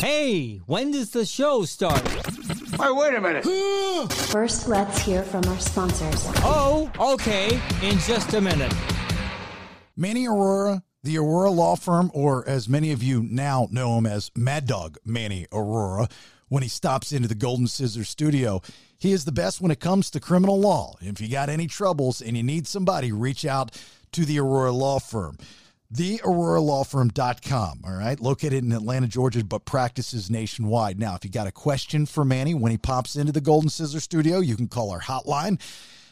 Hey, when does the show start? Hey, wait a minute. First, let's hear from our sponsors. Oh, okay, in just a minute. Manny Arora, the Arora Law Firm, or as many of you now know him as Mad Dog Manny Arora, when he stops into the Golden Scissors studio, he is the best when it comes to criminal law. If you got any troubles and you need somebody, reach out to the Arora Law Firm. TheAroraLawFirm.com, all right, located in Atlanta, Georgia, but practices nationwide. Now, if you got a question for Manny when he pops into the Golden Scissor studio, you can call our hotline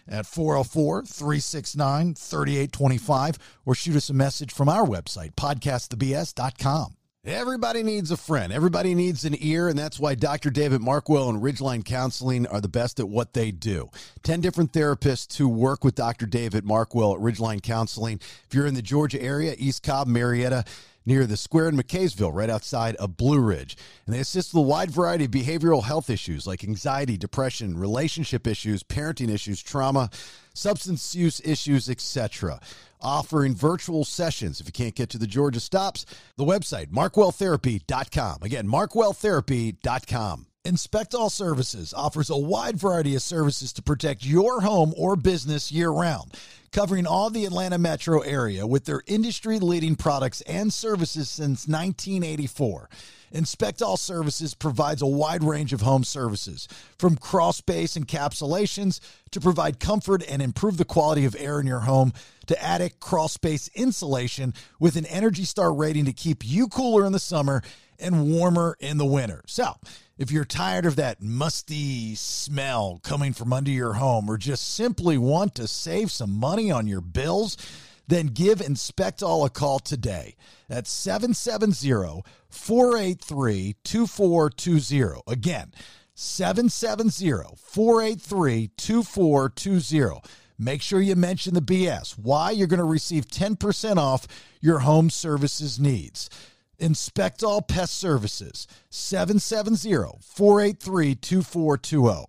at 404 369 3825 or shoot us a message from our website, podcastthebs.com. Everybody needs a friend. Everybody needs an ear, and that's why Dr. David Markwell and Ridgeline Counseling are the best at what they do. 10 different therapists who work with Dr. David Markwell at Ridgeline Counseling. If you're in the Georgia area, East Cobb, Marietta, near the square in McCaysville, right outside of Blue Ridge. And they assist with a wide variety of behavioral health issues like anxiety, depression, relationship issues, parenting issues, trauma, substance use issues, etc. Offering virtual sessions if you can't get to the Georgia stops. The website, markwelltherapy.com. Again, markwelltherapy.com. Inspect All Services offers a wide variety of services to protect your home or business year round, covering all the Atlanta metro area with their industry leading products and services since 1984. Inspect All Services provides a wide range of home services, from crawl space encapsulations to provide comfort and improve the quality of air in your home to attic crawl space insulation with an Energy Star rating to keep you cooler in the summer and warmer in the winter. So, if you're tired of that musty smell coming from under your home or just simply want to save some money on your bills, then give Inspect All a call today. That's 770 483 2420. Again, 770 483 2420. Make sure you mention the BS. Why? You're going to receive 10% off your home services needs. Inspect All Pest Services, 770 483 2420.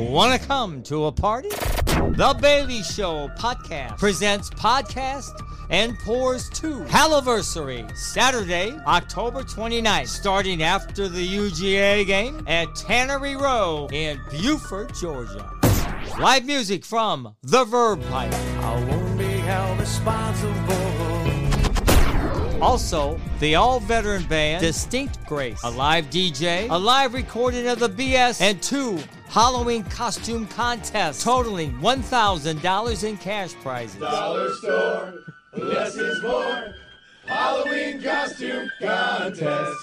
Want to come to a party? The Bailey Show podcast presents podcast and pours 2 Halliversary Saturday, October 29th, starting after the UGA game at Tannery Row in Buford, Georgia. Live music from The Verve Pipe. I won't be held responsible. Also, the all veteran band Distinct Grace, a live DJ, a live recording of the BS, and two Halloween costume contests totaling $1,000 in cash prizes. Dollar store, less is more. Halloween costume contest.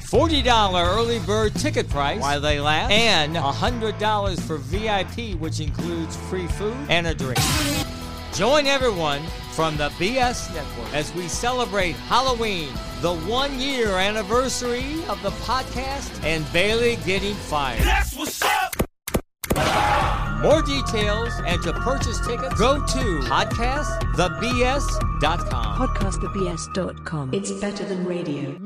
$40 early bird ticket price while they last, and $100 for VIP, which includes free food and a drink. Join everyone from the BS Network as we celebrate Halloween, the one year anniversary of the podcast, and Bailey getting fired. That's what's up. More details and to purchase tickets, go to podcastthebs.com. Podcastthebs.com. It's better than radio.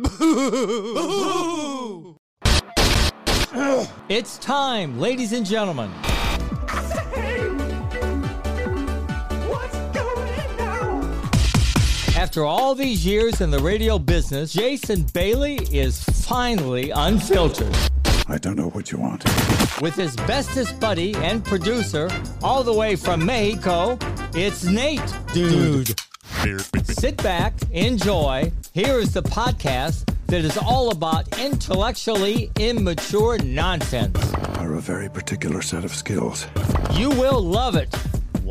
It's time, ladies and gentlemen. After all these years in the radio business, Jason Bailey is finally unfiltered. I don't know what you want. With his bestest buddy and producer, all the way from Mexico, it's Nate, dude. Sit back, enjoy. Here is the podcast that is all about intellectually immature nonsense. Are a very particular set of skills. You will love it.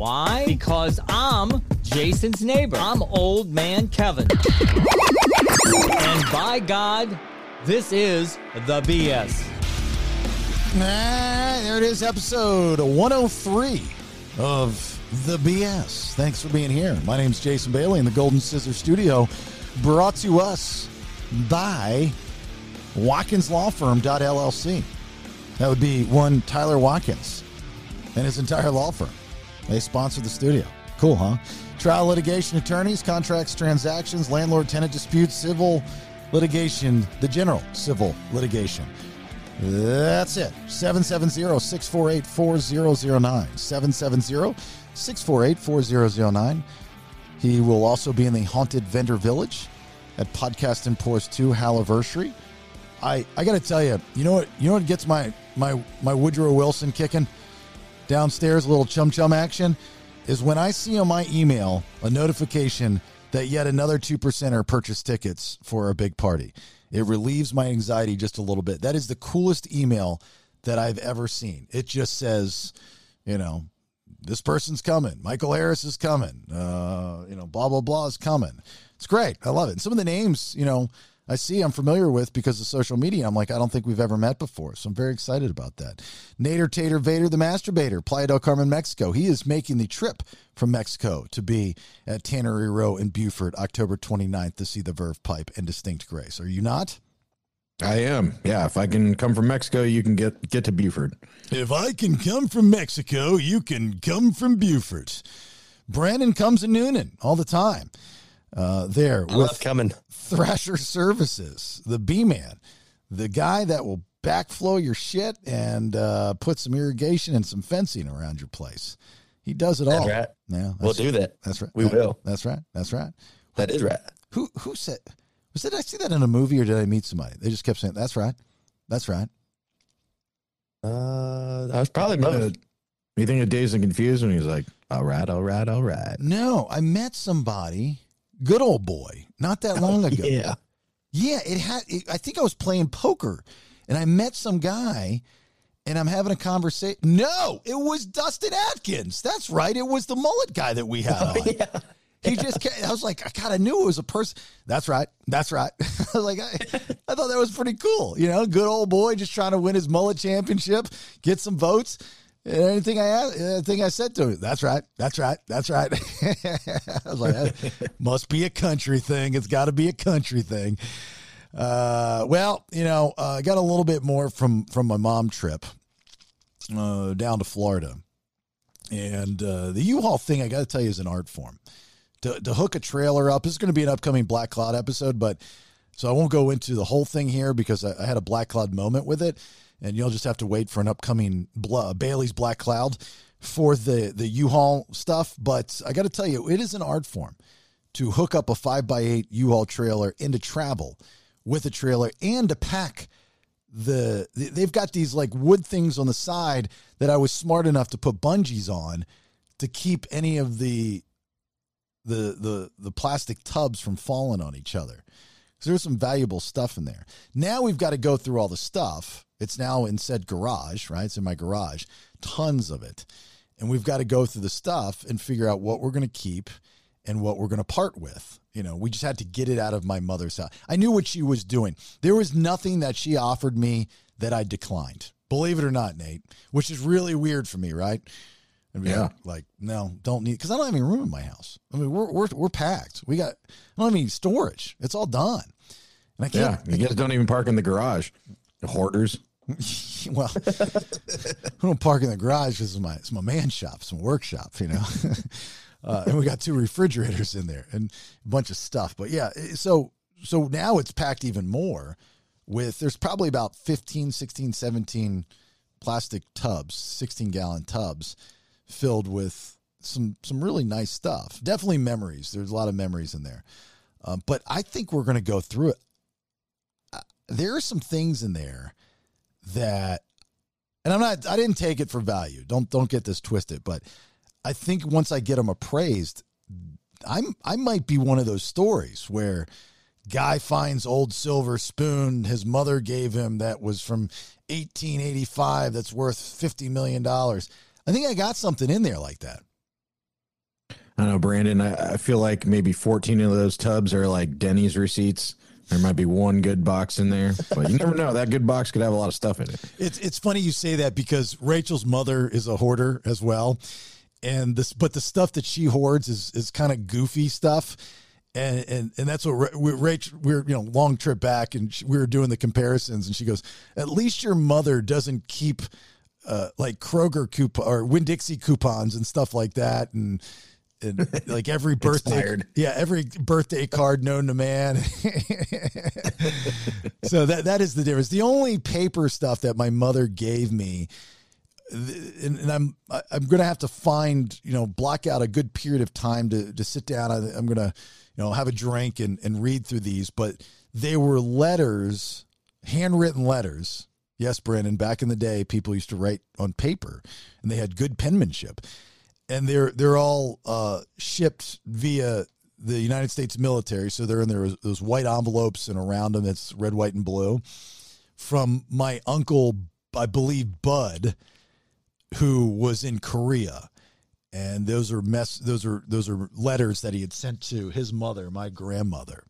Why? Because I'm Jason's neighbor. I'm old man Kevin. And by God, this is the BS. Ah, there it is, episode 103 of The BS. Thanks for being here. My name is Jason Bailey in the Golden Scissor Studio, brought to us by Watkins Law WatkinsLawFirm.llc. That would be one Tyler Watkins and his entire law firm. They sponsor the studio. Cool, huh? Trial litigation attorneys, contracts, transactions, landlord tenant disputes, civil litigation, the general civil litigation. That's it. 770 648 4009. 770 648 4009. He will also be in the Haunted Vendor Village at Podcast Imports 2 Haliversary. I, I got to tell you, you know what? You know what gets my my my Woodrow Wilson kicking downstairs, a little chum chum action, is when I see on my email a notification that yet another two percenter purchased tickets for a big party. It relieves my anxiety just a little bit. That is the coolest email that I've ever seen. It just says, you know, this person's coming. Michael Harris is coming. Uh, you know, blah blah blah is coming. It's great. I love it. And some of the names, you know, I see I'm familiar with because of social media. I'm like, I don't think we've ever met before. So I'm very excited about that. Nader Tater Vader, the masturbator, Playa del Carmen, Mexico. He is making the trip from Mexico to be at Tannery Row in Buford, October 29th to see the Verve Pipe and Distinct Grace. Are you not? I am. Yeah, if I can come from Mexico, you can get get to Buford. If I can come from Mexico, you can come from Buford. Brandon comes to Newnan all the time. Uh, there I with love coming. Thrasher Services, the B man, the guy that will backflow your shit and uh, put some irrigation and some fencing around your place. He does it all. right. Yeah, We'll that's- do that. That's right. We That- will. That's right. That's right. That is right. Who who said was did I see that in a movie or did I meet somebody? They just kept saying, "That's right, that's right." Uh, I was probably both. you think of Dazed and Confused when he was like, all right, all right, all right. No, I met somebody, good old boy, not that oh, long ago. Yeah. Yeah, it had. It, I think I was playing poker, and I met some guy, and I'm having a conversation. No, it was Dustin Atkins. That's right. It was the mullet guy that we had oh, on. He just. ca- I was like, I kind of knew it was a person. That's right. That's right. I was like, I, I thought that was pretty cool. You know, good old boy just trying to win his mullet championship, get some votes. And anything I asked, anything I said to him, that's right, that's right, that's right. I was like, that must be a country thing. It's got to be a country thing. Uh, well, you know, uh, I got a little bit more from from my mom trip uh, down to Florida, and uh, the U-Haul thing. I got to tell you is an art form. To, to hook a trailer up, this is going to be an upcoming Black Cloud episode, but so I won't go into the whole thing here because I, I had a Black Cloud moment with it, and you'll just have to wait for an upcoming Bailey's Black Cloud for the the U-Haul stuff. But I got to tell you, it is an art form to hook up a five by eight U-Haul trailer into travel with a trailer and to pack the they've got these like wood things on the side that I was smart enough to put bungees on to keep any of the the the the plastic tubs from falling on each other. Because there's some valuable stuff in there. Now we've got to go through all the stuff. It's now in said garage, right? It's in my garage, tons of it. And we've got to go through the stuff and figure out what we're going to keep and what we're going to part with. You know, we just had to get it out of my mother's house. I knew what she was doing. There was nothing that she offered me that I declined. Believe it or not, Nate, which is really weird for me, right? I mean, Yeah. Like, no, don't need because I don't have any room in my house. I mean, we're we're we're packed. We got I don't have any storage. It's all done. And I Yeah, can't. you guys don't even park in the garage. The Hoarders. well, I don't park in the garage because it's my it's my man shop, my workshop, you know. uh, and we got two refrigerators in there and a bunch of stuff. But yeah, eh, so so now it's packed even more with there's probably about 15, 16, 17 plastic tubs, 16 gallon tubs filled with some some really nice stuff. Definitely memories. There's a lot of memories in there. Um, but I think we're going to go through it. Uh, There are some things in there that and I'm not I didn't take it for value. Don't don't get this twisted, but I think once I get them appraised, I'm I might be one of those stories where guy finds old silver spoon his mother gave him that was from 1885 that's worth 50 million dollars. I think I got something in there like that. I know, Brandon. I, I feel like maybe 14 of those tubs are like Denny's receipts. There might be one good box in there, but you never know. That good box could have a lot of stuff in it. It's it's funny you say that because Rachel's mother is a hoarder as well, and this but the stuff that she hoards is is kind of goofy stuff, and and and that's what we, Rachel we are you know long trip back and we were doing the comparisons and she goes at least your mother doesn't keep uh, like Kroger coupon or Winn Dixie coupons and stuff like that and. And uh, like every birthday, yeah, every birthday card known to man. so that that is the difference. The only paper stuff that my mother gave me, and, and I'm I'm gonna have to find you know block out a good period of time to to sit down. I, I'm gonna you know, have a drink and, and read through these, but they were letters, handwritten letters. Yes, Brandon, back in the day, people used to write on paper and they had good penmanship. And they're they're all uh, shipped via the United States military. So they're in there those white envelopes and around them it's red, white, and blue. From my uncle, I believe Bud, who was in Korea and those are mess those are those are letters that he had sent to his mother my grandmother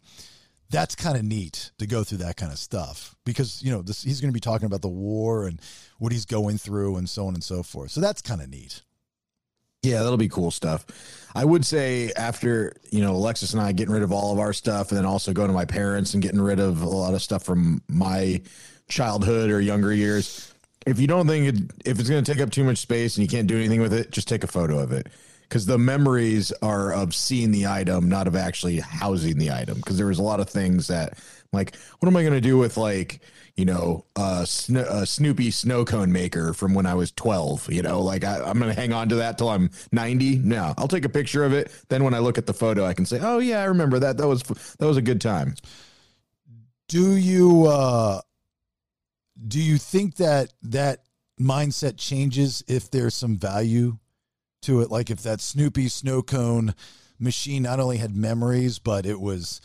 that's kind of neat to go through that kind of stuff because you know this, he's going to be talking about the war and what he's going through and so on and so forth so that's kind of neat Yeah, that'll be cool stuff. I would say after, you know, Alexis and I getting rid of all of our stuff and then also going to my parents and getting rid of a lot of stuff from my childhood or younger years. If you don't think it, if it's going to take up too much space and you can't do anything with it, just take a photo of it. Because the memories are of seeing the item, not of actually housing the item. Because there was a lot of things that, like, what am I going to do with, like, you know, Sno- a Snoopy snow cone maker from when I was 12. You know, like I, I'm going to hang on to that till I'm 90. No, I'll take a picture of it. Then when I look at the photo, I can say, oh, yeah, I remember that. That was, that was a good time. do you uh do you think that that mindset changes if there's some value to it like if that snoopy snow cone machine not only had memories but it was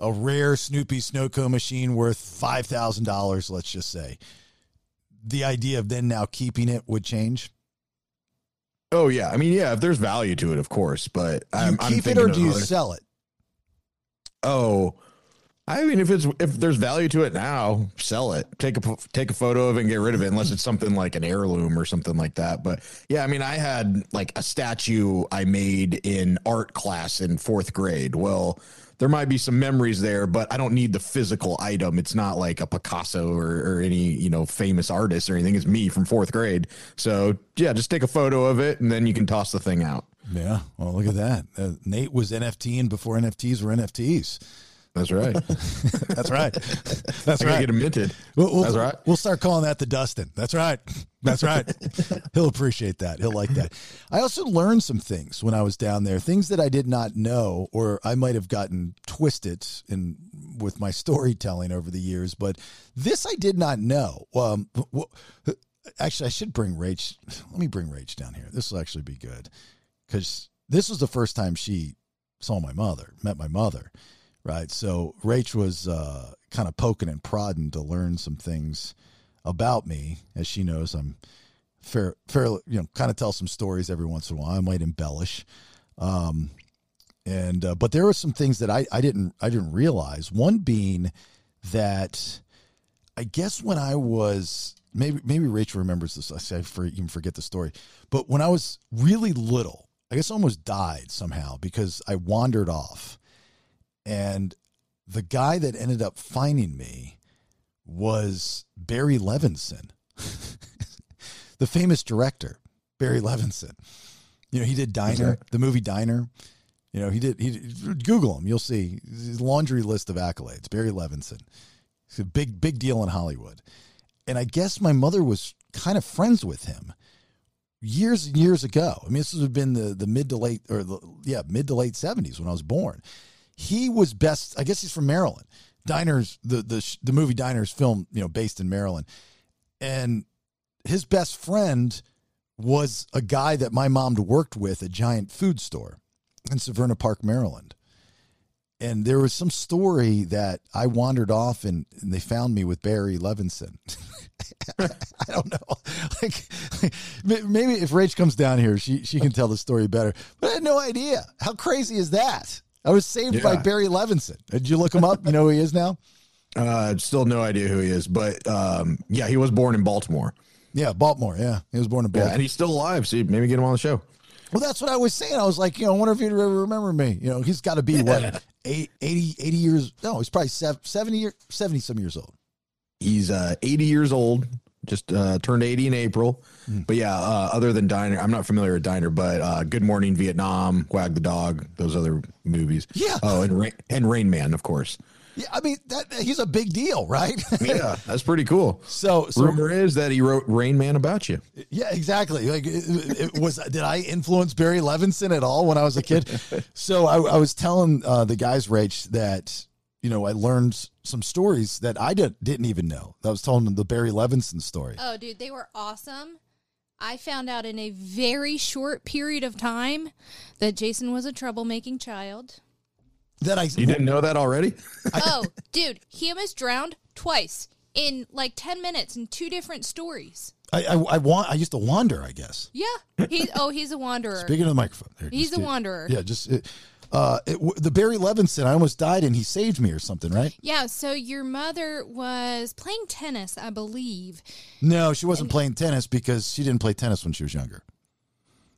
a rare snoopy snow cone machine worth $5000 let's just say the idea of then now keeping it would change Oh, yeah. I mean, yeah, if there's value to it, of course. But do you I'm, I'm keep it or do you other- sell it Oh, I mean, if it's if there's value to it now, sell it. Take a take a photo of it and get rid of it, unless it's something like an heirloom or something like that. But yeah, I mean, I had like a statue I made in art class in fourth grade. Well, there might be some memories there, but I don't need the physical item. It's not like a Picasso or, or any you know famous artist or anything. It's me from fourth grade. So yeah, just take a photo of it and then you can toss the thing out. yeah well look at that uh, nate was nft before nfts were nfts That's right. that's right that's I right get it minted. We'll, we'll, That's right. We'll start calling that the Dustin. That's right. That's right. He'll appreciate that. He'll like that. I also learned some things when I was down there, things that I did not know, or I might have gotten twisted in with my storytelling over the years. But this I did not know. Um, actually, I should bring Rach. Let me bring Rach down here. This will actually be good because this was the first time she saw my mother, met my mother right? So Rach was uh, kind of poking and prodding to learn some things about me. As she knows, I'm fair, fair, you know, kind of tell some stories every once in a while. I might embellish, um, and uh, but there were some things that I, I didn't I didn't realize. One being that I guess when I was maybe maybe Rachel remembers this. I say I for, even forget the story, but when I was really little, I guess I almost died somehow because I wandered off and the guy that ended up finding me was Barry Levinson, the famous director, Barry Levinson. You know, he did Diner, the movie Diner. You know, he did, he did, Google him, you'll see his laundry list of accolades. Barry Levinson. He's a big, big deal in Hollywood. And I guess my mother was kind of friends with him years and years ago. I mean, this would have been the, the mid to late, or the, yeah, mid to late 70s when I was born he was best i guess he's from maryland diners the the the movie diners film you know based in maryland and his best friend was a guy that my mom worked with at giant food store in Severna Park, Maryland. And there was some story that I wandered off and, and they found me with Barry Levinson. I don't know. Like, like, maybe if Rach comes down here, she she can tell the story better. But I had no idea. How crazy is that? I was saved by Barry Levinson. Did you look him up? You know who he is now? Uh, still no idea who he is, but um, yeah, he was born in Baltimore. Yeah, Baltimore. Yeah, he was born in Yeah, Baltimore. and he's still alive. So maybe get him on the show. Well, that's what I was saying. I was like, you know, I wonder if he'd ever remember me. You know, he's got to be what, eight, 80, 80 years. No, he's probably 70, year, 70 some years old. He's uh, 80 years old. Just uh, turned 80 in April. But yeah, uh, other than Diner, I'm not familiar with Diner, but uh, Good Morning Vietnam, Wag the Dog, those other movies. Yeah. Oh, and Rain, and Rain Man, of course. Yeah, I mean that he's a big deal, right? Yeah, that's pretty cool. so, so Rumor is that he wrote Rain Man about you. Yeah, exactly. Like, it, it was did I influence Barry Levinson at all when I was a kid? so I, I was telling uh, the guys, Rach, that you know I learned some stories that I did, didn't even know. I was telling them the Barry Levinson story. Oh, dude, they were awesome. I found out in a very short period of time that Jason was a troublemaking child. that I You didn't know that already? Oh, dude, he almost drowned twice in like 10 minutes in two different stories. I, I I want I used to wander. I guess. Yeah. He oh, he's a wanderer. Speaking of the microphone, there, He's just a do- wanderer. Yeah, just it, uh, it, w- the Barry Levinson. I almost died and he saved me or something, right? Yeah, so your mother was playing tennis, I believe. No, she wasn't playing tennis because she didn't play tennis when she was younger.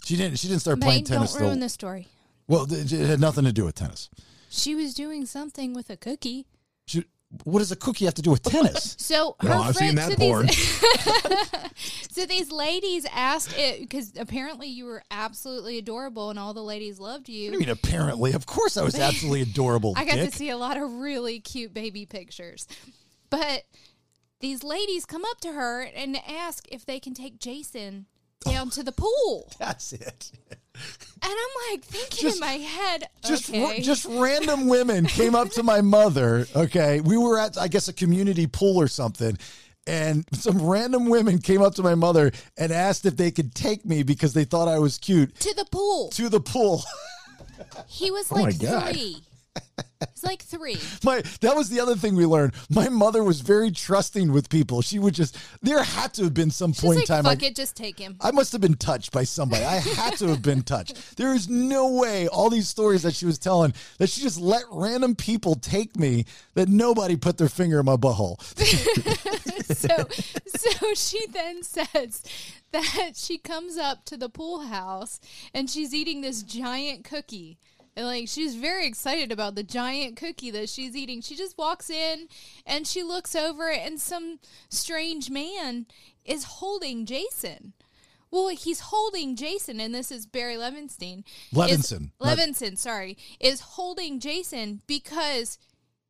She didn't. She didn't start playing Bane, don't tennis. ruin the story. well, it it had nothing to do with tennis. She was doing something with a cookie. She, what does a cookie have to do with tennis? So her No, I've seen that so porn. These, so these ladies asked it because apparently you were absolutely adorable and all the ladies loved What do you you. mean, apparently? Of course, I was absolutely adorable. I got dick. to see a lot of really cute baby pictures, but these ladies come up to her and ask if they can take Jason down oh. to the pool, That's it. And I'm like thinking Just- in my head, Just, ra- okay, just random women came up to my mother. Okay, we were at, I guess, a community pool or something. And some random women came up to my mother and asked if they could take me because they thought I was cute to the pool. to the pool. He was Oh my like God. three. He's like three. My that was the other thing we learned. My mother was very trusting with people. She would just there had to have been some She's point like, in time. fuck I, it, just take him. I must have been touched by somebody. I had to have been touched. There is no way all these stories that she was telling that she just let random people take me that nobody put their finger in my butthole. so so she then says that she comes up to the pool house and she's eating this giant cookie and like she's very excited about the giant cookie that she's eating she just walks in and she looks over and some strange man is holding jason well, he's holding Jason, and this is Barry Levinstein. is- Levinson. Le- Levinson, sorry, is holding Jason because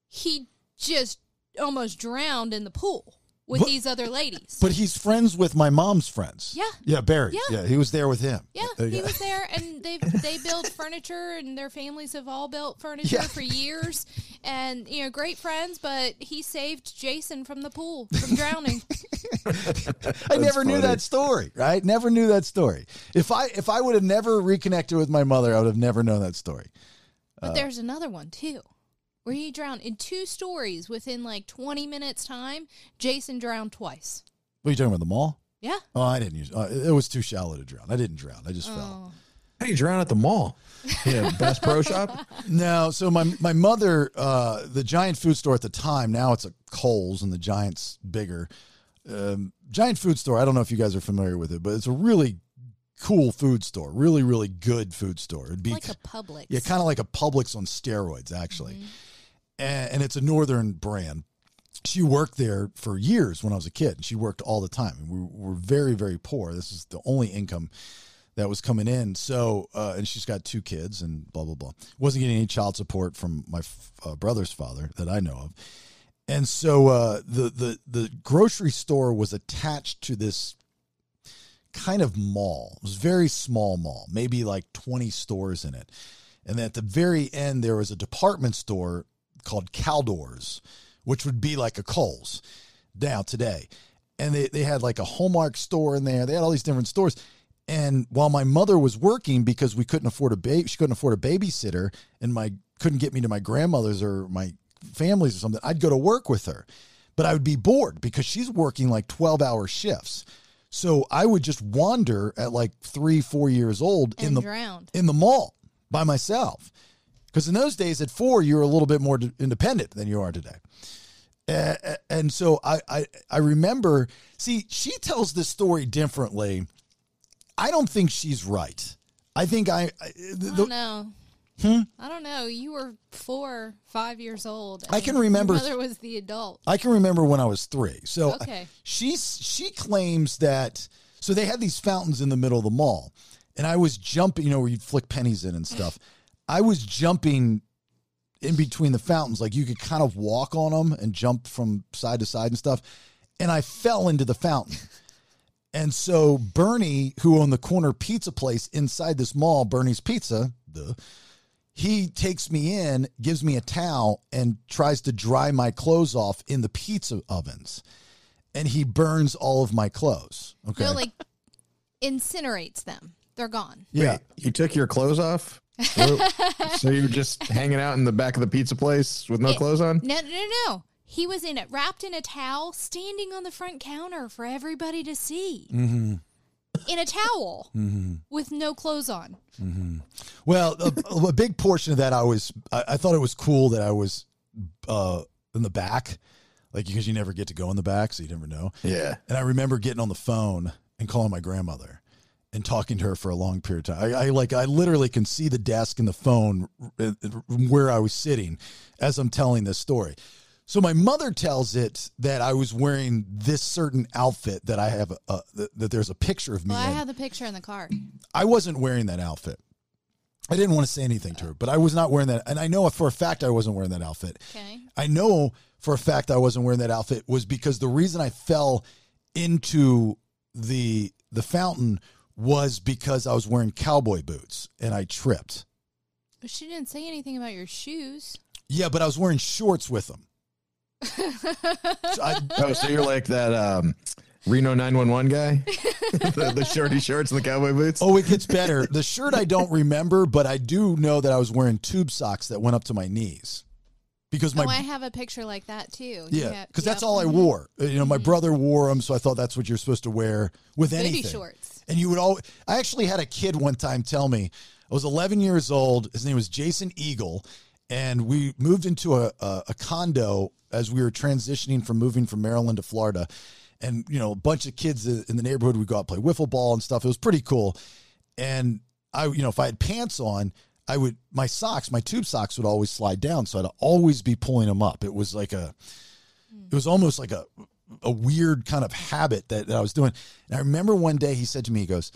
he just almost drowned in the pool with But- these other ladies. But he's friends with my mom's friends. Yeah. Yeah, Barry. Yeah. Yeah, he was there with him. yeah, he was there, and they they build furniture, and their families have all built furniture Yeah. for years, and you know, great friends. But he saved Jason from the pool from drowning. I never knew that story, right? Never knew that story. If I if I would have never reconnected with my mother, I would have never known that story. But Uh. there's another one too, where he drowned in two stories within like 20 minutes time. Jason drowned twice. What are you talking about? The mall? Yeah. Oh, I didn't use. Uh, it was too shallow to drown. I didn't drown. I just fell. Oh. How do you drown at the mall? Yeah, Bass Pro Shop. No, so my my mother, uh, the Giant food store at the time. Now it's a Kohl's, and the Giant's bigger. Um, Giant food store. I don't know if you guys are familiar with it, but it's a really cool food store. Really, really good food store. It'd be Like a Publix. yeah, kind of like a Publix on steroids, actually. And, and it's a northern brand. She worked there for years when I was a kid. and She worked all the time. And we were very, very poor. This is the only income that was coming in. So, uh, and she's got two kids and blah, blah, blah. Wasn't getting any child support from my f- uh, brother's father that I know of. And so uh, the, the, the grocery store was attached to this kind of mall. It was a very small mall, maybe like 20 stores in it. And at the very end, there was a department store called Caldors, which would be like a Kohl's now today. And they, they had like a Hallmark store in there. They had all these different stores. And while my mother was working because we couldn't afford a baby, she couldn't afford a babysitter, and my couldn't get me to my grandmother's or my family's or something, I'd go to work with her. But I would be bored because she's working like 12 hour shifts. So I would just wander at like three, four years old in the drowned. in the mall by myself. Because in those days, at four, you were a little bit more independent than you are today. Uh, and so I, I I remember. See, she tells this story differently. I don't think she's right. I think I. I I don't know. Hmm? I don't know. You were four, five years old. I can remember- mother was the adult. I can remember when I was three. So Okay. she's she claims that so they had these fountains in the middle of the mall, and I was jumping, you know, where you'd flick pennies in and stuff. I was jumping in between the fountains. Like you could kind of walk on them and jump from side to side and stuff. And I fell into the fountain. And so Bernie, who owned the corner pizza place inside this mall, Bernie's Pizza, the he takes me in, gives me a towel, and tries to dry my clothes off in the pizza ovens. And he burns all of my clothes. Okay. No, like incinerates them. They're gone. yeah. Wait, you took your clothes off? So you were just hanging out in the back of the pizza place with no Yeah. clothes on? No, no, no, no. He was in it, wrapped in a towel, standing on the front counter for everybody to see. Mm-hmm. In a towel with no clothes on. Well, a, a big portion of that I was I, I thought it was cool that I was uh in the back, like because you never get to go in the back, so you never know. Yeah. And I remember getting on the phone and calling my grandmother and talking to her for a long period of time. I, I like I literally can see the desk and the phone uh, where I was sitting as I'm telling this story. So my mother tells it that I was wearing this certain outfit that I have a, that, that there's a picture of me Well, I in. have the picture in the car. I wasn't wearing that outfit. I didn't want to say anything to her, but I was not wearing that. And I know for a fact I wasn't wearing that outfit. Okay. I know for a fact I wasn't wearing that outfit was because the reason I fell into the the fountain was because I was wearing cowboy boots and I tripped. But she didn't say anything about your shoes. Yeah, but I was wearing shorts with them. So I, Oh, so you're like that um, Reno 911 guy? the, the shorty shorts and the cowboy boots? oh, it gets better. The shirt I don't remember, but I do know that I was wearing tube socks that went up to my knees. Because my oh, I have a picture like that too. Yeah, because that's all I Mhm. wore. You know, my brother wore them, so I thought that's what you're supposed to wear with Booty anything. shorts. And you would all. I actually had a kid one time tell me I was 11 years old. His name was Jason Eagle, and we moved into a, a, a condo as we were transitioning from moving from Maryland to Florida. And you know, a bunch of kids in the neighborhood would go out play wiffle ball and stuff. It was pretty cool. And I, you know, if I had pants on, I would my socks, my tube socks would always slide down, so I'd always be pulling them up. It was like a, it was almost like a a weird kind of habit that, that I was doing. And I remember one day he said to me, he goes,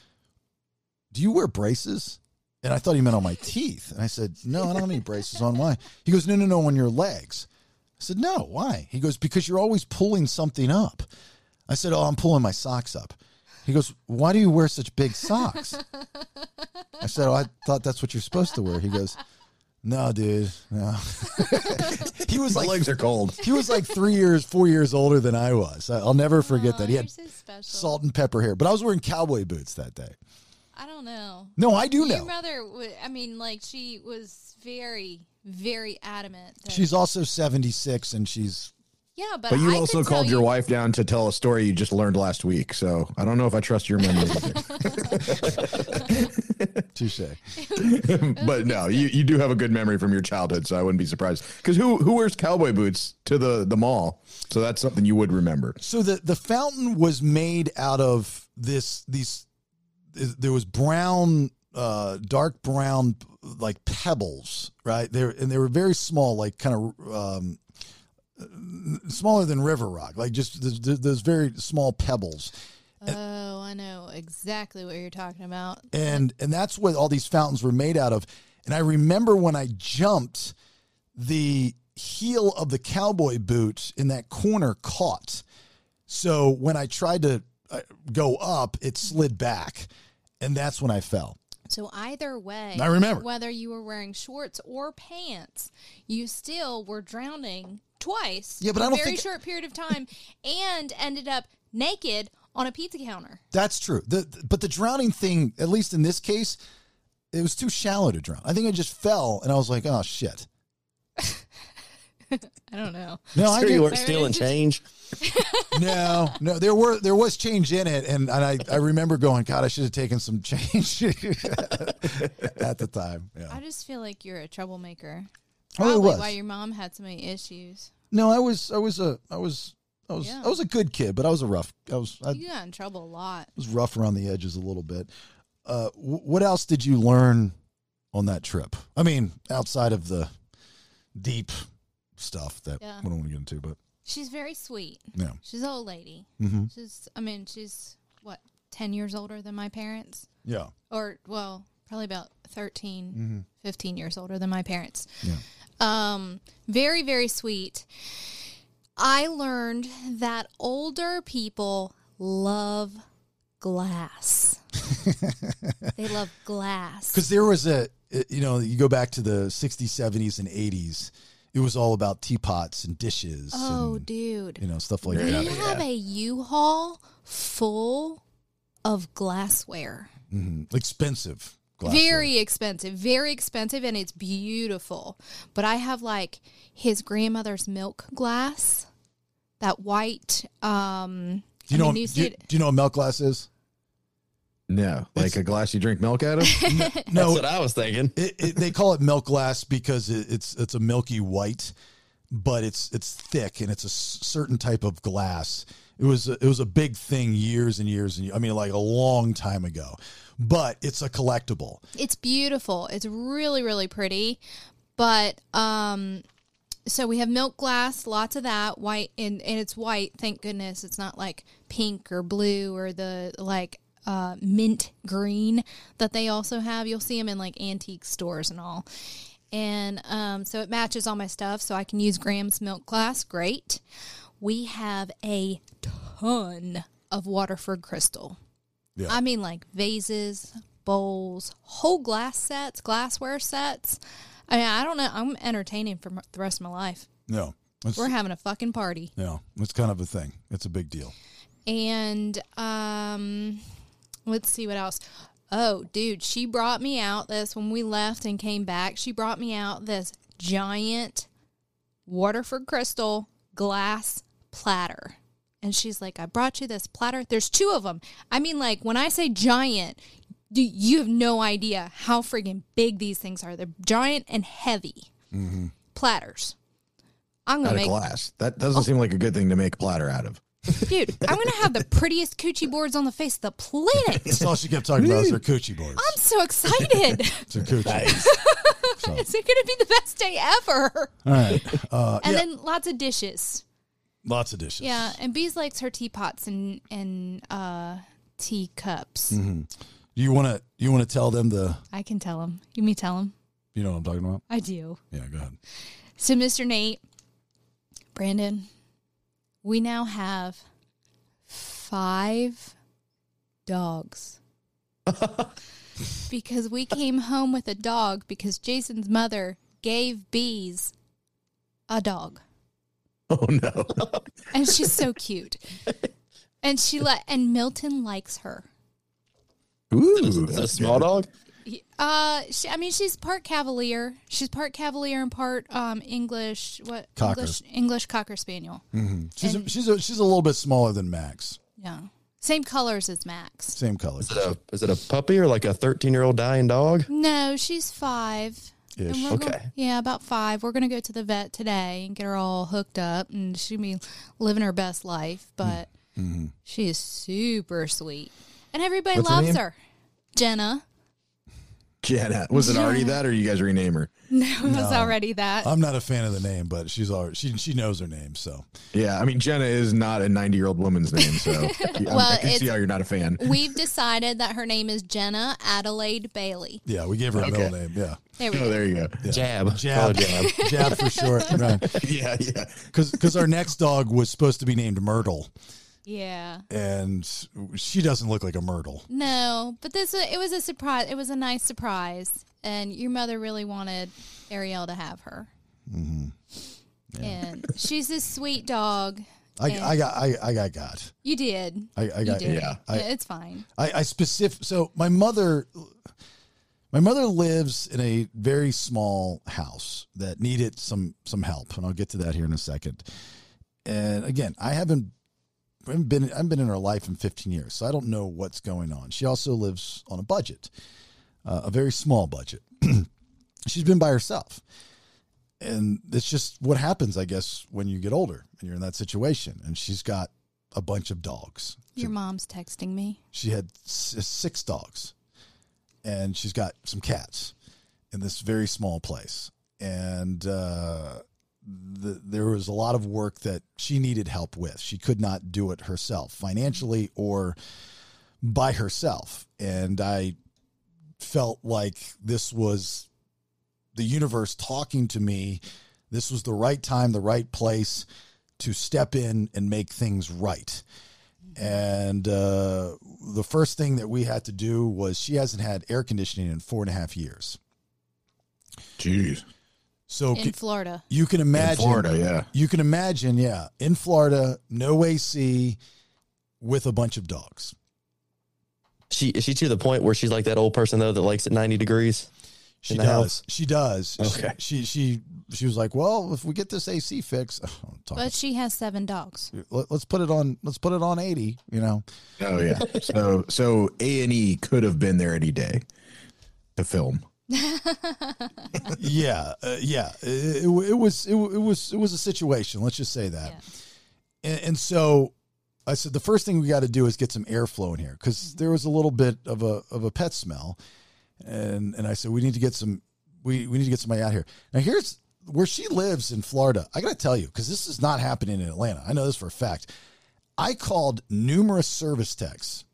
"Do you wear braces?" And I thought he meant on my teeth. And I said, "No, I don't have any braces on. Why?" He goes, "No, no, no, on your legs." I said, "No, why?" He goes, "Because you're always pulling something up." I said, "Oh, I'm pulling my socks up." He goes, "Why do you wear such big socks?" I said, "Oh, I thought that's what you're supposed to wear." He goes, "No, dude, no." he was My like, legs are cold. he was like three years, four years older than I was. I- I'll never forget that. He had so salt and pepper hair, but I was wearing cowboy boots that day. I don't know. No, I do Your know. Your mother, I mean, like she was very, very adamant. That, She's also 76 and she's yeah, but, But you I also called your you- wife down to tell a story you just learned last week. So I don't know if I trust your memory. touche. but no, you, you do have a good memory from your childhood, so I wouldn't be surprised. Because who who wears cowboy boots to the the mall? So that's something you would remember. So the the fountain was made out of this these there was brown uh dark brown like pebbles, right? There and they were very small like kind of um smaller than river rock, like just those, those very small pebbles. Oh, I know exactly what you're talking about. and and that's what all these fountains were made out of. And I remember when I jumped, the heel of the cowboy boot in that corner caught. So when I tried to uh, go up, it slid back, and that's when I fell. So either way, I remember. whether you were wearing shorts or pants, you still were drowning twice. Yeah, but in I a don't very think- short period of time, and ended up naked on a pizza counter. That's true. The, but the drowning thing, at least in this case, it was too shallow to drown. I think I just fell, and I was like, "Oh shit." I don't know. No, I Sure, you did. weren't stealing change. no, no, there were there was change in it, and, and I, I remember going, God, I should have taken some change at the time. Yeah. I just feel like you're a troublemaker. Oh, Probably why your mom had so many issues. No, I was I was a I was I was Yeah. I was a good kid, but I was a rough. I was I You got in trouble a lot. I was rough around the edges a little bit. Uh, wh- what else did you learn on that trip? I mean, outside of the deep stuff that Yeah. we don't want to get into, but She's very sweet. Yeah. She's an old lady. Mhm. She's, I mean, she's what, 10 years older than my parents? yeah, Or, well, probably about 13, Mhm. 15 years older than my parents. Yeah. Um, very, very sweet. I learned that older people love glass. they love glass. Because there was a, you know, you go back to the 60s, 70s, and 80s, it was all about teapots and dishes. Oh, and, dude. you know, stuff like We that. have a U-Haul full of glassware. hmm Expensive. Glassware. Very expensive, very expensive, and it's beautiful. But I have like his grandmother's milk glass, that white. Um, Do you I know? mean, you do, you, do you know what milk glass is? No, like a glass you drink milk out of. No, That's what I was thinking. it, it, they call it milk glass because it, it's it's a milky white, but it's it's thick and it's a certain type of glass. It was a, it was a big thing years and years and years, I mean like a long time ago, but it's a collectible. it's beautiful. It's really, really pretty. But um, so we have milk glass, lots of that, white, and and it's white. Thank goodness, it's not like pink or blue or the like uh, mint green that they also have. You'll see them in like antique stores and all. And um, so it matches all my stuff, so I can use Graham's milk glass. Great. We have a ton of Waterford crystal. Yeah. I mean, like vases, bowls, whole glass sets, glassware sets. I mean, I don't know. I'm entertaining for the rest of my life. No, We're having a fucking party. no, it's kind of a thing. It's a big deal. And um, let's see what else. Oh, dude, she brought me out this when we left and came back. She brought me out this giant Waterford crystal glass platter. And she's like, I brought you this platter. There's two of them. I mean, like, when I say giant, do you have no idea how friggin' big these things are. They're giant and heavy platters. I'm out gonna of make glass. That doesn't seem like a good thing to make a platter out of. Dude, I'm gonna have the prettiest coochie boards on the face of the planet. That's all she kept talking about is her coochie boards. I'm so excited. It's her coochie. it's gonna be the best day ever. All right. Uh, And yeah, then lots of dishes. Lots of dishes. Yeah, and Bees likes her teapots and and uh, teacups. Mm-hmm. Do you want to? You want to tell them the? I can tell them. You me tell them. You know what I'm talking about? I do. Yeah. Go ahead. So, Mr. Nate, Brandon, we now have five dogs. because we came home with a dog because Jason's mother gave Bees a dog. Oh no! And she's so cute. And she let and Milton likes her. Ooh, Is it a small dog? Uh, she, I mean, she's part Cavalier. She's part Cavalier and part um English. What Cocker. English English Cocker Spaniel. She's a, she's a, she's a little bit smaller than Max. Yeah, same colors as Max. Same color. Is it a is it a puppy or like a thirteen year old dying dog? No, she's five. And Ish. we're Okay. gon- yeah, about five. We're gonna go to the vet today and get her all hooked up, and she'll be living her best life. Mm. But mm-hmm. she is super sweet, and everybody What's loves name? her. Jenna. Jenna. Was it already that, or you guys rename her? No, it was already that. I'm not a fan of the name, but she's already she she knows her name. So Yeah, I mean Jenna is not a 90 year old woman's name, so I- Well, I can see how you're not a fan. We've decided that her name is Jenna Adelaide Bailey. yeah, we gave her a middle name. Yeah, There we Oh, go. there you go. Jab. Jab, jab. jab for short. Right? Yeah, yeah. Because our next dog was supposed to be named Myrtle, Yeah. and she doesn't look like a Myrtle. No, but this it was a surprise. It was a nice surprise, and your mother really wanted Ariel to have her. Mm-hmm. And she's a sweet dog. I, I got I, I got got. you did. I, I got did. yeah. I- it's fine. I, I specific. So my mother, my mother lives in a very small house that needed some some help, and I'll get to that here in a second. And again, I haven't, haven't been I've been in her life in 15 years, so I don't know what's going on. She also lives on a budget, uh, a very small budget. She's been by herself. And it's just what happens, I guess, when you get older and you're in that situation. And she's got a bunch of dogs. Your mom's texting me. She had six dogs, and she's got some cats in this very small place. And uh, the, there was a lot of work that she needed help with. She could not do it herself, financially or by herself. And I felt like this was the universe talking to me. This was the right time, the right place to step in and make things right. And uh, the first thing that we had to do was she hasn't had air conditioning in four and a half years. Jeez. So in ca- Florida. you can imagine Florida, yeah. You can imagine, yeah, in Florida, no AC with a bunch of dogs. She is she to the point where she's like that old person though that likes it ninety degrees. She does. house? She does. Okay. She, she she she was like, "Well, if we get this AC fix, I'm But she has seven dogs. let, us put it on. Let's put it on 80. You know, Oh yeah. so so A and E could have been there any day to film. yeah, uh, yeah. It, it, it was it, it was it was a situation. Let's just say that. And, and so I said the first thing we got to do is get some airflow in here because there was a little bit of a of a pet smell, and and I said we need to get some we we need to get somebody out here. Now here's where she lives in Florida. I got to tell you because this is not happening in Atlanta. I know this for a fact. I called numerous service techs.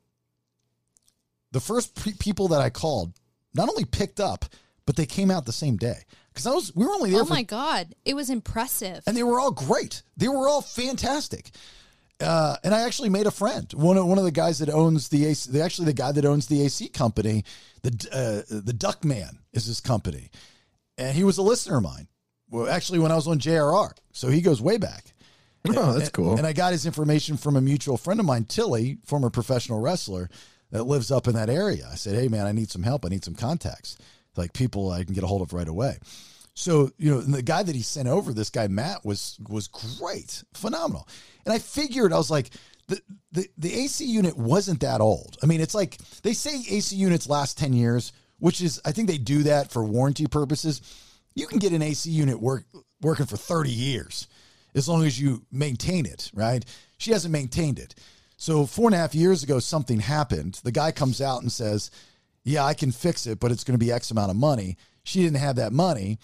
The first pre- people that I called not only picked up, but they came out the same day because I was we were only there Oh for my God. It was impressive. and they were all great. They were all fantastic. Uh, and I actually made a friend. One of one of the guys that owns the AC, the, actually the guy that owns the AC company, the uh, the Duck Man is his company, and he was a listener of mine. Well, actually, when I was on JRR, so he goes way back. Oh, that's And- cool. And I got his information from a mutual friend of mine, Tilly, former professional wrestler that lives up in that area. I said, "Hey, man, I need some help. I need some contacts, like people I can get a hold of right away." So you know, the guy that he sent over, this guy Matt, was was great, phenomenal. And I figured I was like, the the the AC unit wasn't that old. I mean, it's like they say AC units last ten years, which is I think they do that for warranty purposes. You can get an AC unit work working for thirty years as long as you maintain it, right? She hasn't maintained it. So four and a half years ago, something happened. The guy comes out and says, "Yeah, I can fix it, but it's going to be X amount of money." She didn't have that money.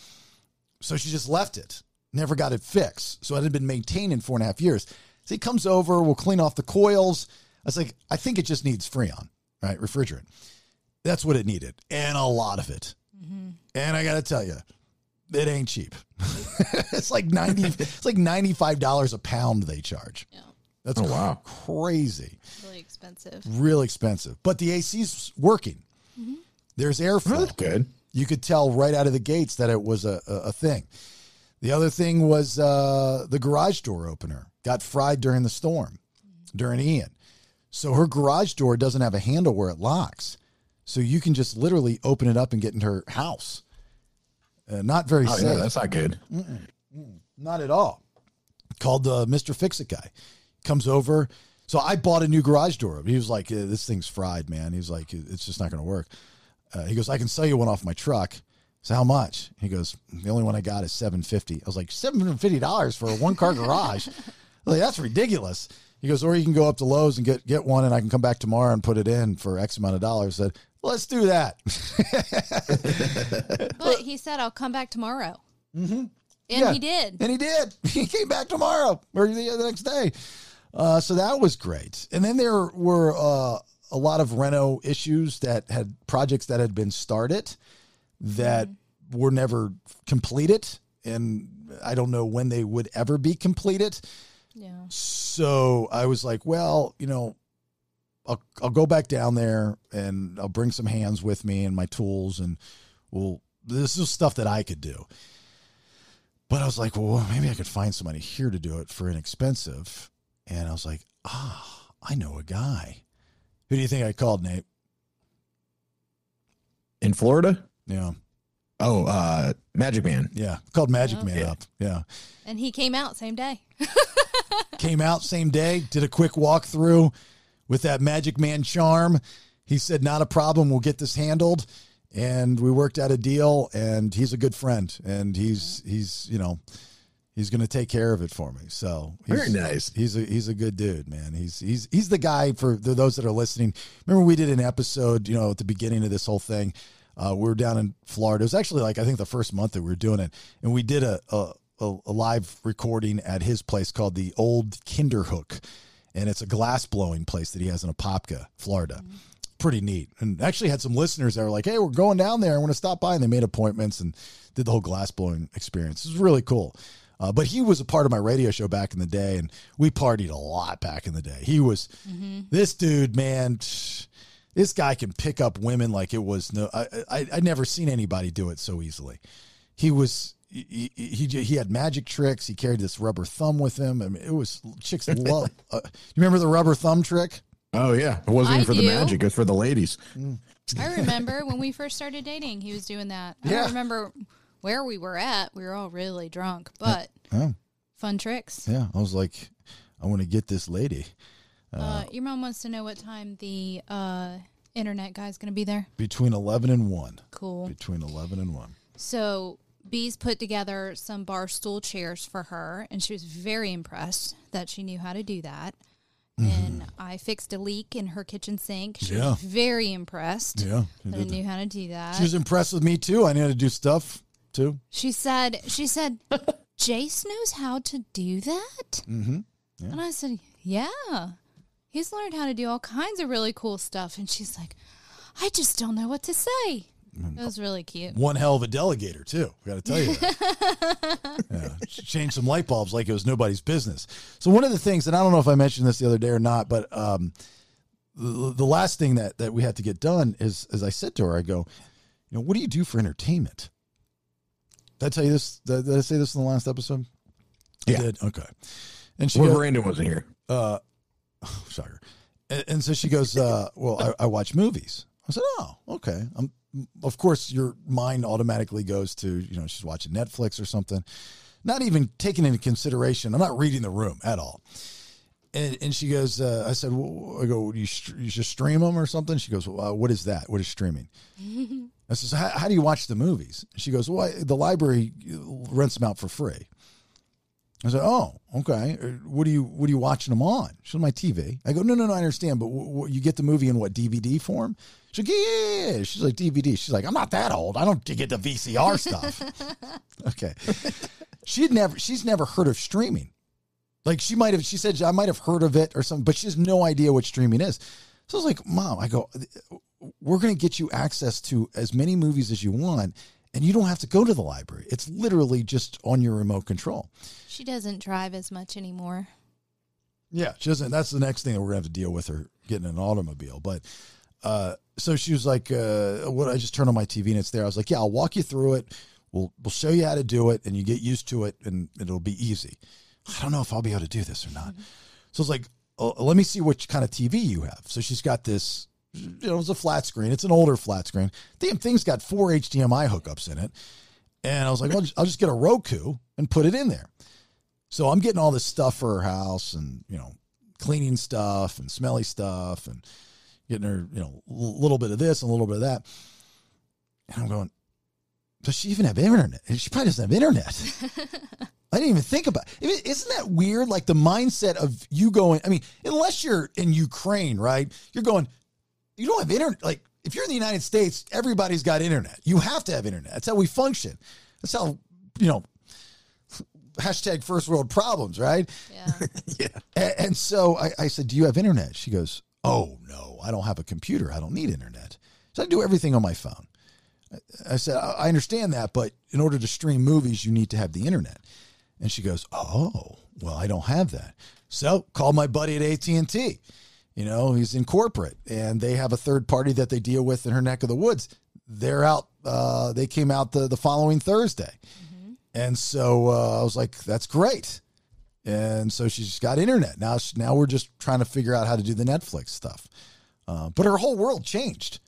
So she just left it, never got it fixed. So it had been maintained in four and a half years. So he comes over, we'll clean off the coils. I was like, I think it just needs Freon, right? Refrigerant. That's what it needed, and a lot of it. Mm-hmm. And I got to tell you, it ain't cheap. it's like ninety. it's like ninety five dollars a pound they charge. Yeah. That's Oh, wow. crazy, Really expensive. real expensive. But the AC's working. There's airflow. That's good. You could tell right out of the gates that it was a, a, a thing. The other thing was uh, the garage door opener got fried during the storm, during Ian. So her garage door doesn't have a handle where it locks. So you can just literally open it up and get into her house. Uh, not very Oh safe. yeah, that's not good. Not at all. Called the Mr. Fix It guy. Comes over. So I bought a new garage door. He was like, "Uh, "This thing's fried, man." He's like, "It's just not going to work." Uh, he goes, "I can sell you one off my truck." So how much? He goes, "The only one I got is seven fifty. I was like, seven hundred fifty dollars for a one car garage? Like that's ridiculous. He goes, or you can go up to Lowe's and get get one, and I can come back tomorrow and put it in for X amount of dollars. I said, let's do that. But he said, I'll come back tomorrow. Mm-hmm. And Yeah. he did. And he did. He came back tomorrow or the, the next day. Uh, so that was great. And then there were uh, a lot of reno issues that had projects that had been started that were never completed. And I don't know when they would ever be completed. Yeah. So I was like, well, you know, I'll, I'll go back down there and I'll bring some hands with me and my tools and we'll, this is stuff that I could do. But I was like, well, maybe I could find somebody here to do it for inexpensive. And I was like, ah, I know a guy. Who do you think I called, Nate? In Florida? Yeah. Oh, uh, Magic Man. Yeah. Called Magic Oh. Man Yeah. up. Yeah. And he came out same day. Came out same day, did a quick walkthrough with that Magic Man charm. He said, not a problem. We'll get this handled. And we worked out a deal and he's a good friend and he's, he's, you know, he's going to take care of it for me. So he's, Very nice. He's a, he's a good dude, man. He's, he's, he's the guy for those that are listening. Remember we did an episode, you know, at the beginning of this whole thing. Uh, we were down in Florida. It was actually like, I think the first month that we were doing it and we did a, a, a, a live recording at his place called the Old Kinderhook, and it's a glass blowing place that he has in Apopka, Florida. pretty neat. And actually had some listeners that were like, "Hey, we're going down there. I want to stop by," and they made appointments and did the whole glass blowing experience. It was really cool. Uh, but he was a part of my radio show back in the day, and we partied a lot back in the day. He was this dude, man. This guy can pick up women like it was no. I I I never seen anybody do it so easily. He was he, he he he had magic tricks. He carried this rubber thumb with him. I mean, it was chicks love. Uh, you remember the rubber thumb trick? Oh yeah, it wasn't even I for the magic; it was for the ladies. I remember when we first started dating, he was doing that. I Yeah. don't remember where we were at. We were all really drunk, but Oh, fun tricks. yeah. I was like, I want to get this lady Uh, your mom wants to know what time the uh, internet guy's going to be there. between eleven and one. Cool. Between eleven and one. So Bees put together some bar stool chairs for her, and she was very impressed that she knew how to do that. And I fixed a leak in her kitchen sink. She Mm-hmm. Yeah. was very impressed Yeah, that I knew how to do that. She was impressed with me too. I knew how to do stuff too. She said, she said, Jace knows how to do that? Mm-hmm. And I said, yeah. He's learned how to do all kinds of really cool stuff. And she's like, I just don't know what to say. It was really cute. One hell of a delegator too. I Got to tell you that. yeah, changed some light bulbs like it was nobody's business. So one of the things, and I don't know if I mentioned this the other day or not, but um, the, the last thing that that we had to get done is, as I said to her, I go, you know, what do you do for entertainment? Did I tell you this? Did, did I say this in the last episode? I Yeah. did. Okay. And she Well, goes, Brandon wasn't here. uh, shocker. And, and so she goes, uh, well, I, I watch movies. I said, oh, okay. Um, of course, your mind automatically goes to, you know, she's watching Netflix or something. Not even taking into consideration. I'm not reading the room at all. And, and she goes, uh, I said, well, I go, you, str- you just stream them or something? She goes, well, uh, what is that? What is streaming? I says, how, how do you watch the movies? She goes, well, I, the library rents them out for free. I said, "Oh, okay. Uh, What are you What are you watching them on?" She's on my TV. I go, "No, no, no. I understand, but w- w- you get the movie in what DVD form?" She's like, "Yeah, yeah, yeah." She's like, "DVD." She's like, "I'm not that old. I don't get the VCR stuff." okay. She'd never. She's never heard of streaming. Like she might have. She said I might have heard of it or something, but she has no idea what streaming is. So I was like, "Mom," I go, "We're going to get you access to as many movies as you want." And you don't have to go to the library. It's literally just on your remote control. She doesn't drive as much anymore. Yeah, she doesn't. That's the next thing that we're gonna have to deal with her getting an automobile. But uh, so she was like, uh, "What?" I just turned on my TV and it's there. I was like, "Yeah, I'll walk you through it. We'll we'll show you how to do it, and you get used to it, and it'll be easy." I don't know if I'll be able to do this or not. So it's like, oh, let me see what kind of TV you have. So she's got this. You know, it's a flat screen. It's an older flat screen. Damn thing's got four HDMI hookups in it. And I was like, I'll just, I'll just get a Roku and put it in there. So I'm getting all this stuff for her house and, you know, cleaning stuff and smelly stuff and getting her, you know, a little bit of this and a little bit of that. And I'm going, does she even have internet? She probably doesn't have internet. I didn't even think about it. Isn't that weird? Like the mindset of you going, I mean, unless you're in Ukraine, right? You're going, you don't have internet. Like if you're in the United States, everybody's got internet. You have to have internet. That's how we function. That's how, you know, hashtag first world problems, right? Yeah. yeah. And, and so I, I said, Do you have internet? She goes, Oh, no, I don't have a computer. I don't need internet. So I do everything on my phone. I- I said, I I understand that, but in order to stream movies, you need to have the internet. And she goes, Oh, well, I don't have that. So call my buddy at AT&T. You know, he's in corporate and they have a third party that they deal with in her neck of the woods. They're out, uh, they came out the, the following Thursday. And so uh, I was like, that's great. And so she's got internet. Now, she, now we're just trying to figure out how to do the Netflix stuff. Uh, but her whole world changed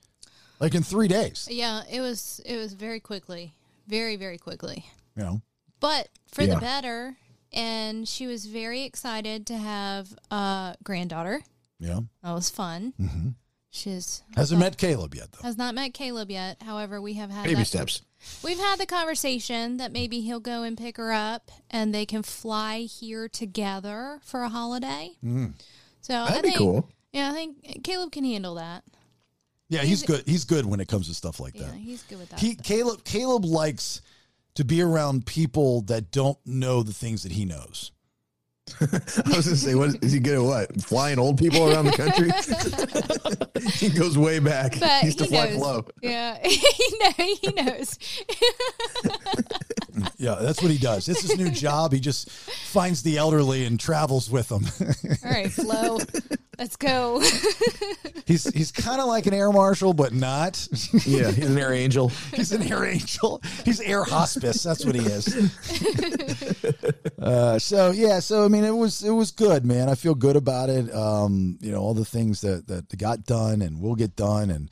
like in three days, Yeah, it was it was very quickly. Very, very quickly. you know? But for Yeah. the better. And she was very excited to have a granddaughter. Yeah. That was fun. Mm-hmm. She's Hasn't met Caleb yet, though. has not met Caleb yet. However, we have had Baby that- steps. We've had the conversation that maybe he'll go and pick her up, and they can fly here together for a holiday. Mm. So That'd be think, cool. Yeah, I think Caleb can handle that. Yeah, he's good. He's good when it comes to stuff like Yeah, that. he's good with that. He Caleb Caleb likes to be around people that don't know the things that he knows. I was gonna say, what is he good at? What flying old people around the country? he goes way back. But he used to he fly knows. low. Yeah, he know, he knows. Yeah, that's what he does. It's his new job. He just finds the elderly and travels with them. All right, Flo, let's go. he's he's kind of like an air marshal, but not. Yeah, he's an air angel. he's an air angel. He's air hospice. That's what he is. Uh, so yeah, so I mean, it was it was good, man. I feel good about it. Um, you know, all the things that that got done and will get done, and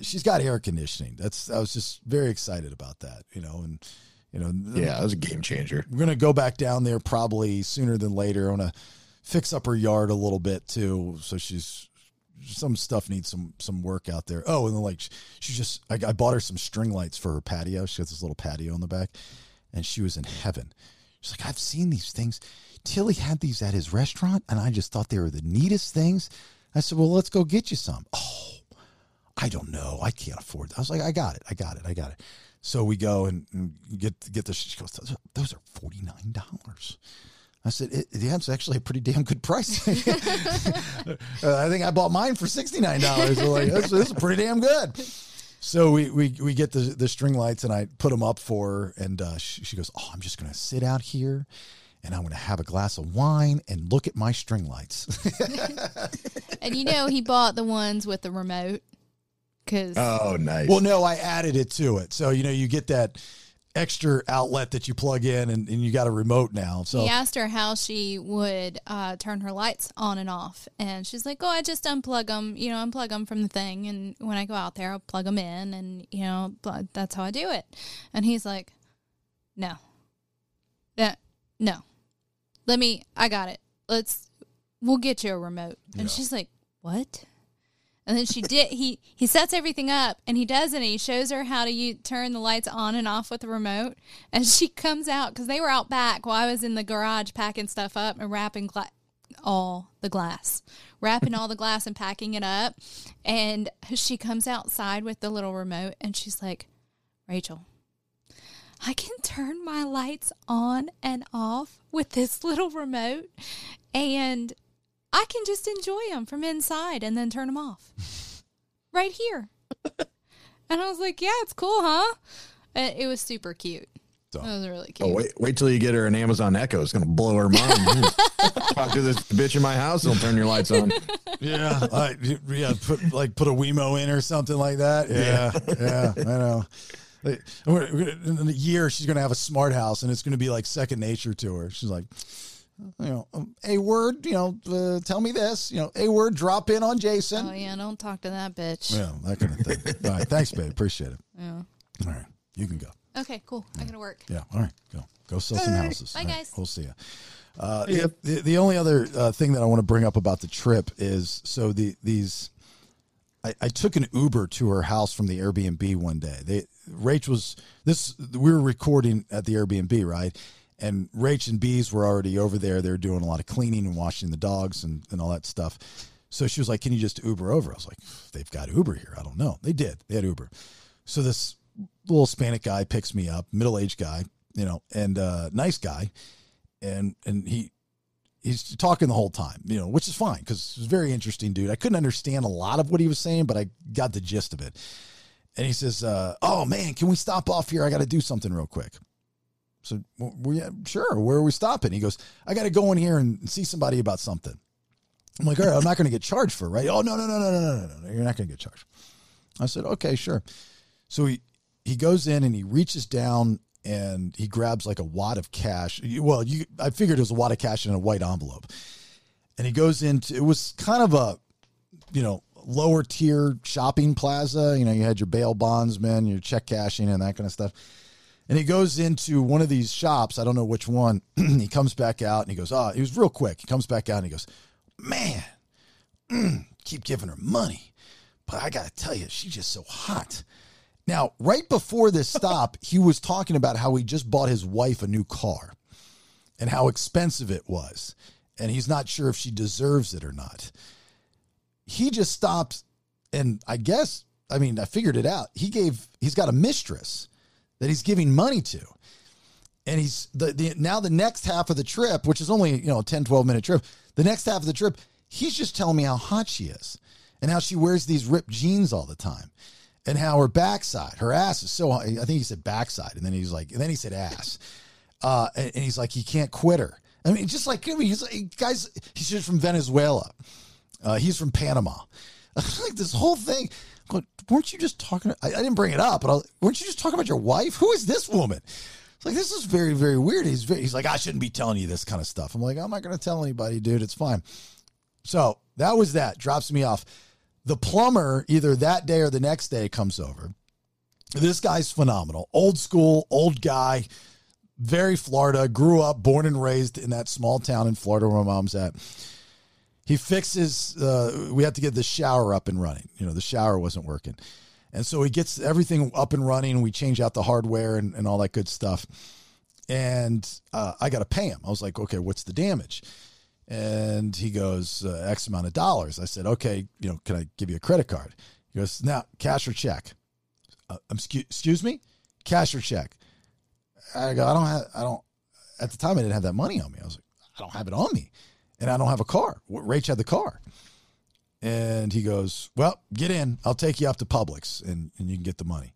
she's got air conditioning. That's I was just very excited about that. You know, and you know, Yeah, that was a game changer. we're gonna go back down there probably sooner than later. on want to fix up her yard a little bit too, so she's some stuff needs some some work out there. Oh, and then like she just I, I bought her some string lights for her patio. She has this little patio in the back, and she was in heaven. She's like, I've seen these things. Tilly had these at his restaurant, and I just thought they were the neatest things. I said, Well, let's go get you some. Oh, I don't know. I can't afford that. I was like, I got it. I got it. I got it. So we go and, and get get the. She goes, those are forty nine dollars. I said, it, yeah, it's actually a pretty damn good price. uh, I think I bought mine for sixty nine dollars. Like this, this is pretty damn good. So we, we we get the the string lights and I put them up for her, and uh, she, she goes, "Oh, I'm just gonna sit out here, and I'm gonna have a glass of wine and look at my string lights." and you know, he bought the ones with the remote because Oh, nice. Well, no, I added it to it. So, you know, you get that extra outlet that you plug in and, and you got a remote now. So, he asked her how she would uh, turn her lights on and off, and she's like, "Oh, I just unplug them. You know, unplug them from the thing, and when I go out there, I'll plug them in, and you know, that's how I do it." And he's like, "No, that no, let me. I got it. Let's. We'll get you a remote." And she's like, "What?" And then she did. He he sets everything up, and he does it. And he shows her how to turn the lights on and off with the remote. And she comes out because they were out back while I was in the garage packing stuff up and wrapping gla- all the glass, wrapping all the glass and packing it up. And she comes outside with the little remote, and she's like, "Rachel, I can turn my lights on and off with this little remote, and." I can just enjoy them from inside and then turn them off right here. and I was like, yeah, it's cool, huh? And it was super cute. So- It was really oh, cute. Oh, wait, wait till you get her an Amazon Echo. It's gonna blow her mind. Talk to this bitch in my house. It'll turn your lights on. yeah, I, yeah, put like put a Wemo in or something like that. Yeah, yeah, I know. Like, we're- we're gonna- In a year, she's going to have a smart house, and it's going to be like second nature to her. She's like, you know, um, a word, you know, uh, tell me this, you know, a word, drop in on Jason. Oh, yeah, don't talk to that bitch. Yeah, that kind of thing. All right, thanks, babe. Appreciate it. Yeah. All right, you can go. Okay, cool. I gotta work. Yeah. All right. Go. Go sell some houses. Bye, All right, guys. We'll see you. Uh, the, the, the only other uh, thing that I want to bring up about the trip is so the these I, I took an Uber to her house from the Airbnb one day. They Rach was this we were recording at the Airbnb, right? And Rach and Bees were already over there. They were doing a lot of cleaning and washing the dogs and, and all that stuff. So she was like, Can you just Uber over? I was like, They've got Uber here. I don't know. They did. They had Uber. So this little Hispanic guy picks me up, middle aged guy, you know, and uh, nice guy, and and he he's talking the whole time, you know, which is fine because he's a very interesting dude. I couldn't understand a lot of what he was saying, but I got the gist of it. And he says, uh, "Oh man, can we stop off here? I got to do something real quick." So, well, we, sure. Where are we stopping? He goes, "I got to go in here and see somebody about something." I'm like, "All right, I'm not going to get charged for it, right?" Oh no, no, no, no, no, no, no, no. You're not going to get charged. I said, "Okay, sure." So he he goes in and he reaches down and he grabs like a wad of cash. Well, you I figured it was a wad of cash in a white envelope. And he goes into it was kind of a you know lower tier shopping plaza. You know, you had your bail bondsmen, your check cashing, and that kind of stuff. And he goes into one of these shops. I don't know which one. he comes back out and he goes, "Oh, he was real quick." He comes back out and he goes, "Man, mm, keep giving her money, but I got to tell you, she's just so hot." Now, right before this stop, he was talking about how he just bought his wife a new car and how expensive it was. And he's not sure if she deserves it or not. He just stopped and I guess, I mean, I figured it out. He gave, he's got a mistress that he's giving money to. and he's the, the now the next half of the trip, which is only you know a 10, 12 minute trip. The next half of the trip, he's just telling me how hot she is and how she wears these ripped jeans all the time and how her backside, her ass is so. I think he said backside, and then he's like, and then he said ass, uh, and, and he's like, he can't quit her. I mean, just like I mean, he's like, guys, he's just from Venezuela. Uh, he's from Panama. like this whole thing. Going, weren't you just talking? I, I didn't bring it up, but was- weren't you just talking about your wife? Who is this woman? It's like this is very, very weird. He's very, he's like, I shouldn't be telling you this kind of stuff. I'm like, I'm not going to tell anybody, dude. It's fine. So that was that. Drops me off. The plumber, either that day or the next day, comes over. This guy's phenomenal. Old school, old guy, very Florida, grew up, born and raised in that small town in Florida where my mom's at. He fixes, uh, we had to get the shower up and running. You know, the shower wasn't working. And so he gets everything up and running. We change out the hardware and, and all that good stuff. And uh, I got to pay him. I was like, okay, what's the damage? And he goes, uh, X amount of dollars. I said, okay, you know, can I give you a credit card? He goes, now, cash or check? Uh, um, excuse, excuse me? Cash or check? I go, I don't have, I don't, at the time I didn't have that money on me. I was like, I don't have it on me. And I don't have a car. Rach had the car. And he goes, Well, get in. I'll take you up to Publix and, and you can get the money.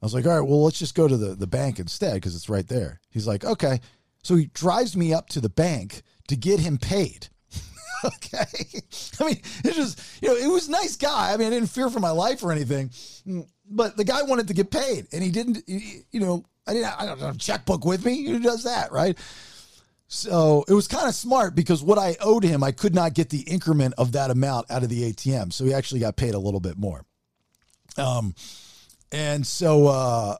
I was like, All right, well, let's just go to the, the bank instead because it's right there. He's like, Okay. So he drives me up to the bank to get him paid. okay. I mean, it just, you know, it was nice guy. I mean, I didn't fear for my life or anything, mm, but the guy wanted to get paid and he didn't, you know, I didn't, I don't have a checkbook with me. Who does that? Right. So it was kind of smart because what I owed him, I could not get the increment of that amount out of the ATM. So he actually got paid a little bit more. Um, and so, uh,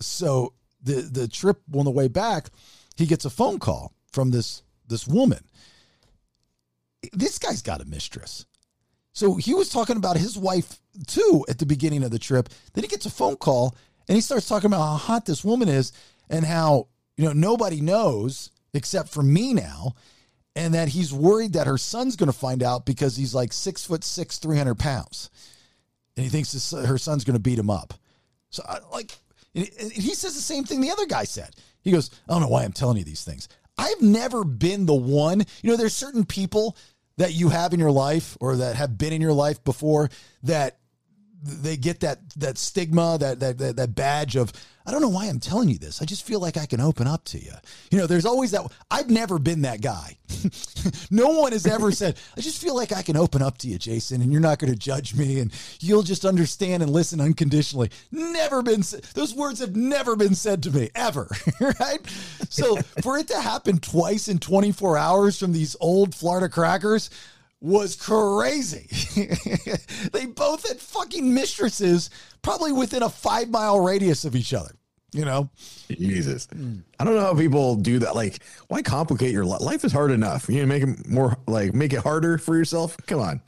so the the trip on the way back, he gets a phone call from this this woman. This guy's got a mistress. So he was talking about his wife too at the beginning of the trip. Then he gets a phone call and he starts talking about how hot this woman is and how you know nobody knows except for me now and that he's worried that her son's going to find out because he's like six foot six 300 pounds. And he thinks his, her son's going to beat him up. So I, like he says the same thing the other guy said. He goes i don't know why i'm telling you these things. I've never been the one. You know there's certain people that you have in your life or that have been in your life before that they get that that stigma that that that, that badge of I don't know why I'm telling you this. I just feel like I can open up to you. You know, there's always that I've never been that guy. no one has ever said, I just feel like I can open up to you, Jason, and you're not going to judge me and you'll just understand and listen unconditionally. Never been. Those words have never been said to me ever, right? So, for it to happen twice in 24 hours from these old Florida crackers, was crazy. they both had fucking mistresses, probably within a five mile radius of each other. You know, Jesus, I don't know how people do that. Like, why complicate your life? Life is hard enough. You know, make it more like make it harder for yourself. Come on.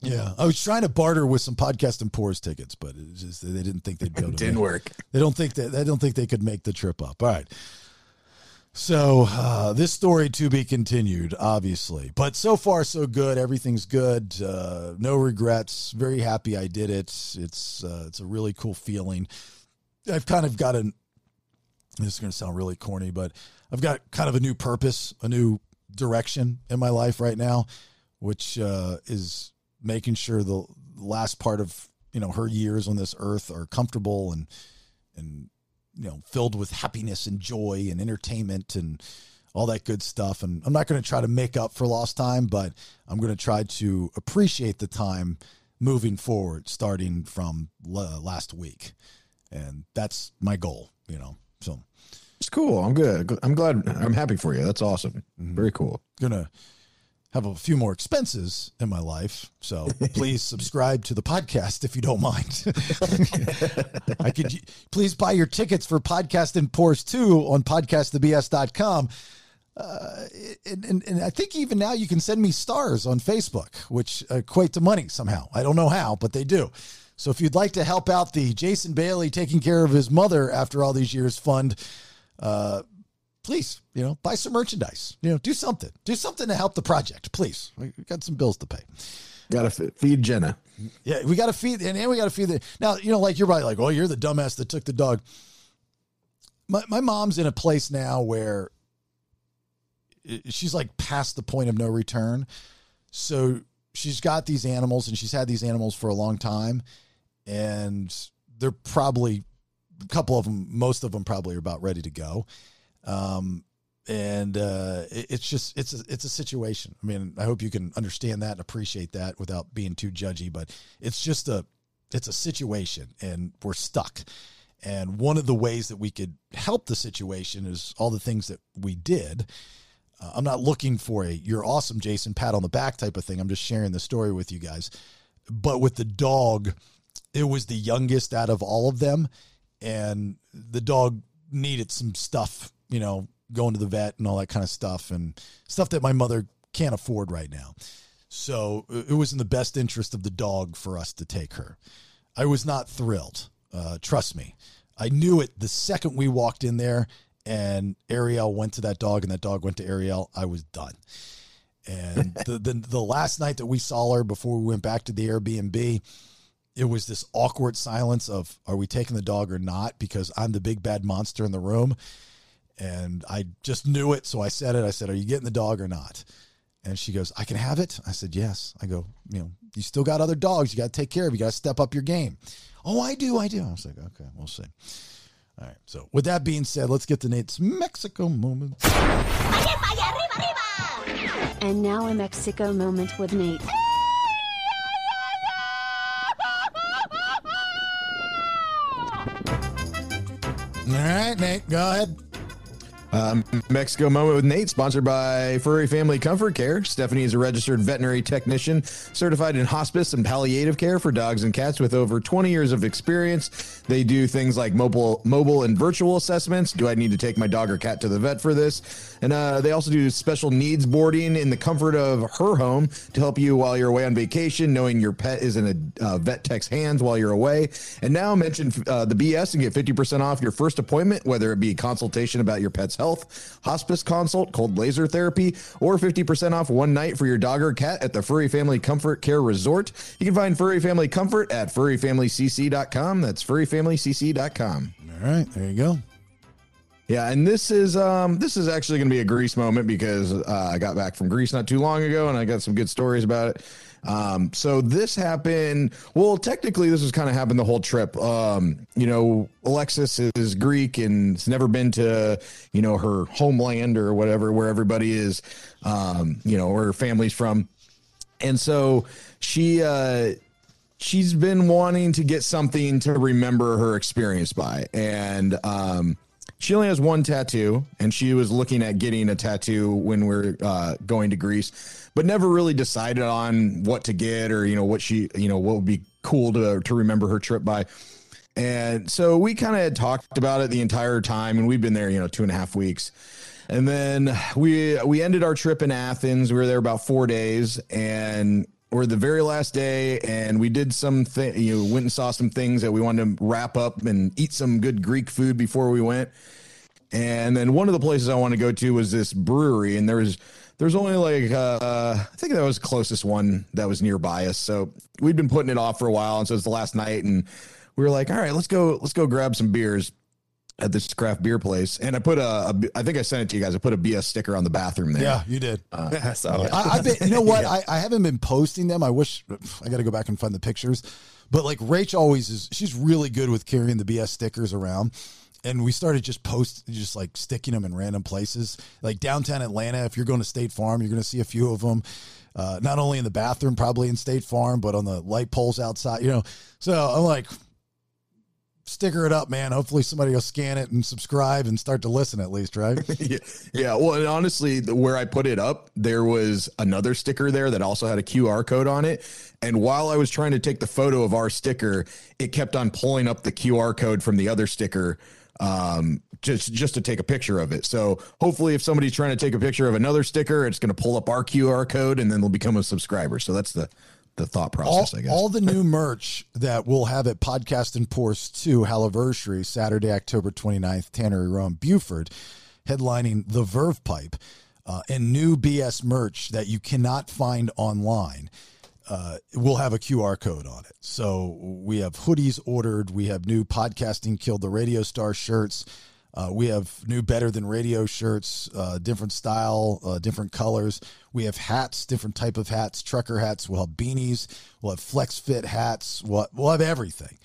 Yeah, I was trying to barter with some podcast and pours tickets, but it just they didn't think they'd go. To Didn't make- work. They don't think that they don't think they could make the trip up. All right. So uh, this story to be continued, obviously, but so far so good. Everything's good. Uh, no regrets. Very happy I did it. It's uh, it's a really cool feeling. I've kind of got an. This is going to sound really corny, but I've got kind of a new purpose, a new direction in my life right now, which uh, is making sure the last part of you know her years on this earth are comfortable and and you know filled with happiness and joy and entertainment and all that good stuff and i'm not going to try to make up for lost time but i'm going to try to appreciate the time moving forward starting from l- last week and that's my goal you know so It's cool. I'm good. I'm glad. I'm happy for you. That's awesome. Mm-hmm. Very cool. gonna have a few more expenses in my life so please subscribe to the podcast if you don't mind i could please buy your tickets for podcast and Pores 2 on podcastthebs.com uh, and, and, and I think even now you can send me stars on Facebook, which equate to money somehow. I don't know how, but they do. So if you'd like to help out the Jason Bailey taking care of his mother after all these years fund, uh, please, you know, buy some merchandise. You know, do something. Do something to help the project, please. We got some bills to pay. Got to feed Jenna. Yeah, we got to feed, and, and we got to feed the. Now, you know, like you're probably like, oh, you're the dumbass that took the dog. my, my mom's in a place now where she's like past the point of no return. So she's got these animals and she's had these animals for a long time. And they're probably a couple of them, most of them probably are about ready to go. Um, and uh, it- it's just it's a, it's a situation. I mean, I hope you can understand that and appreciate that without being too judgy. But it's just a it's a situation, and we're stuck. And one of the ways that we could help the situation is all the things that we did. Uh, I'm not looking for a "you're awesome, Jason" pat on the back type of thing. I'm just sharing the story with you guys. But with the dog, it was the youngest out of all of them, and the dog needed some stuff, you know, going to the vet and all that kind of stuff, and stuff that my mother can't afford right now. So it was in the best interest of the dog for us to take her. I was not thrilled. Uh, trust me. I knew it the second we walked in there and Ariel went to that dog and that dog went to Ariel. I was done. And the, the the last night that we saw her before we went back to the Airbnb, it was this awkward silence of are we taking the dog or not? Because I'm the big bad monster in the room. And I just knew it. So I said it. I said, Are you getting the dog or not? And she goes, I can have it. I said, Yes. I go, You know, you still got other dogs. You got to take care of. You got to step up your game. Oh, I do. I do. I was like, Okay, we'll see. All right. So, with that being said, let's get to Nate's Mexico moment. And now a Mexico moment with Nate. All right, Nate, go ahead. Um, Mexico Moment with Nate, sponsored by Furry Family Comfort Care. Stephanie is a registered veterinary technician, certified in hospice and palliative care for dogs and cats with over 20 years of experience. They do things like mobile, mobile and virtual assessments. Do I need to take my dog or cat to the vet for this? And uh, they also do special needs boarding in the comfort of her home to help you while you're away on vacation, knowing your pet is in a uh, vet tech's hands while you're away. And now mention uh, the BS and get 50% off your first appointment, whether it be a consultation about your pet's health, hospice consult, cold laser therapy, or 50% off one night for your dog or cat at the Furry Family Comfort Care Resort. You can find Furry Family Comfort at furryfamilycc.com. That's furryfamilycc.com. All right, there you go. Yeah, and this is um this is actually going to be a Greece moment because uh, I got back from Greece not too long ago and I got some good stories about it. Um, so this happened. Well, technically, this has kind of happened the whole trip. Um, you know, Alexis is Greek and has never been to you know her homeland or whatever where everybody is. Um, you know, where her family's from, and so she uh she's been wanting to get something to remember her experience by and um she only has one tattoo and she was looking at getting a tattoo when we're uh, going to greece but never really decided on what to get or you know what she you know what would be cool to to remember her trip by and so we kind of had talked about it the entire time and we've been there you know two and a half weeks and then we we ended our trip in Athens. We were there about four days, and we're the very last day, and we did some thing. You know, went and saw some things that we wanted to wrap up and eat some good Greek food before we went. And then one of the places I want to go to was this brewery, and there was there's only like uh, I think that was closest one that was nearby us. So we'd been putting it off for a while, and so it's the last night, and we were like, all right, let's go, let's go grab some beers at this craft beer place. And I put a, a I think I sent it to you guys. I put a BS sticker on the bathroom there. Yeah, you did. I saw it. I, I've been, you know what? I, I haven't been posting them. I wish I got to go back and find the pictures. But like Rach always is, she's really good with carrying the BS stickers around. And we started just post, just like sticking them in random places, like downtown Atlanta. If you're going to State Farm, you're going to see a few of them. Uh, not only in the bathroom, probably in State Farm, but on the light poles outside. You know, so I'm like, sticker it up, man. Hopefully somebody will scan it and subscribe and start to listen at least, right? yeah, yeah. Well, and honestly, the- where I put it up, there was another sticker there that also had a QR code on it. And while I was trying to take the photo of our sticker, it kept on pulling up the QR code from the other sticker um just just to take a picture of it so hopefully if somebody's trying to take a picture of another sticker it's going to pull up our qr code and then they'll become a subscriber so that's the the thought all, process i guess all the new merch that we'll have at Podcast and Pours 2 Halliversary, Saturday, October 29th, Tannery Row in Buford, headlining the Verve Pipe, uh, and new BS merch that you cannot find online. Uh, we'll have a QR code on it. So we have hoodies ordered. We have new podcasting killed the radio star shirts. Uh, we have new Better Than Radio shirts, uh, different style, uh, different colors. We have hats, different type of hats, trucker hats. We'll have beanies. We'll have flex fit hats. We'll, we'll have everything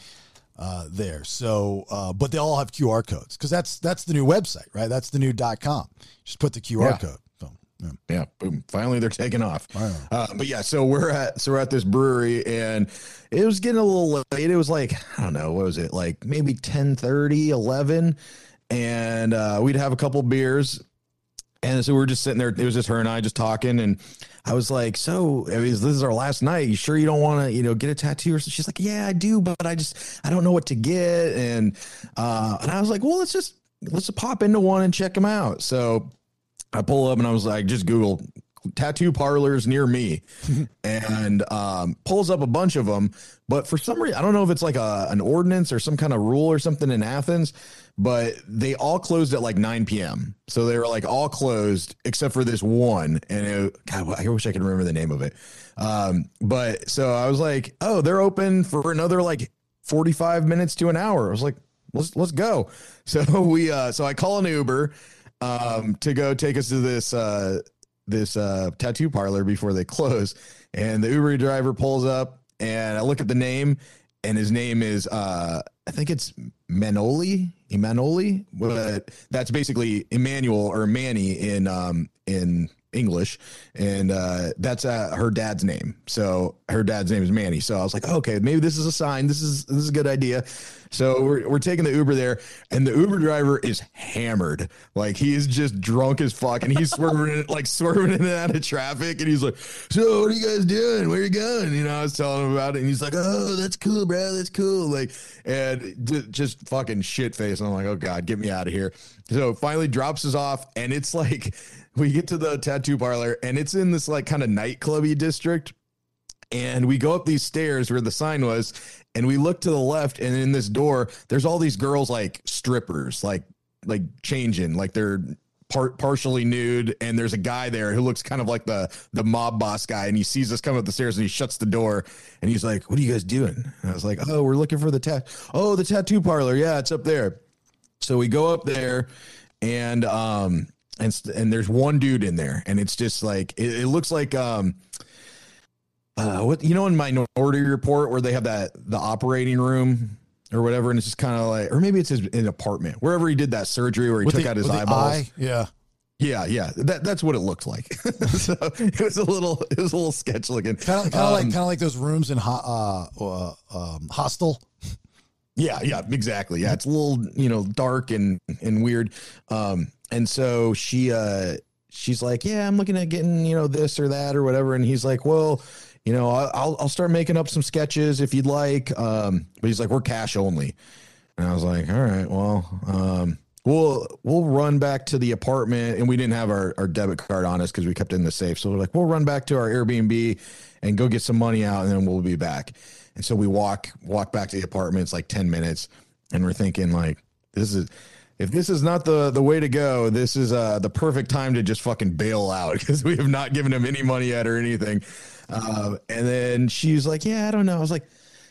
uh, there. So, uh, but they all have QR codes because that's that's the new website, right? That's the new dot com. Just put the QR Yeah. code. Yeah. Yeah, boom. Finally, they're taking off. Uh, but yeah, so we're at so we're at this brewery, and it was getting a little late. It was like I don't know what was it like maybe 10, 30, 11. And uh, we'd have a couple beers, and so we were just sitting there. It was just her and I just talking, and I was like, "So, I mean, this is our last night. You sure you don't want to, you know, get a tattoo?" Or something? she's like, "Yeah, I do, but I just I don't know what to get." And uh, and I was like, "Well, let's just let's pop into one and check them out." So I pull up and I was like, just Google tattoo parlors near me and um, pulls up a bunch of them. But for some reason, I don't know if it's like a, an ordinance or some kind of rule or something in Athens, but they all closed at like 9 p.m. So they were like all closed except for this one. And it, God, I wish I could remember the name of it. Um, but so I was like, oh, they're open for another like 45 minutes to an hour. I was like, let's let's go. So we uh so I call an Uber um to go take us to this uh this uh tattoo parlor before they close. And the Uber driver pulls up and I look at the name and his name is uh I think it's Manoli, Emanoli, but that's basically Emmanuel or Manny in um in English, and uh, that's uh, her dad's name. So her dad's name is Manny. So I was like, okay, maybe this is a sign. This is this is a good idea. So we're, we're taking the Uber there, and the Uber driver is hammered. Like he is just drunk as fuck, and he's swerving in, like swerving in and out of traffic, and he's like, "So what are you guys doing? Where you going?" You know, I was telling him about it, and he's like, "Oh, that's cool, bro. That's cool." Like, and j- just fucking shit face. And I'm like, "Oh god, get me out of here." So finally drops us off, and it's like we get to the tattoo parlor, and it's in this like kind of nightclubby district. And we go up these stairs where the sign was and we look to the left and in this door there's all these girls like strippers like like changing like they're part partially nude and there's a guy there who looks kind of like the the mob boss guy and he sees us come up the stairs and he shuts the door and he's like what are you guys doing? And i was like oh we're looking for the tat oh the tattoo parlor. Yeah it's up there. So we go up there and um and and there's one dude in there and it's just like it, it looks like um uh what you know in minority report where they have that the operating room or whatever and it's just kind of like or maybe it's his an apartment wherever he did that surgery where he With took the- out his eyeballs eye? Yeah. yeah yeah that that's what it looked like so it was a little it was a little sketch looking Kind of, of like, Um, kind of like those rooms in ho- uh, uh, um, hostel. Yeah, yeah, exactly. Yeah, it's a little, you know, dark and and weird. Um, and so she uh she's like, Yeah, I'm looking at getting, you know, this or that or whatever. And he's like, Well, you know, I'll I'll start making up some sketches if you'd like. Um, but he's like, We're cash only. And I was like, All right, well, um, we'll we'll run back to the apartment and we didn't have our, our debit card on us because we kept it in the safe. So we're like, we'll run back to our Airbnb and go get some money out and then we'll be back. And so we walk walk back to the apartment. It's like 10 minutes. And we're thinking like this is if this is not the the way to go, this is uh the perfect time to just fucking bail out because we have not given him any money yet or anything. Um, and then she's like, Yeah, I don't know. I was like,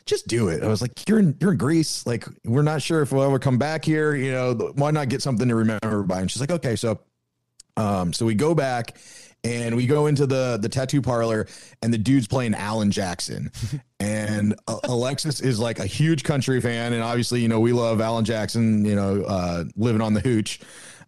just do it. I was like, you're in you're in Greece. Like, we're not sure if we'll ever come back here. You know, why not get something to remember by? And she's like, okay, so um, so we go back and we go into the the tattoo parlor and the dude's playing Alan Jackson. And uh, Alexis is like a huge country fan and obviously, you know, we love Alan Jackson, you know, uh living on the hooch.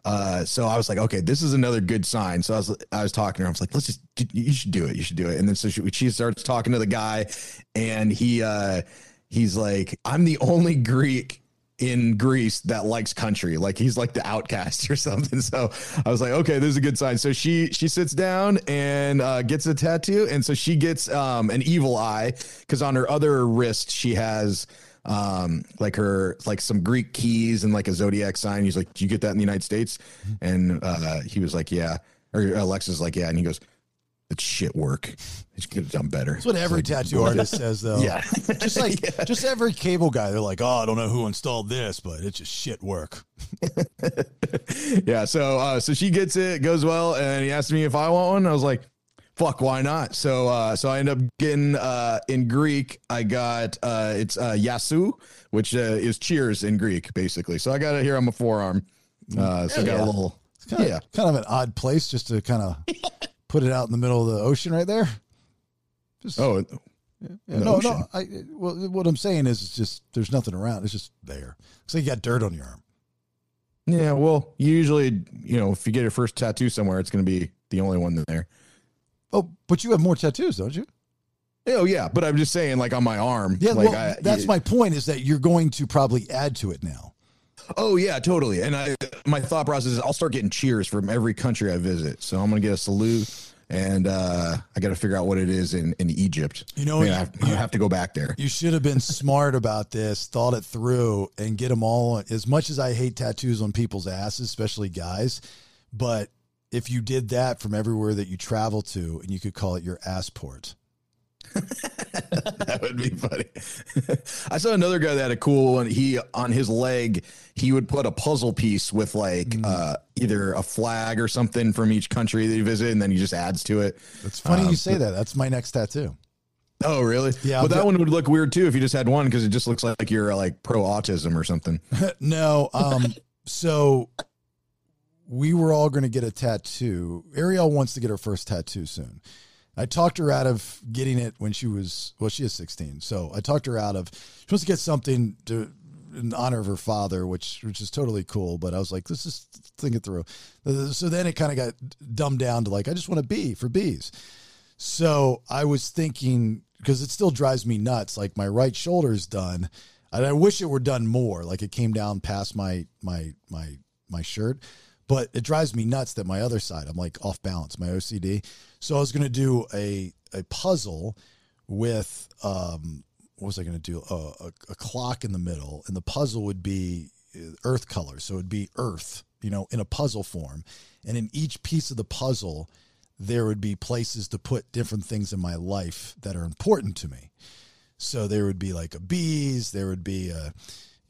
Uh, so I was like, okay, this is another good sign. So I was, I was talking to her. I was like, let's just, you should do it. You should do it. And then so she, she starts talking to the guy, and he, uh, he's like, I'm the only Greek in Greece that likes country. Like he's like the outcast or something. So I was like, okay, this is a good sign. So she she sits down and uh, gets a tattoo, and so she gets um, an evil eye because on her other wrist she has um like her like some greek keys and like a zodiac sign he's like do you get that in the united states and uh he was like yeah or Alexis like yeah and he goes it's shit work he could have done better That's what every tattoo artist says, though. Yeah. just like just every cable guy. They're like, oh, I don't know who installed this, but it's just shit work. yeah. So uh, so she gets it, goes well, and he asked me if I want one. I was like, fuck, why not? So uh, so I end up getting uh, in Greek. I got uh, it's uh, Yasu, which uh, is cheers in Greek, basically. So I got it here on my forearm. Uh, so got Yeah. a little. It's kind of, Yeah. kind of an odd place just to kind of put it out in the middle of the ocean right there. Just, Oh, yeah, the no, ocean. no. I, well, what I'm saying is, it's just there's nothing around. It's just there. So you got dirt on your arm. yeah. Well, usually, you know, if you get your first tattoo somewhere, it's going to be the only one there. Oh, but you have more tattoos, don't you? Oh yeah, but I'm just saying, like on my arm. Yeah, like well, I, that's my point. Is that you're going to probably add to it now. Oh yeah, totally. And I, my thought process is, I'll start getting cheers from every country I visit. So I'm gonna get a salute, and uh, I got to figure out what it is in, in Egypt. You know, Man, you- I, have, I have to go back there. You should have been smart about this, thought it through, and get them all. As much as I hate tattoos on people's asses, especially guys, but if you did that from everywhere that you travel to, and you could call it your assport. that would be funny. I saw another guy that had a cool one. He on his leg, he would put a puzzle piece with like Mm. uh, either a flag or something from each country that he visited, and then he just adds to it. It's funny Um, you say that. That's my next tattoo. Oh, really? Yeah, But that one would look weird too if you just had one because it just looks like you're like pro autism or something. no, um, so we were all going to get a tattoo. Ariel wants to get her first tattoo soon. I talked her out of getting it when she was well, she is 16. So I talked her out of she wants to get something to in honor of her father, which which is totally cool. But I was like, let's just think it through. Uh, So then it kind of got dumbed down to like, I just want a B for bees. So I was thinking because it still drives me nuts. Like my right shoulder's done, and I wish it were done more. Like it came down past my my my my shirt, but it drives me nuts that my other side I'm like off balance. My OCD. So I was gonna do a a puzzle with um what was I gonna do a, a, a clock in the middle, and the puzzle would be uh, Earth color. So it'd be Earth, you know, in a puzzle form, and in each piece of the puzzle there would be places to put different things in my life that are important to me. So there would be like a bees, there would be a,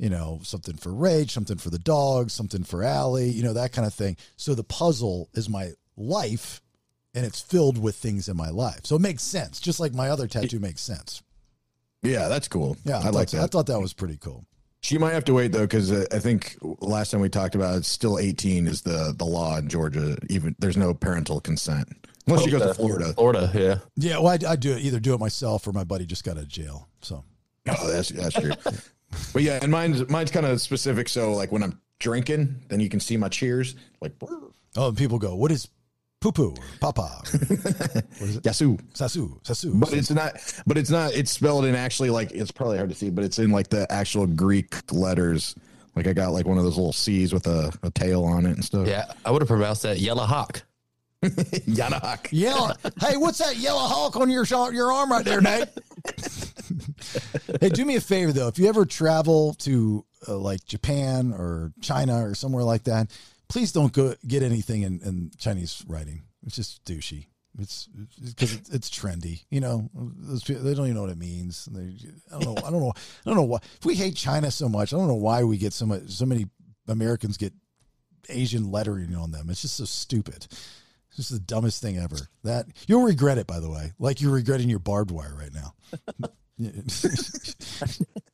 you know, something for Rage, something for the dog, something for Allie, you know, that kind of thing. So the puzzle is my life and it's filled with things in my life. So it makes sense, just like my other tattoo makes sense. Yeah, that's cool. Yeah, I, thought like that. I thought that was pretty cool. She might have to wait though, because uh, I think last time we talked about it, still 18 is the the law in Georgia. Even there's no parental consent unless she goes to Florida. Florida, yeah. Yeah, well, I, I do it either do it myself or my buddy just got out of jail. So Oh, that's that's true. But yeah, and mine's mine's kind of specific. So like when I'm drinking, then you can see my cheers. Like oh, and people go, "What is poo poo papa?" Yasu. Sasu, sasu. But it's not. But it's not. It's spelled in actually like it's probably hard to see, but it's in like the actual Greek letters. Like I got like one of those little C's with a, a tail on it and stuff. Yeah, I would have pronounced that Yellow Hawk. Yanahawk. Yellow. hey, what's that yellow hawk on your your arm right there, Nate? hey, do me a favor though. If you ever travel to uh, like Japan or China or somewhere like that, please don't go get anything in, in Chinese writing. It's just douchey. It's because it's, it's trendy. You know, those people, they don't even know what it means. They, I don't know. I don't know. I don't know why. If we hate China so much, I don't know why we get so much. So many Americans get Asian lettering on them. It's just so stupid. It's is the dumbest thing ever. That you'll regret it, by the way. Like you're regretting your barbed wire right now.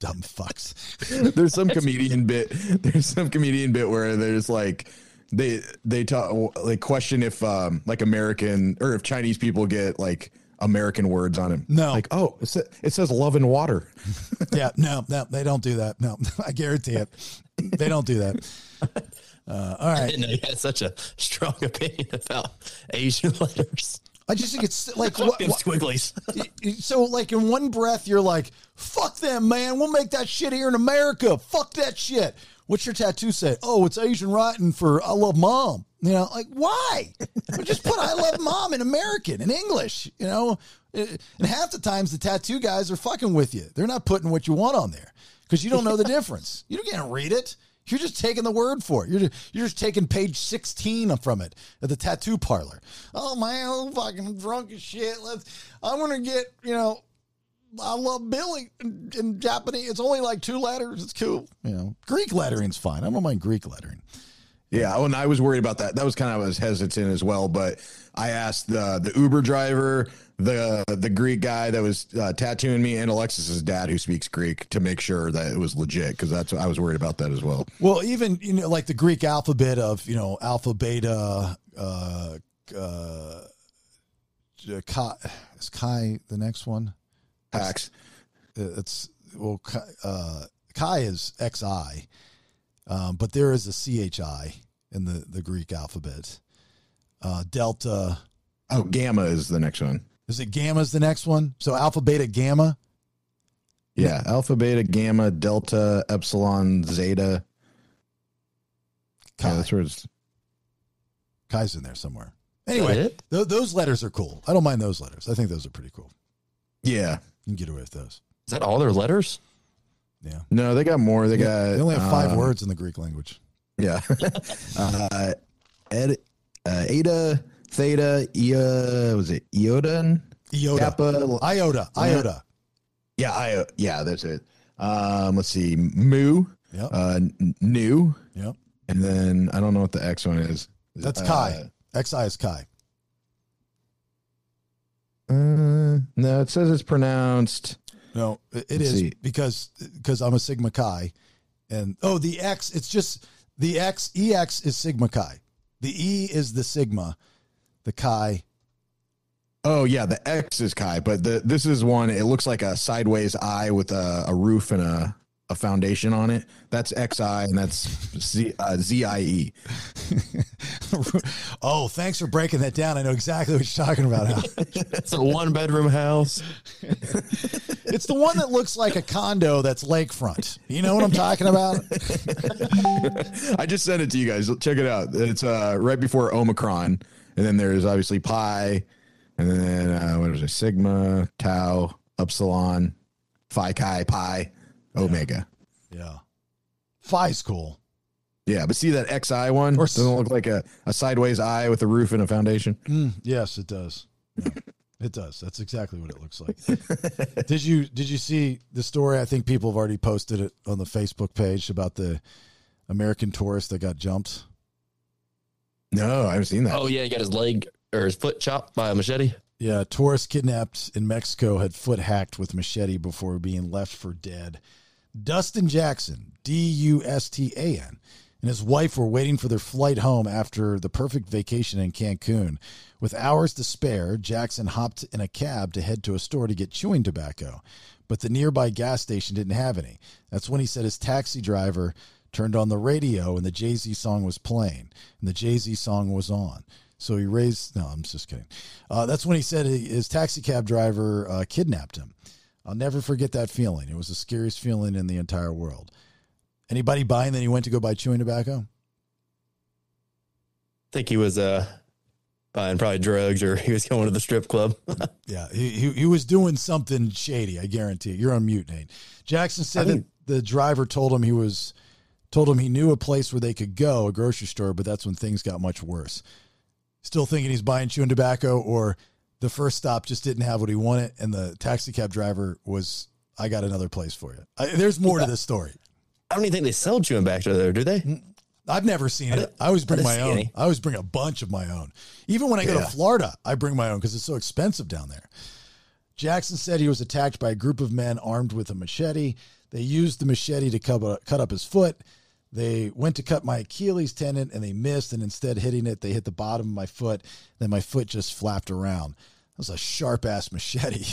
Dumb fucks. there's some comedian bit. There's some comedian bit where there's like they they talk like question if um like American or if Chinese people get like American words on it. No. like oh it, sa- it says love and water. Yeah, no, no, they don't do that. No, I guarantee it. They don't do that. Uh, all I didn't know you had such a strong opinion about Asian letters. I just think it's like what, what- squigglies. so like in one breath you're like fuck them man. We'll make that shit here in america. Fuck that shit. What's your tattoo say? Oh it's asian writing for i love mom. You know like why? Just put i love mom in american in english you know? And half the times the tattoo guys are fucking with you. They're not putting what you want on there because you don't know the difference. You can't read it you're just taking the word for it. You're just, you're just taking page 16 from it at the tattoo parlor. Oh man, I'm fucking drunk as shit. Let's. I'm gonna get you know. I love Billy in, in Japanese. It's only like two letters. It's cool. You know, Greek lettering's fine. I don't mind Greek lettering. Yeah, and I was worried about that. That was kind of I was hesitant as well. But I asked the the Uber driver the the Greek guy that was uh, tattooing me and Alexis's dad who speaks Greek to make sure that it was legit because that's I was worried about that as well. Well, even you know, like the Greek alphabet of you know alpha, beta, uh, uh, chi, is chi the next one? Pax. It's well, chi, uh, chi is xi, um, but there is a chi in the the Greek alphabet. Uh, delta. Oh, gamma is the next one. Is it gamma is the next one? So alpha, beta, gamma. Yeah, alpha, beta, gamma, delta, epsilon, zeta. Chi. Yeah, that's where it's. Chi's in there somewhere. Anyway, th- those letters are cool. I don't mind those letters. I think those are pretty cool. Yeah. You can get away with those. Is that all their letters? Yeah. No, they got more. They got. They only have five um, words in the Greek language. Yeah. uh, ed, uh, Eta, Theta, Ia, was it Iota? Iota. Kappa, Iota. Iota. Yeah, I, yeah, that's it. Um, let's see. Mu. Yep. Uh, n- new. Yep. And then I don't know what the X one is. Is That's it, Chi. XI is Chi. Uh, no, it says it's pronounced. No, it it see. because because I'm a Sigma Chi, and oh, the X. It's just the X. EX is Sigma Chi. The E is the Sigma. The Chi. Oh yeah, the X is Kai, but the this is one. It looks like a sideways eye with a, a roof and a, a foundation on it. That's XI, and that's Z, uh, ZIE. oh, thanks for breaking that down. I know exactly what you're talking about. Al. It's a one bedroom house. it's the one that looks like a condo that's lakefront. You know what I'm talking about? I just sent it to you guys. Check it out. It's uh, right before Omicron, and then there's obviously Pi, and then uh, what was it? Sigma, Tau, Epsilon, Phi Chi, Pi, Omega. Yeah. Phi's cool. Yeah, but see that XI one Or- doesn't it look like a, a sideways eye with a roof and a foundation. Mm, yes, it does. Yeah, it does. That's exactly what it looks like. did you did you see the story? I think people have already posted it on the Facebook page about the American tourist that got jumped. No, I haven't seen that. Oh yeah, he got his leg or his foot chopped by a machete. Yeah, tourist kidnapped in Mexico had foot hacked with machete before being left for dead. Dustan Jackson, D U S T A N, and his wife were waiting for their flight home after the perfect vacation in Cancun. With hours to spare, Jackson hopped in a cab to head to a store to get chewing tobacco, but the nearby gas station didn't have any. That's when he said his taxi driver turned on the radio and the Jay Z song was playing, and the Jay Z song was on. So he raised. No, I'm just kidding. Uh, that's when he said his taxi cab driver uh, kidnapped him. I'll never forget that feeling. It was the scariest feeling in the entire world. Anybody buying that he went to go buy chewing tobacco? think he was uh buying probably drugs or he was going to the strip club. Yeah, he, he, he was doing something shady. I guarantee it. You're on mute, Nate. Jackson said I think- that the driver told him he was told him he knew a place where they could go, a grocery store, but that's when things got much worse. Still thinking he's buying chewing tobacco, or the first stop just didn't have what he wanted, and the taxi cab driver was, "I got another place for you." I, there's more to this story. I don't even think they sell chewing tobacco there, do they? I've never seen it. I always bring didn't my own. any. I always bring a bunch of my own. Even when I go Yeah. to Florida, I bring my own because it's so expensive down there. Jackson said he was attacked by a group of men armed with a machete. They used the machete to cut, cut up his foot. They went to cut my Achilles tendon and they missed, and instead hitting it, they hit the bottom of my foot. Then my foot just flapped around. That was a sharp ass machete.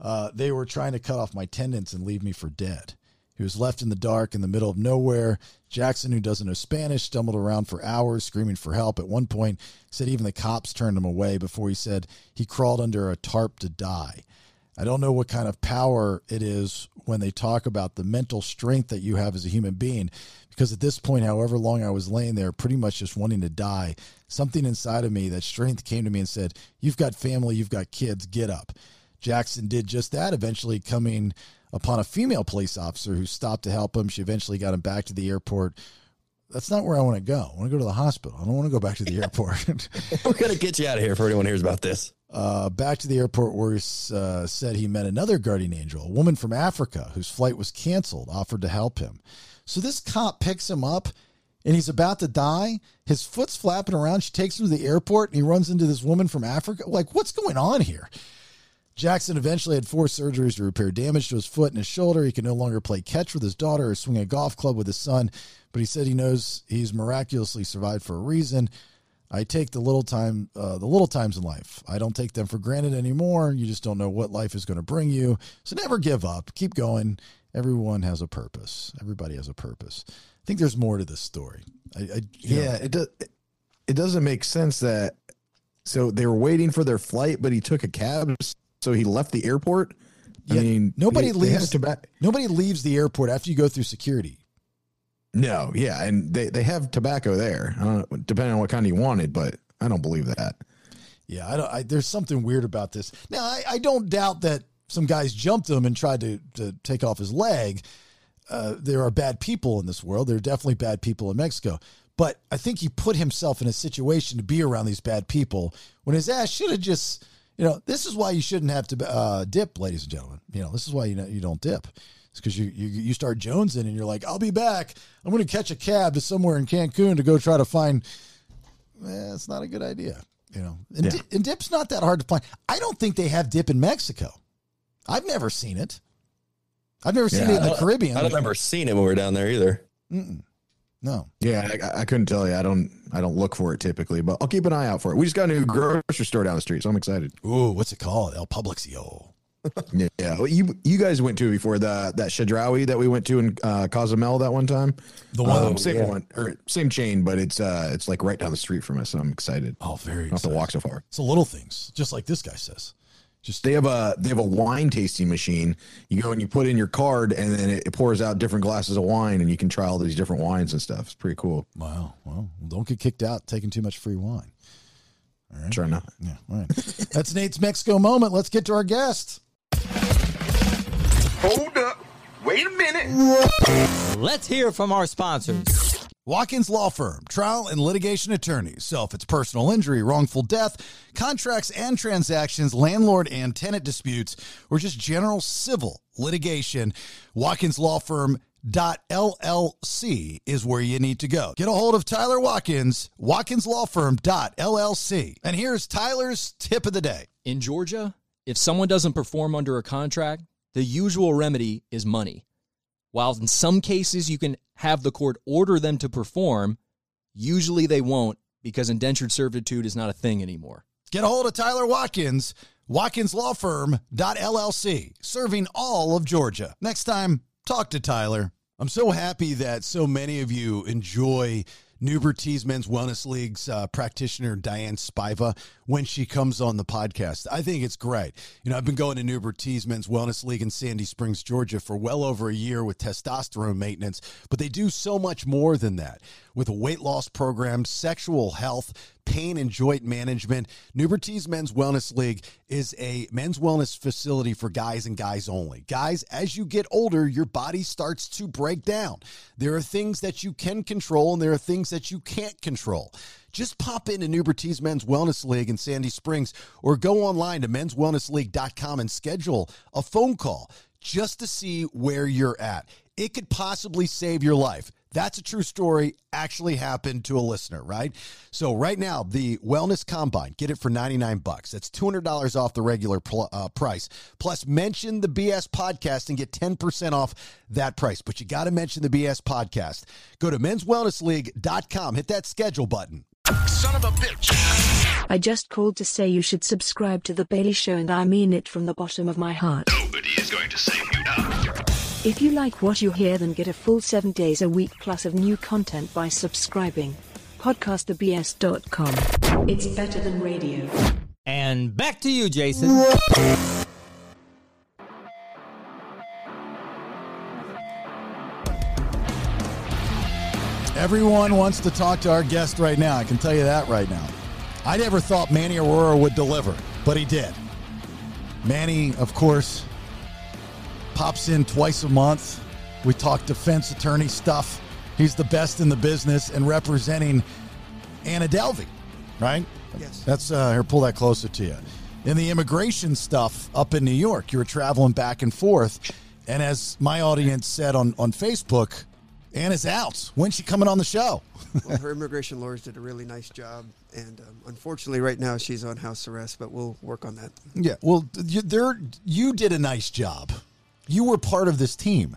Uh, they were trying to cut off my tendons and leave me for dead. He was left in the dark in the middle of nowhere. Jackson, who doesn't know Spanish, stumbled around for hours screaming for help. At one point, said even the cops turned him away before he said he crawled under a tarp to die. I don't know what kind of power it is when they talk about the mental strength that you have as a human being. Because at this point, however long I was laying there, pretty much just wanting to die, something inside of me, that strength came to me and said, You've got family, you've got kids, get up. Jackson did just that, eventually coming upon a female police officer who stopped to help him. She eventually got him back to the airport. That's not where I want to go. I want to go to the hospital. I don't want to go back to the airport. We're gonna get you out of here if anyone hears about this. uh, back to the airport where he uh, said he met another guardian angel, a woman from Africa whose flight was canceled, offered to help him. So this cop picks him up and he's about to die. His foot's flapping around. She takes him to the airport and he runs into this woman from Africa. Like, what's going on here? Jackson eventually had four surgeries to repair damage to his foot and his shoulder. He can no longer play catch with his daughter or swing a golf club with his son, but he said he knows he's miraculously survived for a reason. I take the little time, uh, the little times in life. I don't take them for granted anymore. You just don't know what life is going to bring you. So never give up. Keep going. Everyone has a purpose. Everybody has a purpose. I think there's more to this story. I, I Yeah, know, it does. It doesn't make sense that. So they were waiting for their flight, but he took a cab, so he left the airport. I Yeah, mean, nobody they- they have leaves. nobody leaves the airport after you go through security. No, yeah, and they, they have tobacco there. Know, depending on what kind you wanted, but I don't believe that. Yeah, I don't. I, there's something weird about this. Now, I, I don't doubt that some guys jumped him and tried to, to take off his leg. Uh, there are bad people in this world. There are definitely bad people in Mexico. But I think he put himself in a situation to be around these bad people when his ass should have just, you know, this is why you shouldn't have to uh, dip, ladies and gentlemen. You know, this is why you know, you don't dip. It's because you, you you start jonesing and you're like, I'll be back. I'm going to catch a cab to somewhere in Cancun to go try to find. Eh, it's not a good idea. You know, and, Yeah. di- and dip's not that hard to find. I don't think they have dip in Mexico. I've never seen it. I've never seen Yeah, it in the Caribbean. I've never seen it when we were down there either. Mm-mm. No. Yeah, I, I couldn't tell you. I don't. I don't look for it typically, but I'll keep an eye out for it. We just got a new grocery store down the street, so I'm excited. Ooh, what's it called? El Publixio. Yeah, yeah. Well, you you guys went to it before the that Chedraui that we went to in uh, Cozumel that one time. The one- Um, same yeah. one or same chain, but it's uh it's like right down the street from us. So I'm excited. Oh, very. Not to walk so far. It's the little things, just like this guy says. Just They have a they have a wine tasting machine. You go and you put in your card, and then it, it pours out different glasses of wine, and you can try all these different wines and stuff. It's pretty cool. wow. Well, don't get kicked out taking too much free wine. Try not. Yeah. All right. That's Nate's Mexico moment. Let's get to our guest. Hold up. Wait a minute. Let's hear from our sponsors. Watkins Law Firm, trial and litigation attorneys. So if it's personal injury, wrongful death, contracts and transactions, landlord and tenant disputes, or just general civil litigation, Watkins Law Firm. Dot LLC is where you need to go. Get a hold of Tyler Watkins, Watkins Law Firm. Dot LLC. And here's Tyler's tip of the day. In Georgia, if someone doesn't perform under a contract, the usual remedy is money. While in some cases you can have the court order them to perform, usually they won't because indentured servitude is not a thing anymore. Get a hold of Tyler Watkins, Watkins Law Firm. LLC, serving all of Georgia. Next time, talk to Tyler. I'm so happy that so many of you enjoy Nubertese Men's Wellness League's uh, practitioner Diane Spiva when she comes on the podcast. I think it's great. You know, I've been going to Nubertese Men's Wellness League in Sandy Springs, Georgia for well over a year with testosterone maintenance, but they do so much more than that. With a weight loss program, sexual health, pain and joint management, Nubertese Men's Wellness League is a men's wellness facility for guys and guys only. Guys, as you get older, your body starts to break down. There are things that you can control and there are things that you can't control. Just pop into Nubertese Men's Wellness League in Sandy Springs or go online to menswellnessleague.com and schedule a phone call just to see where you're at. It could possibly save your life. That's a true story, actually happened to a listener, right? So right now, the Wellness Combine, get it for 99 bucks. That's $200 off the regular pl- uh, price. Plus, mention the BS podcast and get 10% off that price. But you got to mention the BS podcast. Go to menswellnessleague.com, hit that schedule button. Son of a bitch. I just called to say you should subscribe to The Bailey Show and I mean it from the bottom of my heart. Nobody is going to save you now. If you like what you hear, then get a full seven days a week plus of new content by subscribing. PodcastTheBS.com. It's better than radio. And back to you, Jason. Everyone wants to talk to our guest right now. I can tell you that right now. I never thought Manny Arora would deliver, but he did. Manny, of course, pops in twice a month. We talk defense attorney stuff. He's the best in the business and representing Anna Delvey, right? Yes. That's uh here, pull that closer to you. In the immigration stuff up in New York, you were traveling back and forth. And as my audience said on, on Facebook, Anna's out. When's she coming on the show? well, her immigration lawyers did a really nice job, and um, unfortunately, right now she's on house arrest. But we'll work on that. Yeah, well, you, there you did a nice job. You were part of this team.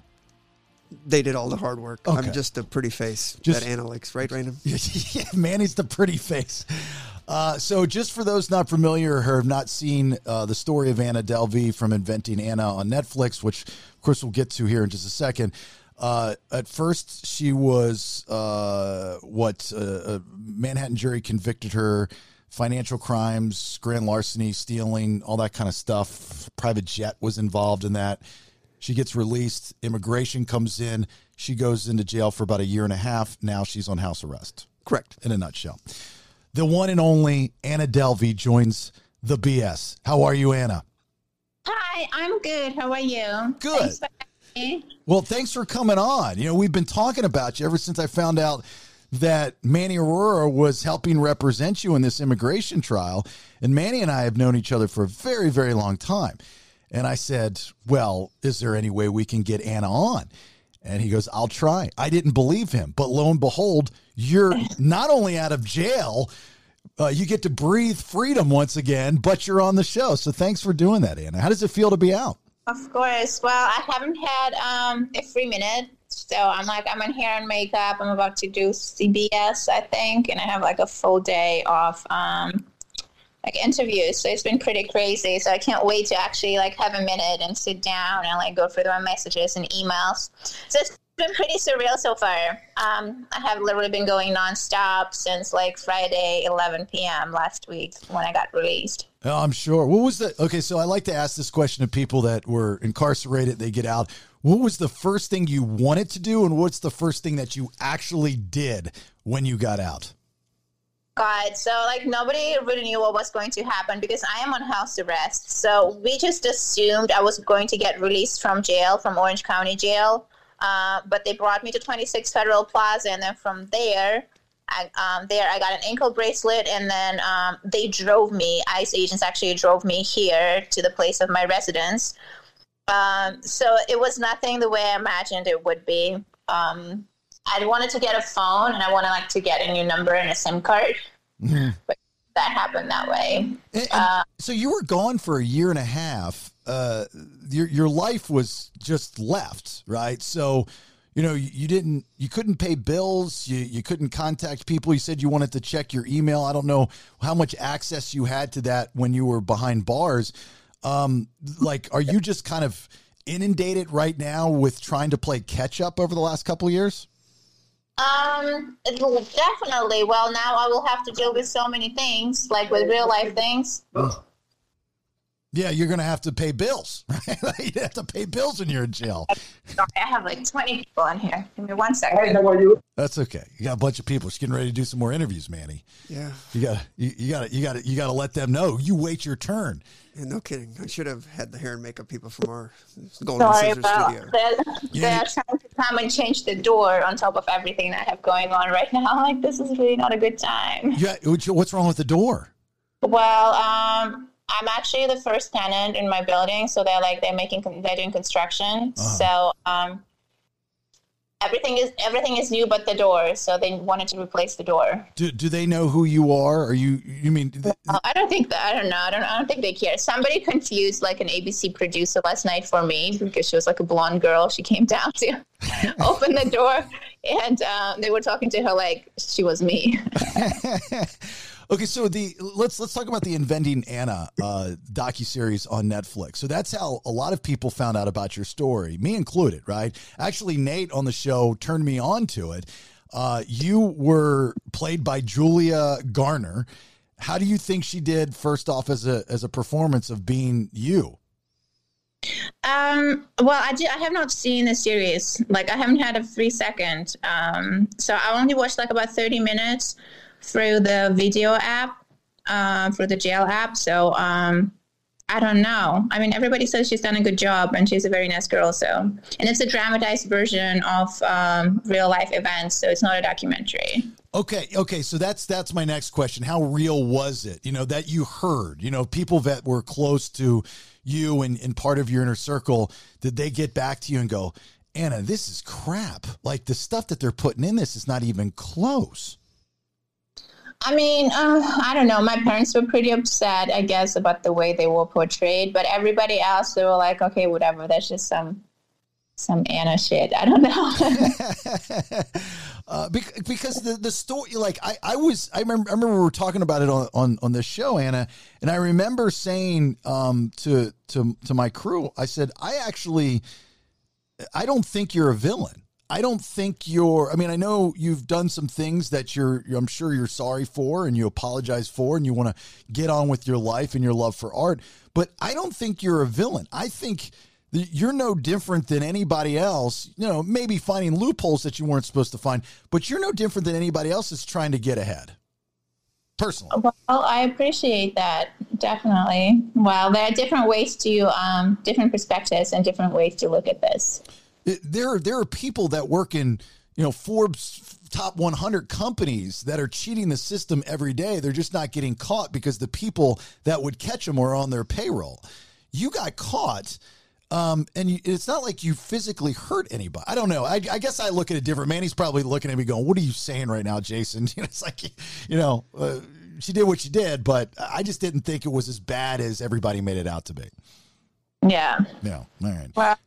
They did all the hard work. Okay. I'm just a pretty face Just- that Anna likes, right, Random? yeah, Manny's the pretty face. Uh, so, just for those not familiar or have not seen uh, the story of Anna Delvey from Inventing Anna on Netflix, which of course we'll get to here in just a second. Uh, at first, she was uh, what uh, a Manhattan jury convicted her financial crimes, grand larceny, stealing, all that kind of stuff. Private jet was involved in that. She gets released. Immigration comes in. She goes into jail for about a year and a half. Now she's on house arrest. Correct. In a nutshell. The one and only Anna Delvey joins the BS. How are you, Anna? Hi, I'm good. How are you? Good. Thanks for having me. Well, thanks for coming on. You know, we've been talking about you ever since I found out that Manny Arora was helping represent you in this immigration trial. And Manny and I have known each other for a very, very long time. And I said, Well, is there any way we can get Anna on? And he goes, I'll try. I didn't believe him. But lo and behold, you're not only out of jail, uh, you get to breathe freedom once again, but you're on the show. So thanks for doing that, Anna. How does it feel to be out? Of course. Well, I haven't had um, a free minute. So I'm like, I'm in hair and makeup. I'm about to do CBS, I think. And I have like a full day of um, like interviews. So it's been pretty crazy. So I can't wait to actually like have a minute and sit down and like go through my messages and emails. So it's been pretty surreal so far. Um, I have literally been going nonstop since like Friday, 11 p.m. last week when I got released. I'm sure. What was the okay? So I like to ask this question to people that were incarcerated. They get out. What was the first thing you wanted to do, and what's the first thing that you actually did when you got out? God, so like nobody really knew what was going to happen because I am on house arrest. So we just assumed I was going to get released from jail, from Orange County Jail. Uh, but they brought me to 26 Federal Plaza, and then from there, I, um, there I got an ankle bracelet, and then um, they drove me. ICE agents actually drove me here to the place of my residence. Um, so it was nothing the way I imagined it would be. Um, I wanted to get a phone, and I wanted like to get a new number and a SIM card. But that happened that way. Uh, So you were gone for a year and a half. Uh, your your life was just left, right? So, you know, you, you didn't, you couldn't pay bills. You you couldn't contact people. You said you wanted to check your email. I don't know how much access you had to that when you were behind bars. Um, like, are you just kind of inundated right now with trying to play catch up over the last couple of years? Um, it will definitely. Well, now I will have to deal with so many things, like with real life things. Yeah, you're going to have to pay bills. Right? you have to pay bills when you're in jail. Sorry, I have like 20 people in here. Give me one second. That's okay. You got a bunch of people. She's getting ready to do some more interviews, Manny. Yeah. You got you, you got to you got to you got to let them know. You wait your turn. Yeah, no kidding. I should have had the hair and makeup people from our Golden Sorry Scissors about studio. They're, Yeah. they're trying to come and change the door on top of everything that I have going on right now. Like, this is really not a good time. Yeah, what's what's wrong with the door? Well, um, I'm actually the first tenant in my building, so they're like they're making they're doing construction. So um, everything is everything is new but the door. So they wanted to replace the door. Do, do they know who you are? Are you you mean Uh, I don't think that I don't know. I don't I don't think they care. Somebody confused like an ABC producer last night for me because she was like a blonde girl. She came down to open the door, and uh, they were talking to her like she was me. Okay, so the let's let's talk about the Inventing Anna uh, docu series on Netflix. So that's how a lot of people found out about your story, me included. Right? Actually, Nate on the show turned me on to it. Uh, you were played by Julia Garner. How do you think she did? First off, as a as a performance of being you. Um, well, I did. I have not seen the series. Like, I haven't had a free second. Um, so I only watched like about thirty minutes through the video app, uh, through the jail app. So um, I don't know. I mean, everybody says she's done a good job, and she's a very nice girl. So, and it's a dramatized version of um, real life events. So it's not a documentary. Okay, okay, so that's that's my next question. How real was it? You know, that you heard, you know, people that were close to you and, and part of your inner circle, did they get back to you and go, Anna, this is crap. Like the stuff that they're putting in this is not even close. I mean, uh, I don't know. My parents were pretty upset, I guess, about the way they were portrayed. But everybody else, they were like, okay, whatever. That's just some some Anna shit. I don't know. uh, because the the story, like I, I was, I remember, I remember we were talking about it on on on this show, Anna, and I remember saying um, to to to my crew, I said, I actually, I don't think you're a villain. I don't think you're. I mean, I know you've done some things that you're. I'm sure you're sorry for, and you apologize for, and you want to get on with your life and your love for art. But I don't think you're a villain. I think you're no different than anybody else. You know, maybe finding loopholes that you weren't supposed to find, but you're no different than anybody else that's trying to get ahead. Personally, well, I appreciate that definitely. Well, there are different ways to, um, different perspectives and different ways to look at this there there are people that work in you know Forbes top 100 companies that are cheating the system every day. They're just not getting caught because the people that would catch them are on their payroll. You got caught. Um, and you, it's not like you physically hurt anybody. I don't know. I, I, guess I look at it different. Manny's probably looking at me going, "What are you saying right now, Jason?" You know, it's like, you know, uh, she did what she did, but I just didn't think it was as bad as everybody made it out to be. Yeah. Yeah. All right. Well,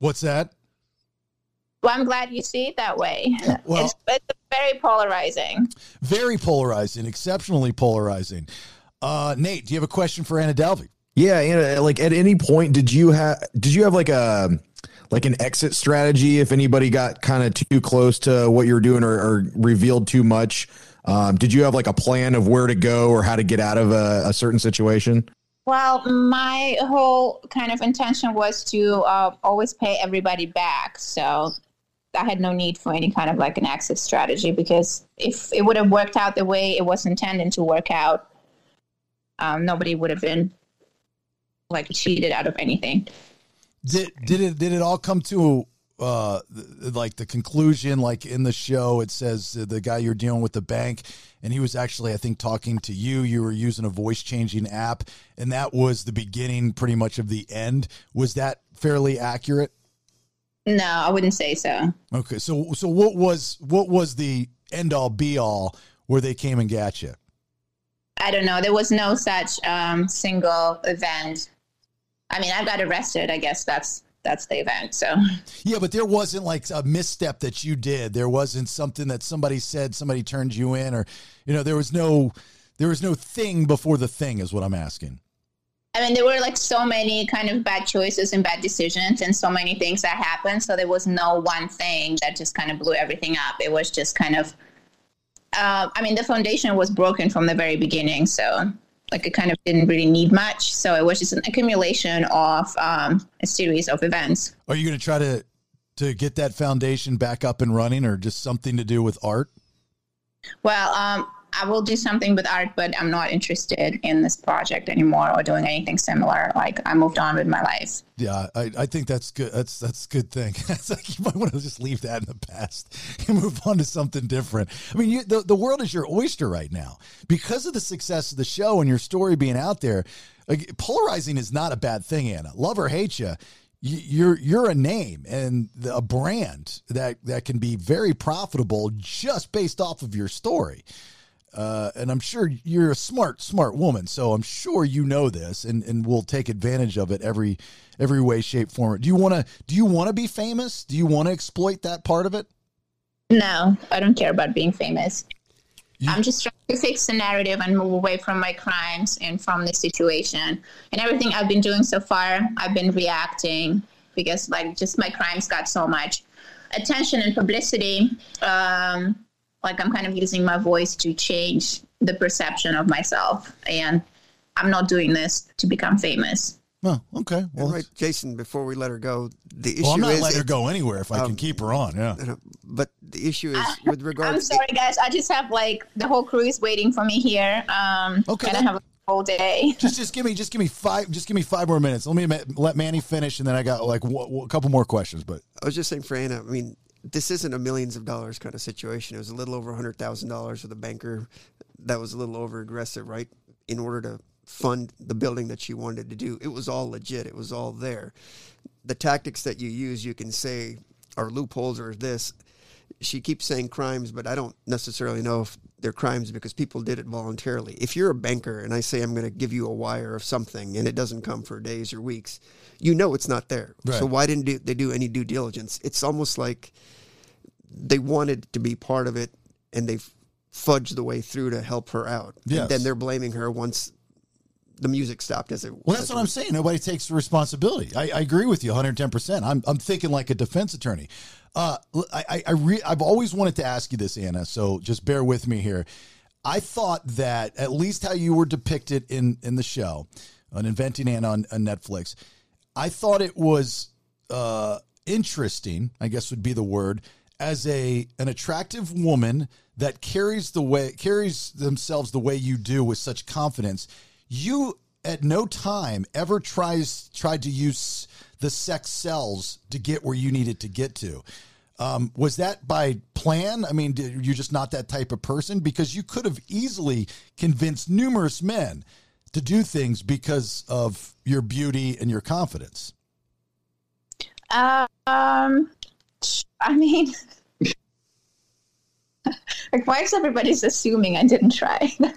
What's that? Well, I'm glad you see it that way. Well, it's, it's very polarizing. Very polarizing, exceptionally polarizing. Uh, Nate, do you have a question for Anna Delvey? Yeah, Anna. Like, at any point, did you have did you have like a like an exit strategy if anybody got kind of too close to what you're doing or, or revealed too much? Um, did you have like a plan of where to go or how to get out of a, a certain situation? Well, my whole kind of intention was to uh, always pay everybody back. So I had no need for any kind of like an exit strategy because if it would have worked out the way it was intended to work out, um, nobody would have been like cheated out of anything. Did did it did it all come to uh like the conclusion like in the show it says the guy you're dealing with the bank and he was actually i think talking to you. You were using a voice changing app and that was the beginning pretty much of the end. Was that fairly accurate? No i wouldn't say so. Okay so so what was what was the end all be all where they came and got you? I don't know. There was no such um single event. I mean i got arrested i guess that's that's the event. So yeah, but there wasn't like a misstep that you did. There wasn't something that somebody said, somebody turned you in, or you know, there was no there was no thing before the thing. Is what I'm asking. I mean, there were like so many kind of bad choices and bad decisions, and so many things that happened. So there was no one thing that just kind of blew everything up. It was just kind of. Uh, I mean, the foundation was broken from the very beginning. So like it kind of didn't really need much. So it was just an accumulation of um, a series of events. Are you going to try to to get that foundation back up and running, or just something to do with art? Well, um, I will do something with art, but I'm not interested in this project anymore or doing anything similar. Like I moved on with my life. Yeah, I, I think that's good. That's that's a good thing. Like you might want to just leave that in the past and move on to something different. I mean, you, the the world is your oyster right now because of the success of the show and your story being out there. Like, polarizing is not a bad thing, Anna. Love or hate you, you're you're a name and a brand that that can be very profitable just based off of your story. Uh, and I'm sure you're a smart, smart woman, so I'm sure you know this, and and will take advantage of it every every way, shape, form. Do you want to Do you want to be famous? Do you want to exploit that part of it? No, I don't care about being famous. You, I'm just trying to fix the narrative and move away from my crimes and from the situation. And everything I've been doing so far, I've been reacting because, like, just my crimes got so much attention and publicity. Um, like I'm kind of using my voice to change the perception of myself. And I'm not doing this to become famous. Oh, okay. Well, right, Jason. Before we let her go, the issue well, I'm not is letting her go anywhere if I um, can keep her on. Yeah. But the issue is with regard. I'm sorry, guys. I just have like the whole crew is waiting for me here. Um, okay. And I have a whole day. Just, just give me, just give me five, just give me five more minutes. Let me let Manny finish, and then I got like a couple more questions. But I was just saying, for Anna. I mean, this isn't a millions of dollars kind of situation. It was a little over hundred thousand dollars with a banker that was a little over aggressive, right? In order to fund the building that she wanted to do, it was all legit. It was all there. the tactics that you use, you can say are loopholes or this. She keeps saying crimes, but I don't necessarily know if they're crimes because people did it voluntarily. If you're a banker and I say I'm going to give you a wire of something and it doesn't come for days or weeks, you know it's not there. Right. So why didn't they do any due diligence? It's almost like they wanted to be part of it and they fudged the way through to help her out. Yes. And then they're blaming her once the music stopped as it Well, that's what I'm saying. Nobody takes responsibility. I, I agree with you 110%. I'm, I'm thinking like a defense attorney. Uh, I, I, I re, I've always wanted to ask you this, Anna, so just bear with me here. I thought that at least how you were depicted in, in the show on Inventing Anna on, on Netflix, I thought it was uh, interesting, I guess would be the word, as a an attractive woman that carries the way carries themselves the way you do with such confidence. You at no time ever tries tried to use the sex cells to get where you needed to get to. Um, was that by plan? I mean, did, you're just not that type of person because you could have easily convinced numerous men to do things because of your beauty and your confidence. Uh, um, I mean, like, why is everybody's assuming I didn't try? No.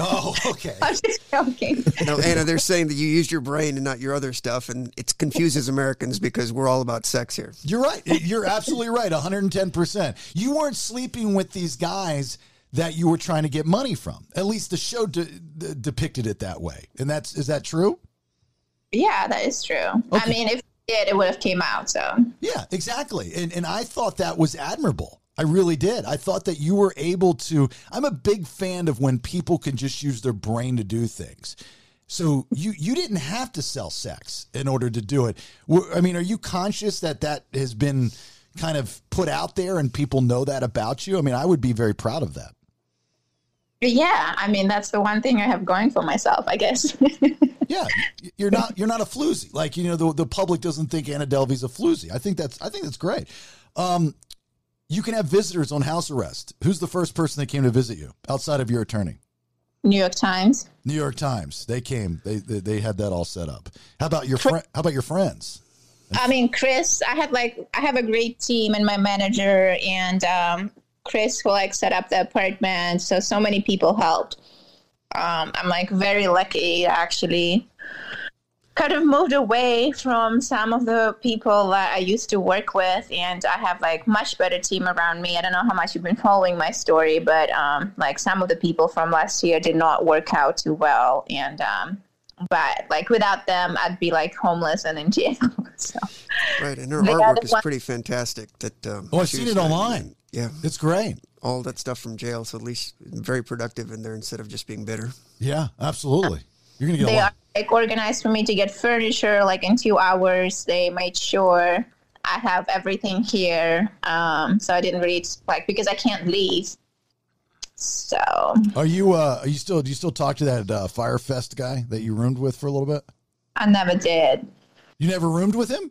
Oh, okay. I'm just joking. No, Anna, they're saying that you used your brain and not your other stuff, and it confuses Americans because we're all about sex here. You're right. You're absolutely right. 110%. You weren't sleeping with these guys that you were trying to get money from. At least the show de- de- depicted it that way. And that's is that true? Yeah, that is true. I mean, if it did, it would have came out. So Yeah, exactly. And and I thought that was admirable. I really did. I thought that you were able to I'm a big fan of when people can just use their brain to do things. So you you didn't have to sell sex in order to do it. I mean, are you conscious that that has been kind of put out there and people know that about you? I mean, I would be very proud of that. Yeah, I mean, that's the one thing I have going for myself, I guess. Yeah, you're not you're not a floozy. Like you know, the the public doesn't think Anna Delvey's a floozy. I think that's I think that's great. Um, you can have visitors on house arrest. Who's the first person that came to visit you outside of your attorney? New York Times. New York Times. They came. They they, they had that all set up. How about your friend? How about your friends? I mean, Chris, I have like I have a great team and my manager and um, Chris who like set up the apartment. So so many people helped. Um, I'm like very lucky actually. Kind of moved away from some of the people that I used to work with, and I have like much better team around me. I don't know how much you've been following my story, but um, like some of the people from last year did not work out too well, and um, but like without them, I'd be like homeless and in jail. so Right, and her artwork is one- pretty fantastic. That um, Oh, I've seen it online. Yeah, It's great. all that stuff from jail. So at least very productive in there instead of just being bitter. Yeah, absolutely. You're gonna get a they lot. are like organized for me to get furniture like in two hours. They made sure I have everything here, um, so I didn't really like because I can't leave. So Are you uh are you still do you still talk to that uh, Fyre Fest guy that you roomed with for a little bit? I never did. You never roomed with him?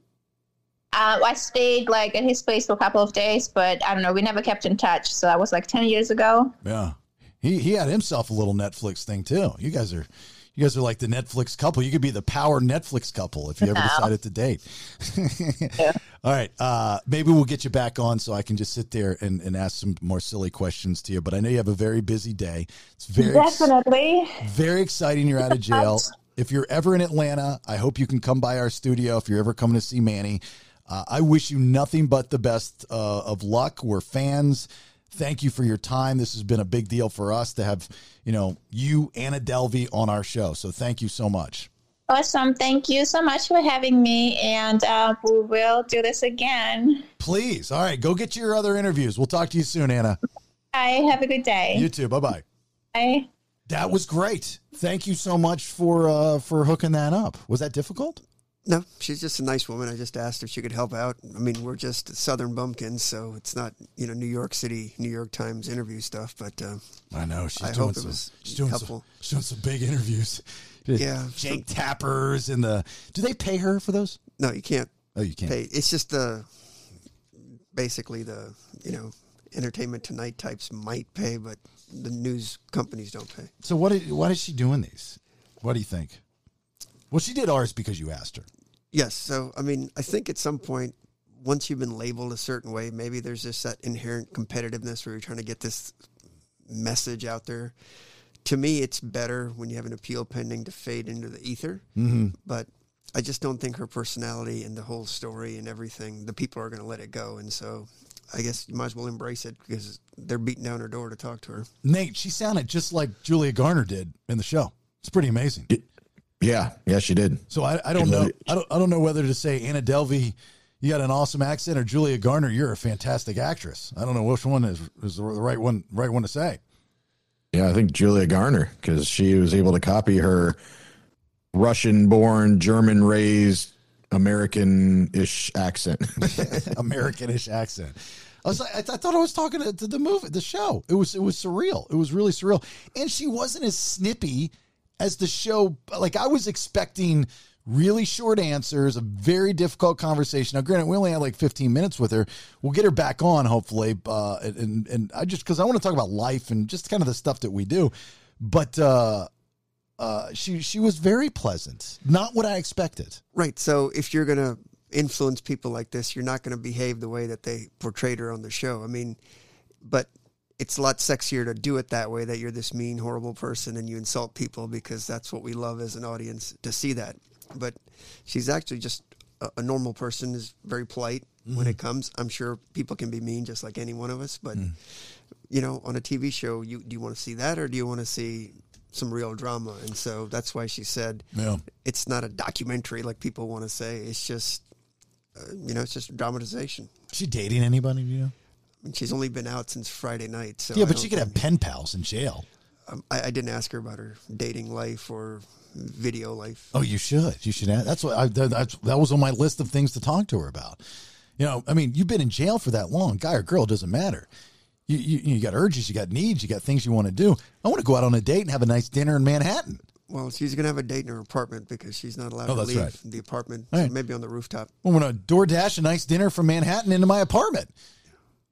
Uh, I stayed like at his place for a couple of days, but I don't know. We never kept in touch. So that was like ten years ago. Yeah. He he had himself a little Netflix thing too. You guys are you guys are like the Netflix couple. You could be the power Netflix couple if you ever No. decided to date. yeah. All right. Uh, maybe we'll get you back on so I can just sit there and, and ask some more silly questions to you. But I know you have a very busy day. It's very ex- Definitely. very exciting you're out of jail. If you're ever in Atlanta, I hope you can come by our studio if you're ever coming to see Manny. Uh, I wish you nothing but the best uh, of luck. We're fans. Thank you for your time. This has been a big deal for us to have, you know, you, Anna Delvey, on our show. So thank you so much. Awesome. Thank you so much for having me, and uh, we will do this again. Please. All right. Go get your other interviews. We'll talk to you soon, Anna. Bye. Have a good day. You too. Bye bye. Bye. That was great. Thank you so much for uh, for hooking that up. Was that difficult? No, she's just a nice woman. I just asked if she could help out. I mean, we're just Southern bumpkins, so it's not you know New York City, New York Times interview stuff. But uh, I know she's I doing some. was she's doing some, she's doing some big interviews. Yeah, Jake Tappers and the. Do they pay her for those? No, you can't. Oh, you can't. Pay. It's just the basically the you know Entertainment Tonight types might pay, but the news companies don't pay. So what? Is, why is she doing these? What do you think? Well, she did ours because you asked her. Yes. So, I mean, I think at some point, once you've been labeled a certain way, maybe there's just that inherent competitiveness where you're trying to get this message out there. To me, it's better when you have an appeal pending to fade into the ether. Mhm. But I just don't think her personality and the whole story and everything, the people are going to let it go. And so I guess you might as well embrace it because they're beating down her door to talk to her. Nate, she sounded just like Julia Garner did in the show. It's pretty amazing. Yeah, yeah, she did. So I, I don't know. I don't, I don't know whether to say Anna Delvey, you got an awesome accent, or Julia Garner, you're a fantastic actress. I don't know which one is, is the right one, right one to say. Yeah, I think Julia Garner because she was able to copy her Russian-born, German-raised, American-ish accent. Americanish accent. I was like, I, th- I thought I was talking to, to the movie, the show. It was, it was surreal. It was really surreal, and she wasn't as snippy as the show. Like I was expecting really short answers, a very difficult conversation. Now, granted, we only had like 15 minutes with her. We'll get her back on hopefully, uh, and and I just because I want to talk about life and just kind of the stuff that we do, but. uh uh, she she was very pleasant. Not what I expected. Right. So if you're to influence people like this, you're not to behave the way that they portrayed her on the show. I mean, but it's a lot sexier to do it that way that you're this mean, horrible person and you insult people because that's what we love as an audience to see that. But she's actually just a, a normal person, is very polite when Mhm. it comes. I'm sure people can be mean just like any one of us, but Mm. you know, on a TV show, you do you want to see that or do you want to see some real drama? And so that's why she said Yeah. it's not a documentary like people want to say. It's just, uh, you know, it's just dramatization. Is She dating anybody? You know? Mean, she's only been out since Friday night. So yeah, but she could have pen pals in jail. Um, I, I didn't ask her about her dating life or video life. Oh, you should. You should. Ask. That's what I. That, that's, that was on my list of things to talk to her about. You know, I mean, you've been in jail for that long, guy or girl, doesn't matter. You, you you got urges, you got needs, you got things you want to do. I want to go out on a date and have a nice dinner in Manhattan. Well, she's gonna have a date in her apartment because she's not allowed Oh, to leave right. the apartment. Right. maybe on the rooftop. I want to DoorDash a nice dinner from Manhattan into my apartment.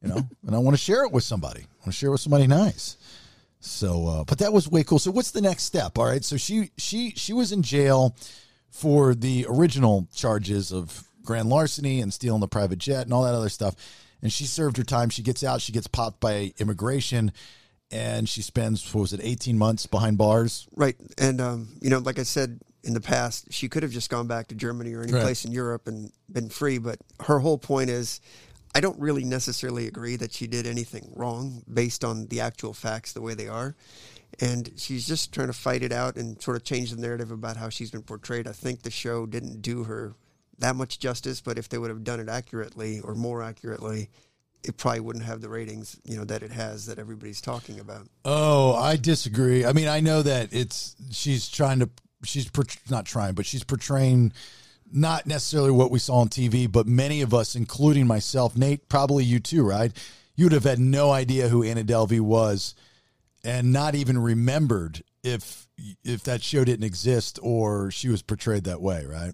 You know, and I want to share it with somebody. I want to share it with somebody nice. So, uh, but that was way cool. So, what's the next step? All right. So she she she was in jail for the original charges of grand larceny and stealing the private jet and all that other stuff. And she served her time. She gets out. She gets popped by immigration, and she spends what was it, eighteen months behind bars. Right. And, um, you know, like I said in the past, she could have just gone back to Germany or any Right. place in Europe and been free. But her whole point is I don't really necessarily agree that she did anything wrong based on the actual facts the way they are. And she's just trying to fight it out and sort of change the narrative about how she's been portrayed. I think the show didn't do her that much justice, but if they would have done it accurately or more accurately, it probably wouldn't have the ratings, you know, that it has that everybody's talking about. Oh, I disagree. I mean, I know that it's she's trying to she's port- not trying, but she's portraying not necessarily what we saw on TV, but many of us, including myself, Nate, probably you too, right? You would have had no idea who Anna Delvey was, and not even remembered if if that show didn't exist or she was portrayed that way, right?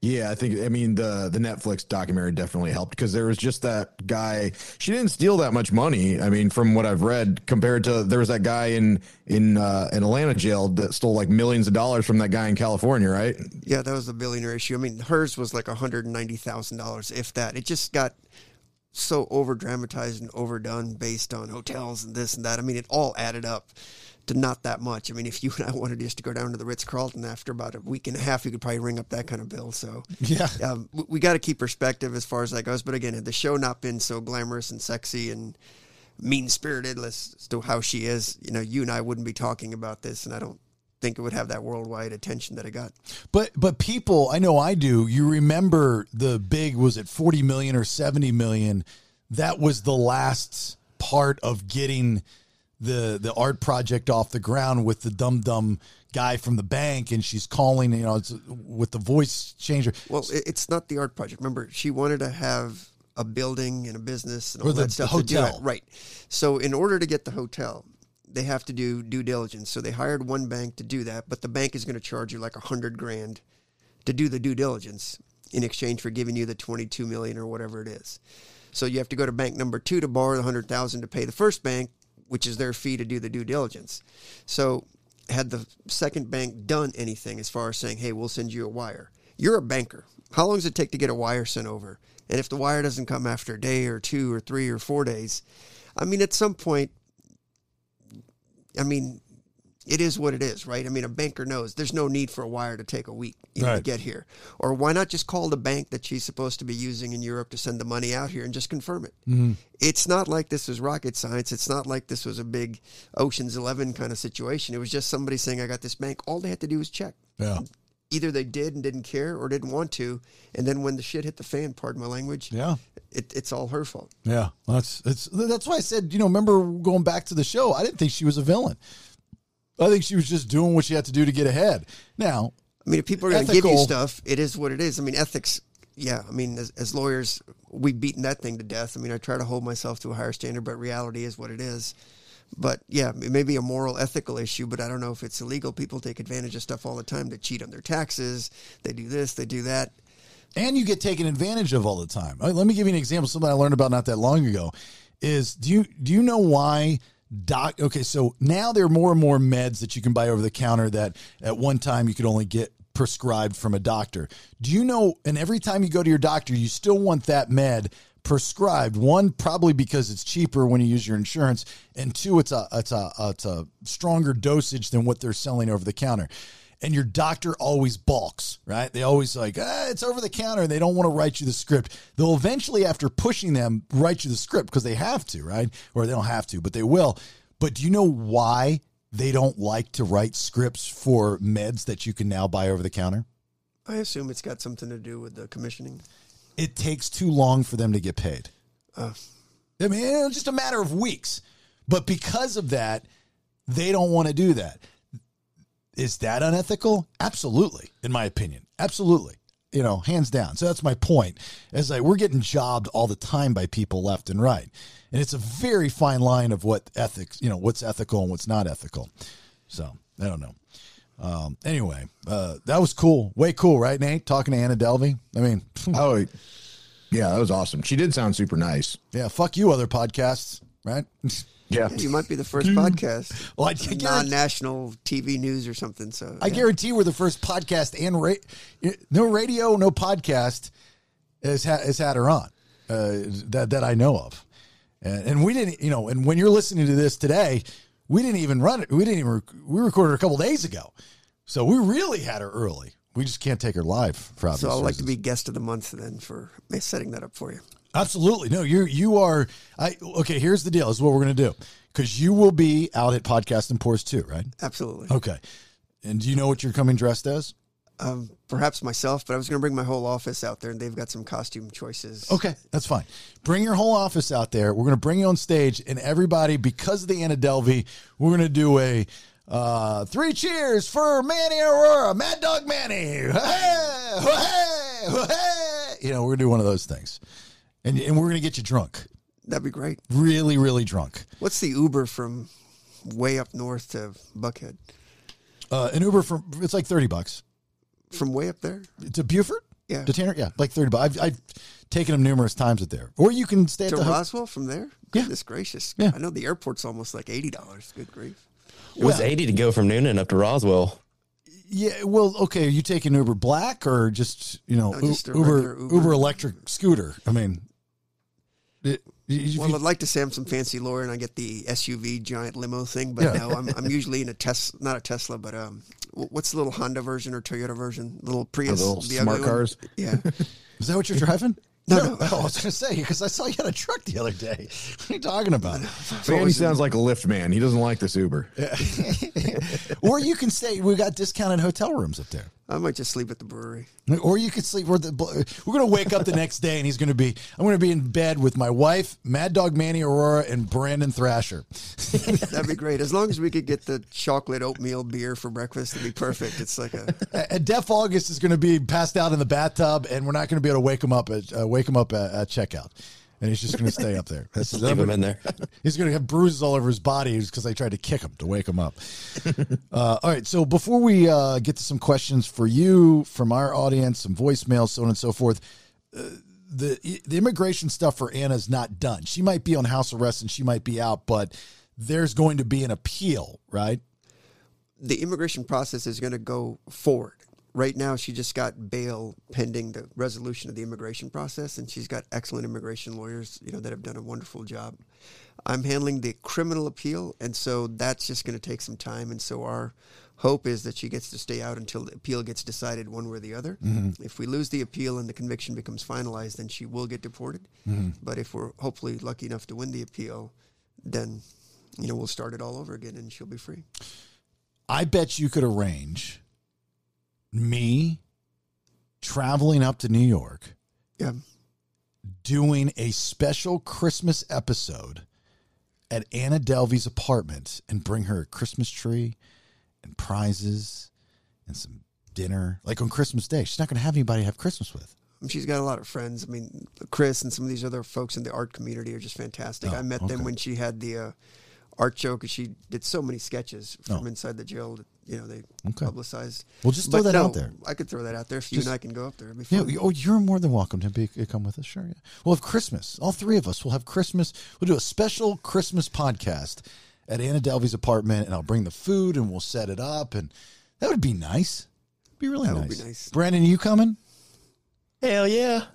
Yeah, I think I mean the the Netflix documentary definitely helped because there was just that guy. She didn't steal that much money. I mean, from what I've read, compared to there was that guy in in uh, in Atlanta jail that stole like millions of dollars from that guy in California, right? Yeah, that was the billionaire issue. I mean, hers was like hundred and ninety thousand dollars, if that. It just got so over dramatized and overdone based on hotels and this and that. I mean, it all added up to not that much. I mean, if you and I wanted just to go down to the Ritz Carlton after about a week and a half, you could probably ring up that kind of bill. So Yeah. um, we, we got to keep perspective as far as that goes. But again, had the show not been so glamorous and sexy and mean spirited as to how she is, you know, you and I wouldn't be talking about this, and I don't think it would have that worldwide attention that it got. But but people, I know I do. You remember the big was it 40 million or 70 million? That was the last part of getting the the art project off the ground with the dumb dumb guy from the bank and she's calling, you know, it's with the voice changer. Well, it's not the art project. Remember, she wanted to have a building and a business and Or all the that stuff to do hotel. Right. So, in order to get the hotel, they have to do due diligence. So they hired one bank to do that, but the bank is going to charge you like a hundred grand to do the due diligence in exchange for giving you the twenty-two million or whatever it is. So you have to go to bank number two to borrow the hundred thousand to pay the first bank, which is their fee to do the due diligence. So had the second bank done anything as far as saying, "Hey, we'll send you a wire," You're a banker. How long does it take to get a wire sent over? And if the wire doesn't come after a day or two or three or four days, I mean, at some point, I mean, it is what it is, right? I mean, a banker knows there's no need for a wire to take a week you know, to get here. Or why not just call the bank that she's supposed to be using in Europe to send the money out here and just confirm it? Mhm. It's not like this was rocket science. It's not like this was a big Ocean's 11 kind of situation. It was just somebody saying, I got this bank. All they had to do was check. Yeah. Either they did and didn't care or didn't want to. And then when the shit hit the fan, pardon my language, Yeah. it, it's all her fault. Yeah, that's it's that's why I said you know remember going back to the show I didn't think she was a villain. I think she was just doing what she had to do to get ahead. Now, I mean, if people are going to give you stuff, it is what it is. I mean, ethics, yeah. I mean, as, as lawyers, we've beaten that thing to death. I mean, I try to hold myself to a higher standard, but reality is what it is. But yeah, it may be a moral, ethical issue, but I don't know if it's illegal. People take advantage of stuff all the time. They cheat on their taxes. They do this, they do that. and you get taken advantage of all the time. Uh, Let me give you an example. Something I learned about not that long ago is do you do you know why doc? Okay, so now there are more and more meds that you can buy over the counter that at one time you could only get prescribed from a doctor. Do you know? And every time you go to your doctor, you still want that med prescribed. One, probably because it's cheaper when you use your insurance, and two, it's a it's a it's a stronger dosage than what they're selling over the counter. And your doctor always balks, right? They always like, ah, it's over the counter. and They don't want to write you the script. They'll eventually, after pushing them, write you the script because they have to, right? Or they don't have to, but they will. But do you know why they don't like to write scripts for meds that you can now buy over the counter? I assume it's got something to do with the commissioning. it takes too long for them to get paid. Uh, I mean, it's just a matter of weeks. But because of that, they don't want to do that. Is that unethical? Absolutely, in my opinion. Absolutely. You know, hands down. So that's my point. Is like we're getting jobbed all the time by people left and right. And it's a very fine line of what ethics, you know, what's ethical and what's not ethical. So I don't know. Um, anyway, uh, that was cool. Way cool, right, Nate? Talking to Anna Delvey. I mean, oh, yeah, that was awesome. She did sound super nice. Yeah, fuck you, other podcasts, right? Yeah. you might be the first podcast. Well, I guarantee- non-national TV news or something. So I yeah. guarantee we're the first podcast and ra- no radio, no podcast has, ha- has had her on uh, that that I know of, and, and we didn't, you know, and when you're listening to this today, we didn't even run it. We didn't even. Rec- we recorded a couple days ago, so we really had her early. We just can't take her live for So I'd like to be guest of the month then for setting that up for you. Absolutely. No, you you are I okay, here's the deal. This is what we're gonna do. Because you will be out at Podcast and Pours too, right? Absolutely. Okay. And do you know what you're coming dressed as? Um, perhaps myself, but I was going to bring my whole office out there, and they've got some costume choices. Okay, that's fine. Bring your whole office out there. We're going to bring you on stage, and everybody, because of the Anna Delvey, we're going to do a uh, three cheers for Manny Arora, Mad Dog Manny. Hey, hey, hey. You know, we're going to do one of those things, and and we're going to get you drunk, That'd be great. really, really drunk. What's the Uber from way up north to Buckhead? Uh, an Uber from it's like thirty bucks From way up there? to Buford. Yeah. to Tanner. Yeah, like thirty bucks. I've, I've taken them numerous times at there, or you can stay at To the ho- Roswell from there? Yeah. Goodness gracious. Yeah. I know the airport's almost like $80. Good grief. It was Well- 80 to go from Newnan up to Roswell. Yeah, well, okay. Are you taking Uber Black or just you know No, just Uber, Uber Uber. electric scooter? I mean, it, you- Well, I'd like to say I'm some fancy lawyer and I get the SUV giant limo thing, but Yeah. no, I'm, I'm usually in a Tesla, not a Tesla, but um, what's the little Honda version or Toyota version? Little Prius, little the smart ugly one? cars? Yeah, is that what you're driving? No, no. Oh, I was going to say because I saw you had a truck the other day. What are you talking about? Manny sounds like a Lyft man. He doesn't like this Uber. Yeah. or you can say We got discounted hotel rooms up there. I might just sleep at the brewery. Or you could sleep. We're, the, we're going to wake up the next day, and he's going to be. I'm going to be in bed with my wife, Mad Dog Manny Arora, and Branden Thrasher. That'd be great. As long as we could get the chocolate oatmeal beer for breakfast, it'd be perfect. It's like a And Def August is going to be passed out in the bathtub, and we're not going to be able to wake him up at uh, wake him up at, at checkout. And he's just going to stay up there. That's Leave him in there. He's going to have bruises all over his body because I tried to kick him to wake him up. uh, all right. So before we uh, get to some questions for you from our audience, some voicemails, so on and so forth, uh, the the immigration stuff for Anna's not done. She might be on house arrest and she might be out, but there's going to be an appeal, right? the immigration process is going to go forward. Right now she just got bail pending the resolution of the immigration process, and she's got excellent immigration lawyers, you know, that have done a wonderful job. I'm handling the criminal appeal, and so that's just going to take some time. And so our hope is that she gets to stay out until the appeal gets decided one way or the other. Mhm. If we lose the appeal and the conviction becomes finalized, then she will get deported. Mhm. But if we're hopefully lucky enough to win the appeal, then you know we'll start it all over again, and she'll be free. I bet you could arrange me traveling up to New York. Yeah. Doing a special Christmas episode at Anna Delvey's apartment and bring her a Christmas tree and prizes and some dinner. Like on Christmas Day. She's not going to have anybody to have Christmas with. She's got a lot of friends. I mean, Chris and some of these other folks in the art community are just fantastic. Oh, I met okay. them when she had the uh, art show because she did so many sketches from Oh. inside the jail you know they Okay. publicized. Well, just throw But that no, out there. I could throw that out there if you Just- and I can go up there. It'd be Yeah, oh, you're more than welcome to be come with us. Sure. Yeah. We'll have Christmas. All three of us will have Christmas. We'll do a special Christmas podcast at Anna Delvey's apartment, and I'll bring the food and we'll set it up, and that would be nice. It'd Be really That nice. would be nice. Branden, you coming? Hell yeah.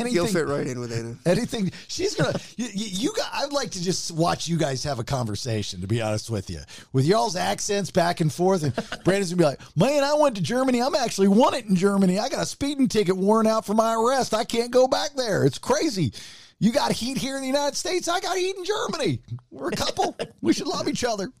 You'll fit right in with Anna. Anything she's gonna you, you you got I'd like to just watch you guys have a conversation to be honest with you. With y'all's accents back and forth and Branden's gonna be like man I went to Germany. I'm actually won it in Germany. I got a speeding ticket worn out for my arrest. I can't go back there. It's crazy. You got heat here in the United States. I got heat in Germany. We're a couple. We should love each other.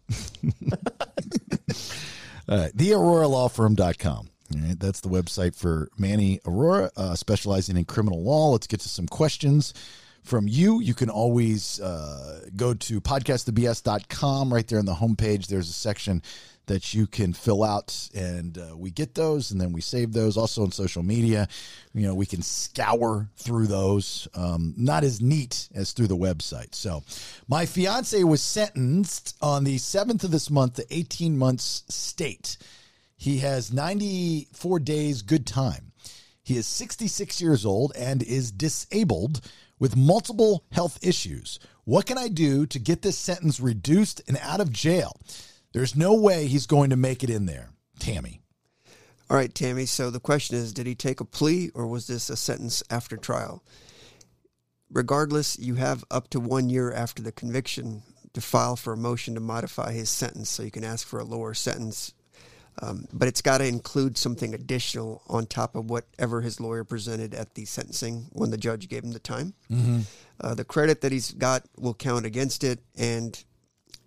All right thearoralawfirm.com that's the website for Manny Arora, uh, specializing in criminal law. Let's get to some questions from you. You can always uh, go to podcastthebs.com. Right there on the homepage, there's a section that you can fill out, and uh, we get those, and then we save those. Also on social media, you know, we can scour through those. Um, not as neat as through the website. So, my fiance was sentenced on the 7th of this month to 18 months state. He has 94 days good time. He is 66 years old and is disabled with multiple health issues. What can I do to get this sentence reduced and out of jail? There's no way he's going to make it in there. Tammy. All right, Tammy. So the question is, did he take a plea or was this a sentence after trial? Regardless, you have up to one year after the conviction to file for a motion to modify his sentence, so you can ask for a lower sentence. Um, but it's got to include something additional on top of whatever his lawyer presented at the sentencing when the judge gave him the time. Mhm. Uh, the credit that he's got will count against it, and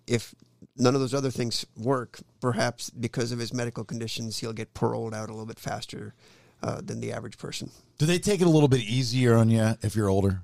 if none of those other things work, perhaps because of his medical conditions, he'll get paroled out a little bit faster uh, than the average person. Do they take it a little bit easier on you if you're older?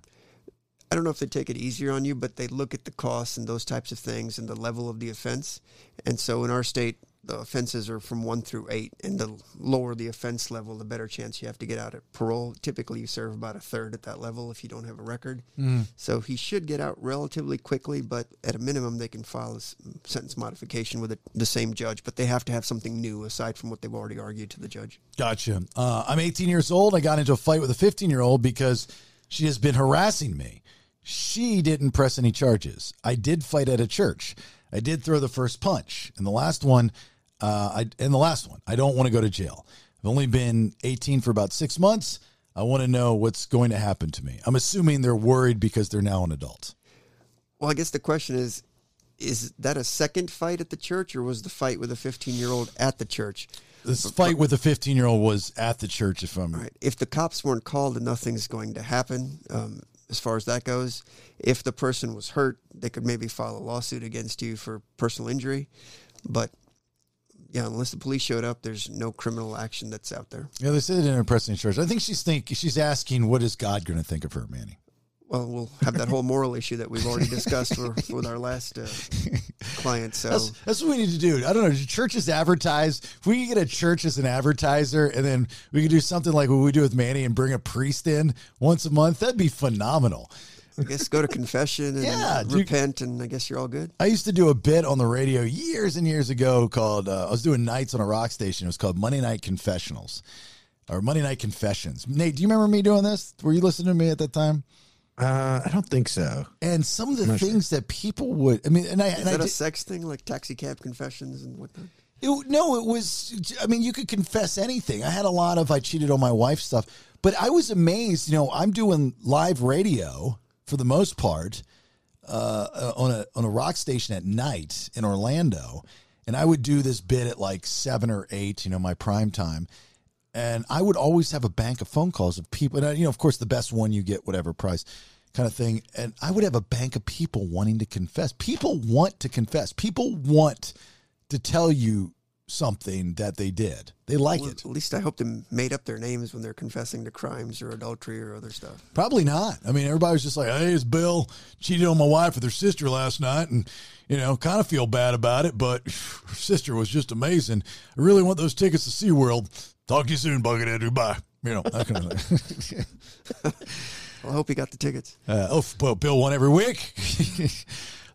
I don't know if they take it easier on you, but they look at the costs and those types of things and the level of the offense. And so in our state, the offenses are from one through eight, and the lower the offense level, the better chance you have to get out at parole. Typically, you serve about a third at that level if you don't have a record. Mm. So he should get out relatively quickly, but at a minimum, they can file a sentence modification with the the same judge, but they have to have something new aside from what they've already argued to the judge. Gotcha. Uh, I'm 18 years old. I got into a fight with a 15 year old because she has been harassing me. She didn't press any charges. I did fight at a church. I did throw the first punch. And the last one, uh, I and the last one, I don't want to go to jail. I've only been 18 for about six months. I want to know what's going to happen to me. I'm assuming they're worried because they're now an adult. Well, I guess the question is is that a second fight at the church, or was the fight with a 15 year old at the church? This fight with the 15 year old was at the church. If I'm Right. If the cops weren't called, then nothing's going to happen um, as far as that goes. If the person was hurt, they could maybe file a lawsuit against you for personal injury. But yeah, unless the police showed up, there's no criminal action that's out there. yeah, they said it didn't press any charges. I think she's think she's asking, what is God going to think of her, Manny? Well, we'll have that whole moral issue that we've already discussed for, with our last uh, client. So That's, that's what we need to do. I don't know. Do churches advertise? If we could get a church as an advertiser, and then we could do something like what we do with Manny and bring a priest in once a month, that'd be phenomenal. I guess go to confession and Yeah, dude. repent, and I guess you're all good. I used to do a bit on the radio years and years ago called, uh, I was doing nights on a rock station. It was called Monday Night Confessionals or Monday Night Confessions. Nate, do you remember me doing this? Were you listening to me at that time? Uh, I don't think so. And some of the I'm not things that people would, I mean, and I, Is and I that a sex thing, like taxi cab confessions and whatnot? It, no, it was. I mean, you could confess anything. I had a lot of I cheated on my wife stuff, but I was amazed. You know, I'm doing live radio for the most part uh, on a on a rock station at night in Orlando, and I would do this bit at like seven or eight. You know, my prime time, and I would always have a bank of phone calls of people. And I, you know, of course, the best one you get whatever price kind of thing. And I would have a bank of people wanting to confess. People want to confess. People want to tell you something that they did. They like Well, it. At least I hope they made up their names when they're confessing to crimes or adultery or other stuff. Probably not. I mean, everybody was just like, "Hey, it's Bill cheated on my wife with her sister last night, and you know, kind of feel bad about it, but her sister was just amazing. I really want those tickets to SeaWorld. Talk to you soon, Buckethead. Bye. You know, that kind of thing. Well, I hope he got the tickets. Uh, oh, well, Bill won every week.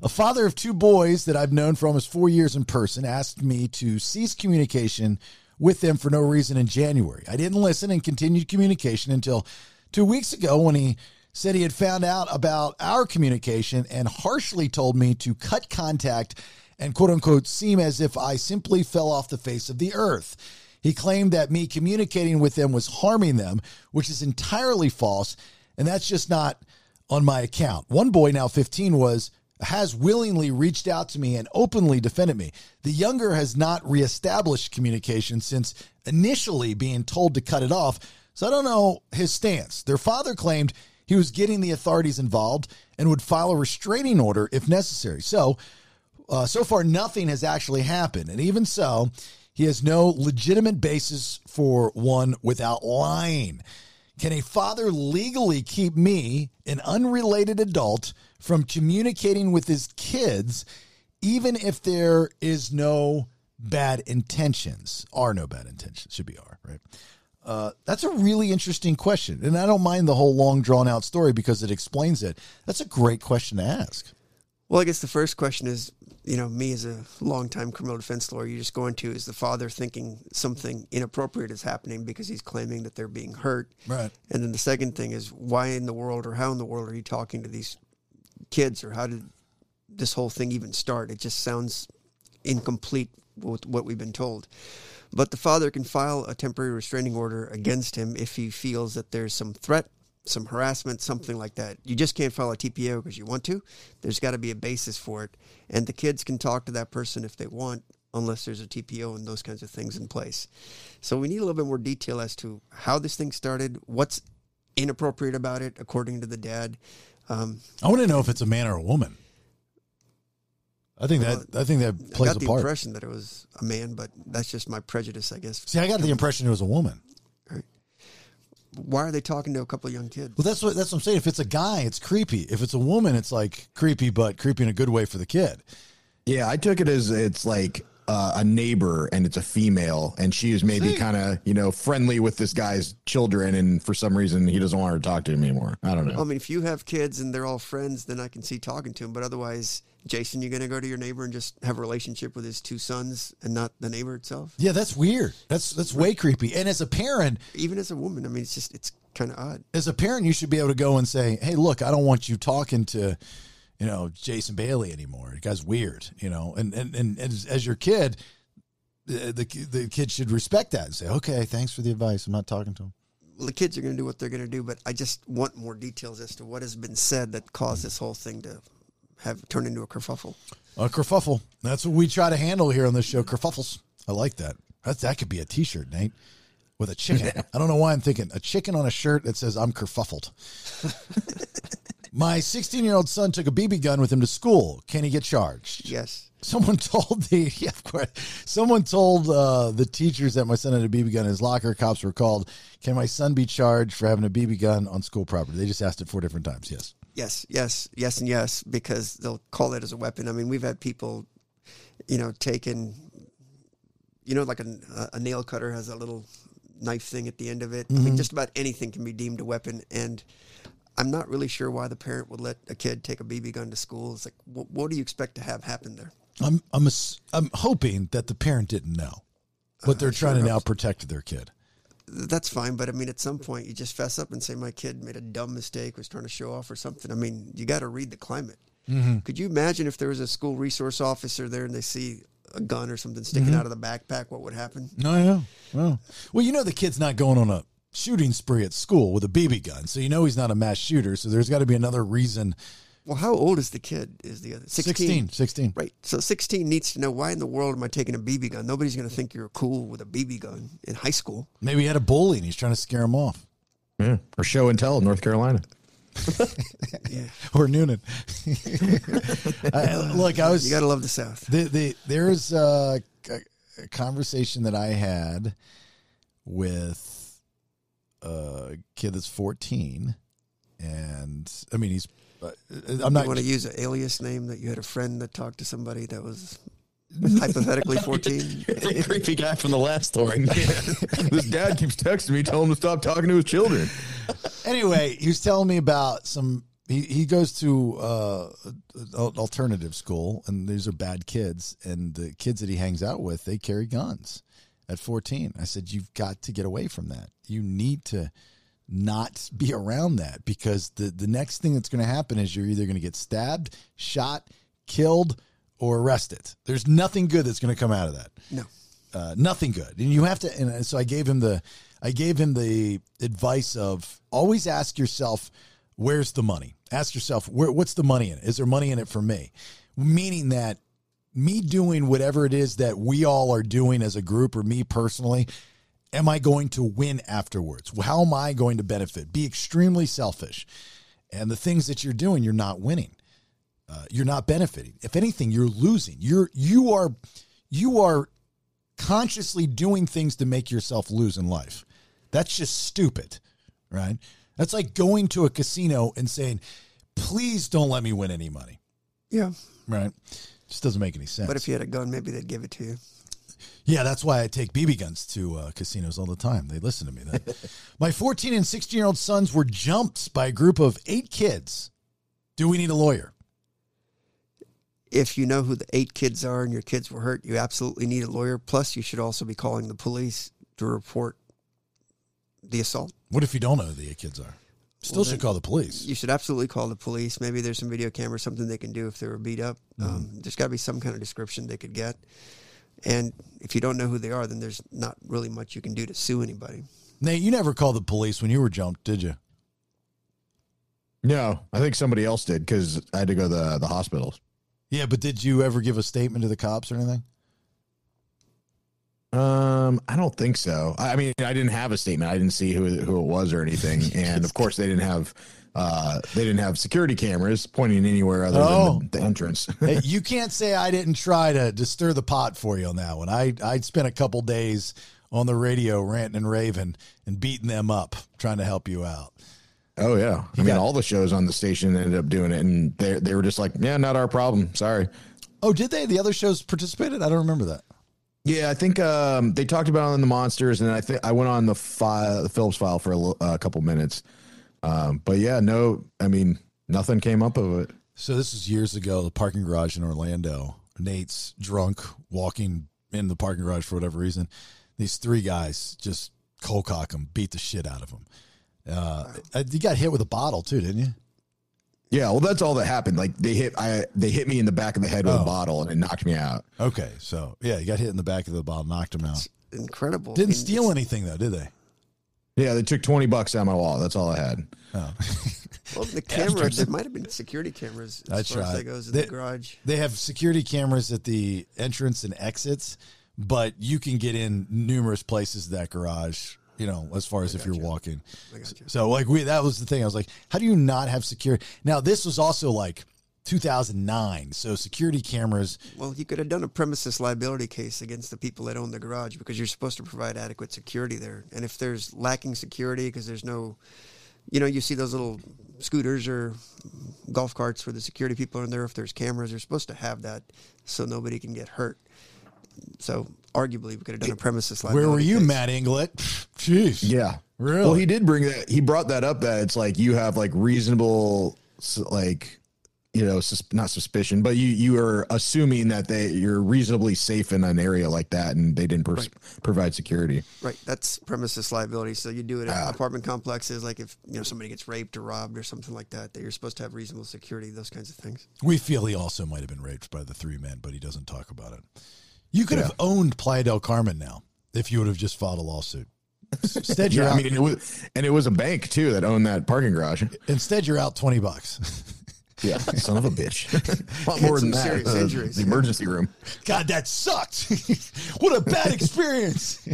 a father of two boys that I've known for almost four years in person asked me to cease communication with them for no reason in January. I didn't listen and continued communication until two weeks ago when he said he had found out about our communication and harshly told me to cut contact and quote unquote seem as if I simply fell off the face of the earth. He claimed that me communicating with them was harming them, which is entirely false, and that's just not on my account. One boy, now 15, was has willingly reached out to me and openly defended me. The younger has not reestablished communication since initially being told to cut it off, so I don't know his stance. Their father claimed he was getting the authorities involved and would file a restraining order if necessary. So, uh, so far, nothing has actually happened. And even so, he has no legitimate basis for one without lying. Can a father legally keep me, an unrelated adult, from communicating with his kids, even if there is no bad intentions? Are no bad intentions? Should be are, right? Uh, that's a really interesting question. And I don't mind the whole long, drawn out story because it explains it. That's a great question to ask. Well, I guess the first question is, you know, me as a longtime criminal defense lawyer, you're just going to is the father thinking something inappropriate is happening because he's claiming that they're being hurt. Right. And then the second thing is why in the world or how in the world are you talking to these kids or how did this whole thing even start? It just sounds incomplete with what we've been told. But the father can file a temporary restraining order against him if he feels that there's some threat, some harassment, something like that. You just can't file a TPO because you want to. There's got to be a basis for it. And the kids can talk to that person if they want, unless there's a TPO and those kinds of things in place. So we need a little bit more detail as to how this thing started, what's inappropriate about it, according to the dad. Um, I want to know if it's a man or a woman. I think that I think that I plays got a the part. impression that it was a man, but that's just my prejudice, I guess. See, I got the impression it was a woman. Why are they talking to a couple of young kids? Well, that's what that's what I'm saying. If it's a guy, it's creepy. If it's a woman, it's like creepy, but creepy in a good way for the kid. Yeah, I took it as it's like uh, a neighbor and it's a female, and she is maybe kind of you know friendly with this guy's children, and for some reason he doesn't want her to talk to him anymore. I don't know. I mean, if you have kids and they're all friends, then I can see talking to them. But otherwise, Jason, you're going to go to your neighbor and just have a relationship with his two sons and not the neighbor itself? Yeah, that's weird. That's that's way creepy. And as a parent, Even as a woman, I mean, it's just, it's kind of odd. as a parent, you should be able to go and say, "Hey, look, I don't want you talking to, you know, Jason Bailey anymore. The guy's weird." You know, and and and as, as your kid, the, the the kid should respect that and say, "Okay, thanks for the advice. I'm not talking to him." Well, the kids are going to do what they're going to do, but I just want more details as to what has been said that caused this whole thing to have turned into a kerfuffle. A kerfuffle. That's what we try to handle here on this show. Kerfuffles. I like that. That's, that could be a T-shirt, Nate, with a chicken. I don't know why I'm thinking a chicken on a shirt that says "I'm kerfuffled." My 16 year old son took a BB gun with him to school. Can he get charged? Yes. Someone told the yeah, of course. Someone told uh, the teachers that my son had a BB gun in his locker. Cops were called. Can my son be charged for having a BB gun on school property? They just asked it four different times. Yes. Yes, yes, yes, and yes, because they'll call it as a weapon. I mean, we've had people, you know, taken, you know, like a, a nail cutter has a little knife thing at the end of it. I mean, Mhm. just about anything can be deemed a weapon. And I'm not really sure why the parent would let a kid take a BB gun to school. It's like, what, what do you expect to have happen there? I'm I'm ass- I'm hoping that the parent didn't know, but they're trying to now protect their kid. That's fine, but I mean, at some point, you just fess up and say, "My kid made a dumb mistake, was trying to show off or something." I mean, you got to read the climate. Mhm. Could you imagine if there was a school resource officer there and they see a gun or something sticking Mhm. out of the backpack, what would happen? No, yeah. Well, well, you know the kid's not going on a shooting spree at school with a BB gun, so you know he's not a mass shooter. So there's got to be another reason. Well, how old is the kid? Is the other 16? 16, 16. Right. So 16 needs to know why in the world am I taking a BB gun? Nobody's going to think you're cool with a BB gun in high school. Maybe he had a bully and he's trying to scare him off. Yeah. Or show and tell in North Carolina. or Newnan. I, look, I was. You gotta love the South. The, the, there's uh, a, a conversation that I had with a kid that's 14, and I mean he's. Uh, I'm not. You want to use an alias name that you had a friend that talked to somebody that was hypothetically 14? creepy guy from the last story. this dad keeps texting me, telling him to stop talking to his children. anyway, he was telling me about some. He, he goes to uh, alternative school, and these are bad kids. And the kids that he hangs out with, they carry guns at 14. I said, You've got to get away from that. You need to not be around that because the, the next thing that's going to happen is you're either going to get stabbed, shot, killed, or arrested. There's nothing good that's going to come out of that No. uh, nothing good. And you have to. And so I gave him the, I gave him the advice of always ask yourself, where's the money? Ask yourself, where, what's the money in it? Is there money in it for me? Meaning that me doing whatever it is that we all are doing as a group or me personally, am I going to win afterwards? How am I going to benefit? Be extremely selfish. And the things that you're doing, you're not winning. Uh, you're not benefiting. If anything, you're losing. You're you are you are consciously doing things to make yourself lose in life. That's just stupid, right? That's like going to a casino and saying, "Please don't let me win any money." Yeah. Right? Just doesn't make any sense. But if you had a gun, maybe they'd give it to you. Yeah, that's why I take BB guns to uh, casinos all the time. They listen to me. Then. My 14 and 16 year old sons were jumped by a group of eight kids. Do we need a lawyer? If you know who the eight kids are and your kids were hurt, you absolutely need a lawyer. Plus, you should also be calling the police to report the assault. What if you don't know who the eight kids are? Still Well, should then call the police. You should absolutely call the police. Maybe there's some video camera, something they can do if they were beat up. Mm-hmm. Um, there's got to be some kind of description they could get. And if you don't know who they are, then there's not really much you can do to sue anybody. Nate, you never called the police when you were jumped, did you? No, I think somebody else did because I had to go to the, the hospital. Yeah, but did you ever give a statement to the cops or anything? Um, I don't think so. I mean, I didn't have a statement. I didn't see who who it was or anything, and of course, they didn't have uh they didn't have security cameras pointing anywhere other Oh. than the, the entrance. you can't say I didn't try to, to stir the pot for you on that one. I I spent a couple days on the radio ranting and raving and beating them up, trying to help you out. Oh yeah, I mean, all the shows on the station ended up doing it, and they they were just like, yeah, not our problem. Sorry. Oh, did they? The other shows participated? I don't remember that. Yeah, I think um, they talked about it on the monsters, and I think I went on the file, the Phillips file for a, li- couple minutes. Um, but yeah, no, I mean, nothing came up of it. So this was years ago, the parking garage in Orlando. Nate's drunk, walking in the parking garage for whatever reason. These three guys just cold cock him, beat the shit out of him. Uh, You got hit with a bottle too, didn't you? Yeah, well, that's all that happened. Like they hit, I they hit me in the back of the head with Oh. a bottle, and it knocked me out. Okay, so yeah, you got hit in the back of the bottle, knocked him out. Incredible. Didn't I mean, steal anything though, did they? Yeah, they took twenty bucks out of my wallet. That's all I had. Oh. Well, the cameras. there might have been security cameras as That's far as right. that goes in They- the garage. They have security cameras at the entrance and exits, but you can get in numerous places that garage. You know, as far as if you're walking. So, like we, that was the thing. I was like, how do you not have security? Now, this was also like 2009, so security cameras. Well, you could have done a premises liability case against the people that own the garage because you're supposed to provide adequate security there. And if there's lacking security because there's no, you know, you see those little scooters or golf carts where the security people are in there. If there's cameras, they're supposed to have that so nobody can get hurt. So arguably, we could have done a premises liability. Where were you, case. Matt Inglet? Jeez. Yeah, Really? Well, he did bring that. He brought that up. That it's like you have like reasonable, like you know, sus- not suspicion, but you you are assuming that they you're reasonably safe in an area like that, and they didn't pers- provide security. Right, that's premises liability. So you do it Ah. at apartment complexes, like if you know somebody gets raped or robbed or something like that, that you're supposed to have reasonable security, those kinds of things. We feel he also might have been raped by the three men, but he doesn't talk about it. You could have owned Playa del Carmen now if you would have just filed a lawsuit. Instead, you're Yeah, I mean, it was, and it was a bank too that owned that parking garage. instead you're out twenty bucks. Yeah, son of a bitch. a lot more than that. serious uh, injuries. the emergency room. God, that sucked. what a bad experience.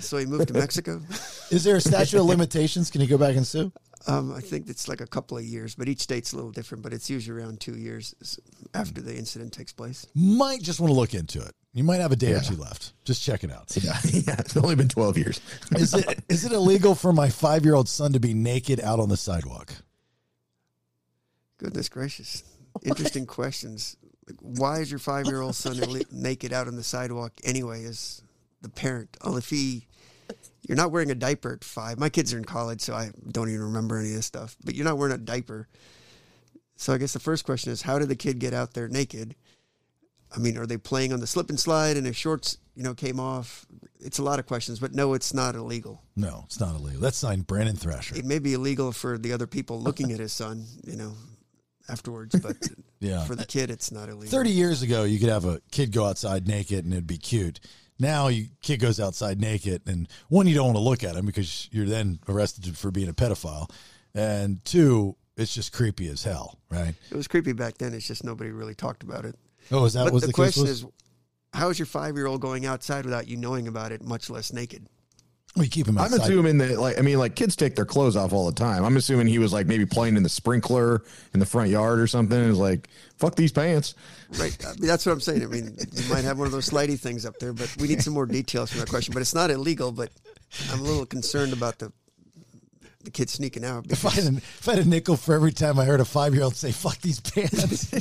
So he moved to Mexico. Is there a statute of limitations? Can you go back and sue? Um, I think it's like a couple of years, but each state's a little different. But it's usually around two years after the incident takes place. Might just want to look into it. You might have a day or two left. Just check it out. Yeah, yeah. It's only been twelve years. Is it is it illegal for my five year old son to be naked out on the sidewalk? Goodness gracious, interesting questions. Like, why is your five-year-old son naked out on the sidewalk anyway? As the parent, well, if he, you're not wearing a diaper at five. My kids are in college, so I don't even remember any of this stuff. But you're not wearing a diaper. So I guess the first question is, how did the kid get out there naked? I mean, are they playing on the slip and slide and his shorts, you know, came off? It's a lot of questions, but no, it's not illegal. No, it's not illegal. That's signed Branden Thrasher. It may be illegal for the other people looking at his son, you know, afterwards, but Yeah. for the kid, it's not illegal. 30 years ago, you could have a kid go outside naked and it'd be cute. Now, you kid goes outside naked, and one, you don't want to look at him because you're then arrested for being a pedophile. And two, it's just creepy as hell, right? It was creepy back then. It's just nobody really talked about it. Oh, is that but was the, the case question was? is, how is your five-year-old going outside without you knowing about it, much less naked? We keep him I'm outside. assuming that, like, I mean, like, kids take their clothes off all the time. I'm assuming he was like maybe playing in the sprinkler in the front yard or something. And was like, fuck these pants. Right. I mean, that's what I'm saying. I mean, you might have one of those slidey things up there, but we need some more details from that question. But it's not illegal. But I'm a little concerned about the the kid sneaking out. If I, had a, if I had a nickel for every time I heard a five year old say, fuck these pants.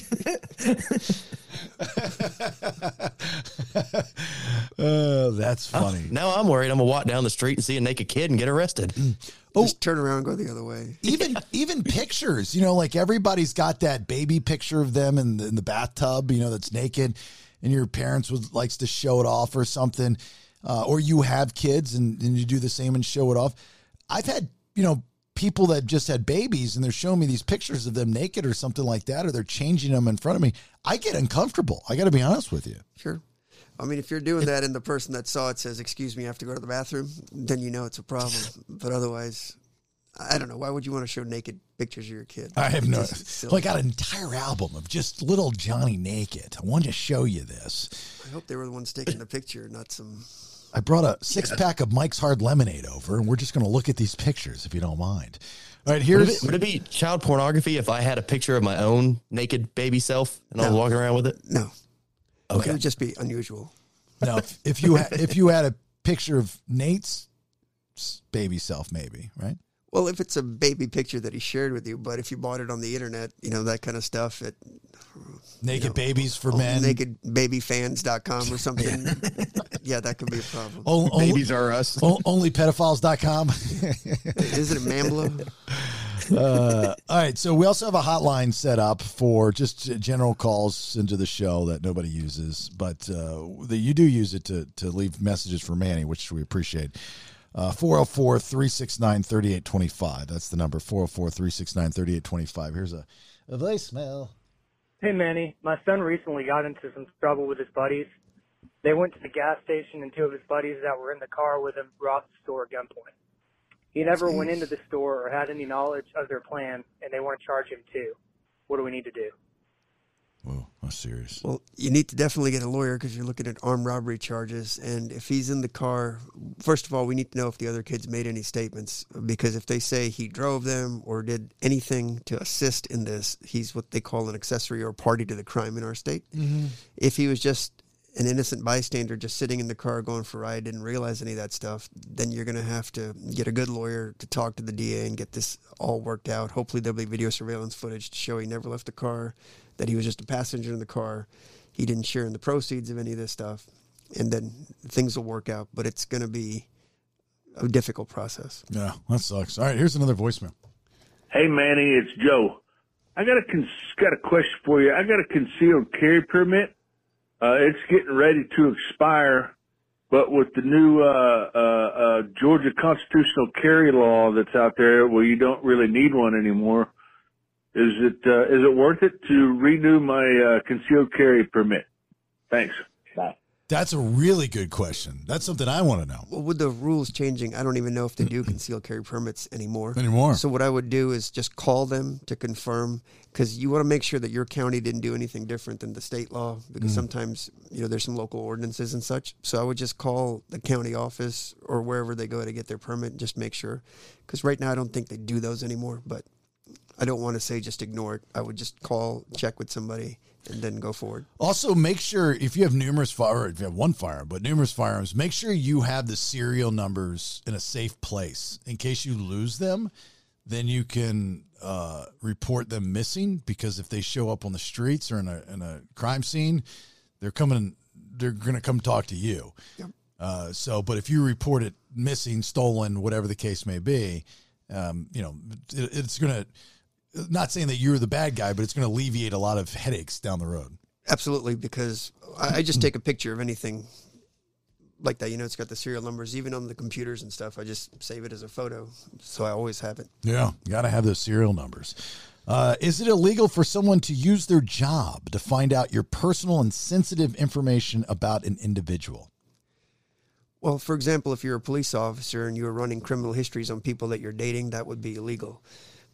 oh, that's funny. Now I'm worried. I'm gonna walk down the street and see a naked kid and get arrested. Just turn around and go the other way. even even pictures you know like everybody's got that baby picture of them in the, in the bathtub you know that's naked and your parents would likes to show it off or something uh, or you have kids and, and you do the same and show it off i've had you know people that just had babies and they're showing me these pictures of them naked or something like that or they're changing them in front of me i get uncomfortable i gotta be honest with you Sure. I mean, if you're doing that and the person that saw it says, "Excuse me, I have to go to the bathroom," then you know it's a problem. But otherwise, I don't know. Why would you want to show naked pictures of your kid? I have no. It's just silly. Well, I got an entire album of just little Johnny naked. I wanted to show you this. I hope they were the ones taking the picture, not some. I brought a six pack of Mike's Hard Lemonade over, and we're just going to look at these pictures if you don't mind. All right, Would here's it, would it be child pornography if I had a picture of my own naked baby self and I was walking around with it? No. Okay. It would just be unusual. now if, if you ha- if you had a picture of Nate's baby self, maybe right? Well, if it's a baby picture that he shared with you, but if you bought it on the internet, you know, that kind of stuff, it Naked babies for oh, men. nakedbabyfans.com or something. yeah, that could be a problem. O- only, Babies are us. o- onlypedophiles.com. Is it a NAMBLA? uh, all right, so we also have a hotline set up for just general calls into the show that nobody uses, but uh, that you do use it to to leave messages for Manny, which we appreciate. Uh, 404 369 3825. That's the number 404 369 3825. Here's a, a voicemail. Hey Manny, my son recently got into some trouble with his buddies. They went to the gas station and two of his buddies that were in the car with him robbed the store at gunpoint. He never went into the store or had any knowledge of their plan and they want to charge him too. What do we need to do? Whoa, that's serious. Well, you need to definitely get a lawyer because you're looking at armed robbery charges. And if he's in the car, first of all, we need to know if the other kids made any statements. Because if they say he drove them or did anything to assist in this, he's what they call an accessory or party to the crime in our state. Mm-hmm. If he was just an innocent bystander just sitting in the car going for a ride, didn't realize any of that stuff, then you're going to have to get a good lawyer to talk to the DA and get this all worked out. Hopefully, there'll be video surveillance footage to show he never left the car, that he was just a passenger in the car. He didn't share in the proceeds of any of this stuff, and then things will work out. But it's going to be a difficult process. Yeah, that sucks. All right, here's another voicemail. Hey Manny, it's Joe. I got a con- got a question for you. I got a concealed carry permit. Uh, it's getting ready to expire, but with the new uh, uh, uh, Georgia constitutional carry law that's out there, where you don't really need one anymore, is it uh, is it worth it to renew my uh, concealed carry permit? Thanks. Bye. That's a really good question. That's something I want to know. Well, with the rules changing, I don't even know if they do concealed carry permits anymore. Anymore. So what I would do is just call them to confirm because you want to make sure that your county didn't do anything different than the state law because Mm. sometimes you know there's some local ordinances and such. So I would just call the county office or wherever they go to get their permit and just make sure. Because right now I don't think they do those anymore. But I don't want to say just ignore it. I would just call, check with somebody, and then go forward. Also, make sure if you have numerous fire, if you have one firearm, but numerous firearms, make sure you have the serial numbers in a safe place in case you lose them. Then you can uh, report them missing because if they show up on the streets or in a in a crime scene, they're coming. They're going to come talk to you. Uh, so, but if you report it missing, stolen, whatever the case may be, um, you know, it, it's going to. Not saying that you're the bad guy, but it's going to alleviate a lot of headaches down the road. Absolutely, because I I just take a picture of anything like that. You know, it's got the serial numbers, even on the computers and stuff. I just save it as a photo, so I always have it. Yeah, you got to have those serial numbers. Uh, is it illegal for someone to use their job to find out your personal and sensitive information about an individual? Well, for example, if you're a police officer and you're running criminal histories on people that you're dating, that would be illegal.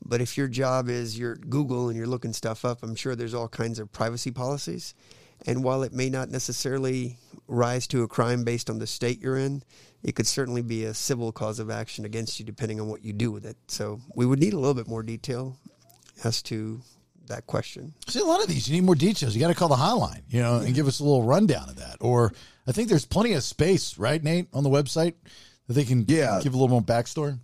But if your job is you're at Google and you're looking stuff up, I'm sure there's all kinds of privacy policies. And while it may not necessarily rise to a crime based on the state you're in, it could certainly be a civil cause of action against you depending on what you do with it. So we would need a little bit more detail as to that question. See, a lot of these, you need more details. You got to call the hotline, you know, and give us a little rundown of that. Or I think there's plenty of space, right, Nate, on the website that they can Yeah. give a little more backstory.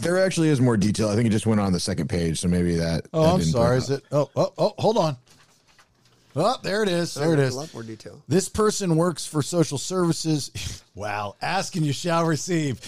There actually is more detail. I think it just went on the second page, so maybe that. Oh, that I'm sorry. Is it? Oh, oh, oh, hold on. Oh, there it is. There it is. A lot more detail. This person works for social services. wow, ask and you shall receive.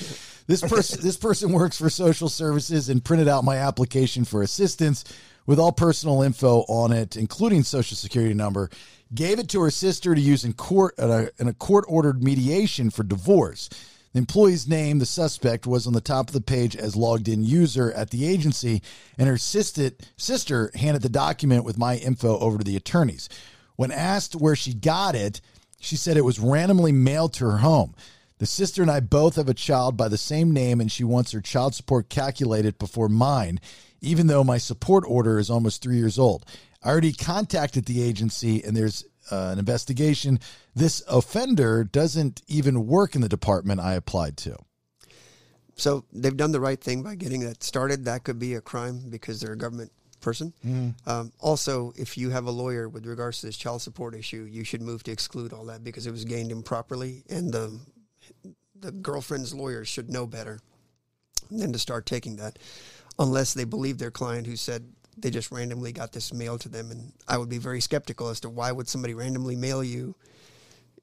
This person this person works for social services and printed out my application for assistance with all personal info on it, including social security number. Gave it to her sister to use in court in a, in a court ordered mediation for divorce. The employee's name, the suspect, was on the top of the page as logged in user at the agency, and her sister, sister handed the document with my info over to the attorneys. When asked where she got it, she said it was randomly mailed to her home. The sister and I both have a child by the same name, and she wants her child support calculated before mine, even though my support order is almost three years old. I already contacted the agency, and there's uh, an investigation. This offender doesn't even work in the department I applied to. So they've done the right thing by getting that started. That could be a crime because they're a government person. Mm. Um, also, if you have a lawyer with regards to this child support issue, you should move to exclude all that because it was gained improperly, and the the girlfriend's lawyer should know better than to start taking that, unless they believe their client who said they just randomly got this mailed to them. And I would be very skeptical as to why would somebody randomly mail you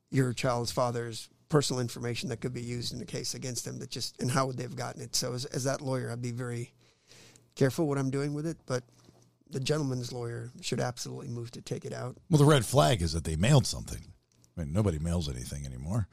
your child's father's personal information that could be used in a case against them that just and how would they have gotten it so as, as that lawyer i'd be very careful what i'm doing with it but the gentleman's lawyer should absolutely move to take it out Well, the red flag is that they mailed something. I mean, nobody mails anything anymore.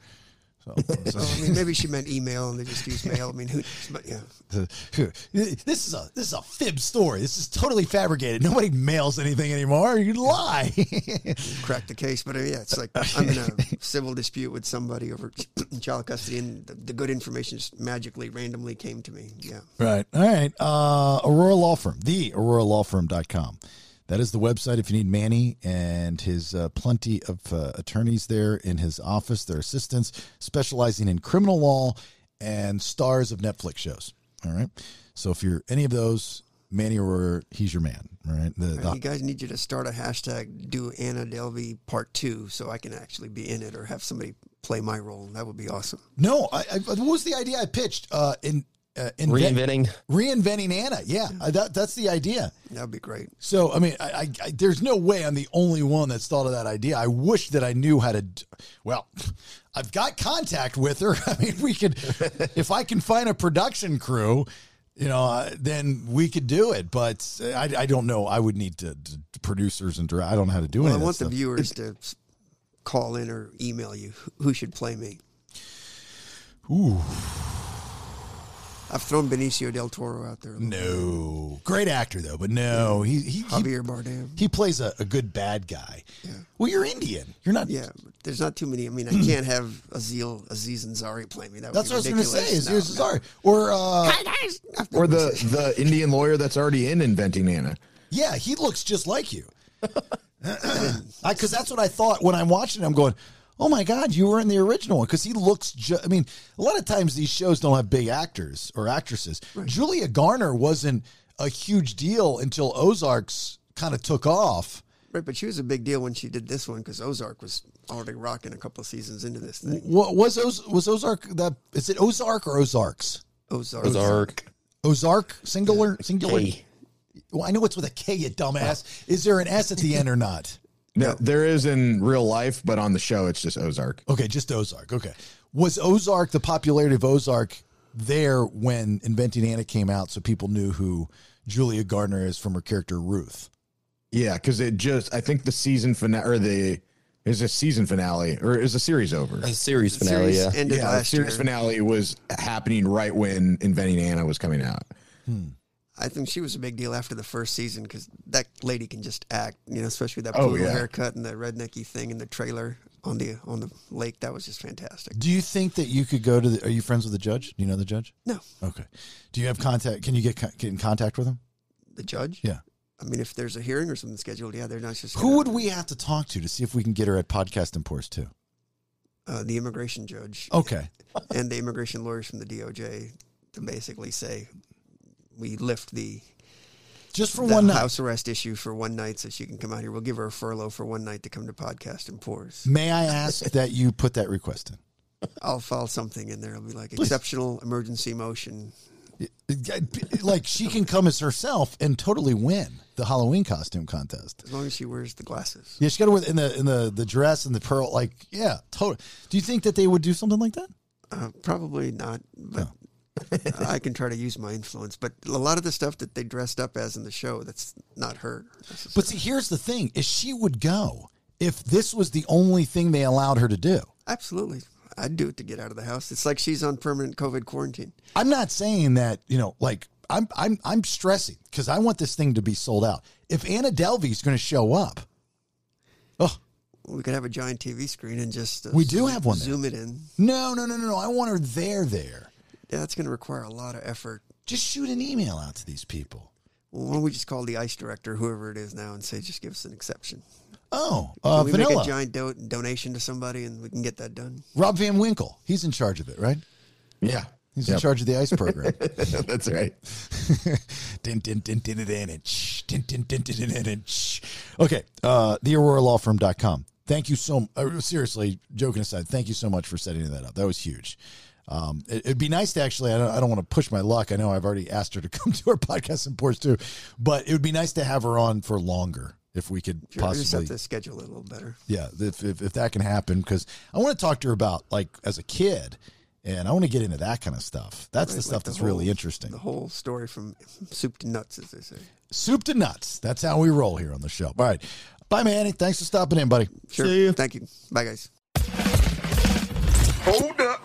So, so i mean maybe she meant email and they just use mail i mean who but yeah this is a this is a fib story. This is totally fabricated. Nobody mails anything anymore. You lie. crack the case but uh, yeah it's like i'm in a civil dispute with somebody over child custody and the, the good information just magically randomly came to me yeah Right. All right. Uh, Arora Law Firm, the Arora Law aroralawfirm.com. That is the website if you need Manny and his uh, plenty of uh, attorneys there in his office, their assistants, specializing in criminal law and stars of Netflix shows. All right. So if you're any of those, Manny or he's your man. All right. The, Uh, you guys need you to start a hashtag do Anna Delvey part two so I can actually be in it or have somebody play my role. That would be awesome. No, I, I, what was the idea I pitched? Uh, in uh, invent- Reinventing. reinventing Anna. Yeah, uh, that, that's the idea. That'd be great. So, I mean, I, I, I, there's no way I'm the only one that's thought of that idea. I wish that I knew how to. Well, I've got contact with her. I mean, we could, if I can find a production crew, you know, uh, then we could do it. But I, I don't know. I would need to, to producers and direct. I don't know how to do Well, any I want that the stuff. viewers to call in or email you who- who should play me. Ooh. I've thrown Benicio del Toro out there. a little bit. No, great actor though, but no, he he he, Javier Bardem. he plays a, a good bad guy. Well, you're Indian. You're not. Yeah, but there's not too many. I mean, I can't have Azil, Aziz Ansari play me. That That's be what I was going to say. Is No, yours no. sorry or uh, Or the the Indian lawyer that's already in Inventing Anna. yeah, he looks just like you. Because that's what I thought when I'm watching. it. I'm going, oh my god, you were in the original one because he looks. Ju- I mean, a lot of times these shows don't have big actors or actresses. Julia Garner wasn't a huge deal until Ozarks kind of took off. Right, but she was a big deal when she did this one because Ozark was already rocking a couple of seasons into this thing. What was Oz- was Ozark that is it Ozark or Ozarks? Ozark. Ozark. Ozark singular singular. K. Well, I know it's with a K, you dumbass. Is there an S at the end or not? No, there is in real life, but on the show it's just Ozark. Okay, just Ozark. Okay. Was Ozark the popularity of Ozark there when Inventing Anna came out so people knew who Julia Garner is from her character Ruth? Yeah, because it just I think the season finale or the is a season finale or is the series over? A series finale, series yeah. ended yeah, the last series year. finale was happening right when Inventing Anna was coming out. Hmm. I think she was a big deal after the first season because that lady can just act, you know, especially with that Oh, yeah. haircut and the rednecky thing in the trailer on the on the lake. That was just fantastic. Do you think that you could go to the, are you friends with the judge? Do you know the judge? No, Okay. Do you have contact? Can you get, get in contact with him? the judge. Yeah. I mean, if there's a hearing or something scheduled, yeah, they're not just Who would we have to talk to to see if we can get her at Podcast Imports too? uh, the immigration judge Okay. and the immigration lawyers from the DOJ to basically say we lift the Just for the one night. house arrest issue for one night so she can come out here. We'll give her a furlough for one night to come to podcast and pours. May I ask that you put that request in? I'll file something in there. It'll be like exceptional emergency motion. Like she can come as herself and totally win the Halloween costume contest. As long as she wears the glasses. Yeah, she got to wear in the in the the dress and the pearl. Like, yeah, totally. Do you think that they would do something like that? Uh, probably not, but I can try to use my influence. But a lot of the stuff that they dressed up as in the show, that's not her. But see, here's the thing: is she would go if this was the only thing they allowed her to do. Absolutely. I'd do it to get out of the house. It's like she's on permanent COVID quarantine. I'm not saying that you know, like I'm I'm I'm stressing because I want this thing to be sold out. If Anna Delvey's going to show up, oh, We could have a giant TV screen and just uh, We do have one there. Zoom it in. no, no, no, no, no! I want her there, there. Yeah, that's going to require a lot of effort. Just shoot an email out to these people. Well, why don't we just call the ICE director, whoever it is now, and say, just give us an exception? Oh, Can uh, we Vanilla. make a giant do- donation to somebody and we can get that done? Rob Van Winkle. He's in charge of it, right? Yeah. He's in charge of the ICE program. That's right. Din, din, din, din, din, din, din, shh, din, din, din, din, din, din, din, shh. Okay, uh, thearoralawfirm.com. Thank you so uh, seriously, joking aside, thank you so much for setting that up. That was huge. Um, it, would be nice to actually, I don't, I don't want to push my luck. I know I've already asked her to come to our podcast in Ports too, but it would be nice to have her on for longer if we could Sure, I just have possibly. to schedule it a little better. Yeah, if, if, if that can happen, because I want to talk to her about like as a kid, and I want to get into that kind of stuff. That's the stuff like the that's really whole- interesting. The whole story from soup to nuts, as they say. Soup to nuts. That's how we roll here on the show. All right. Bye, Manny. Thanks for stopping in, buddy. Sure. Thank you. Bye, guys. Hold up.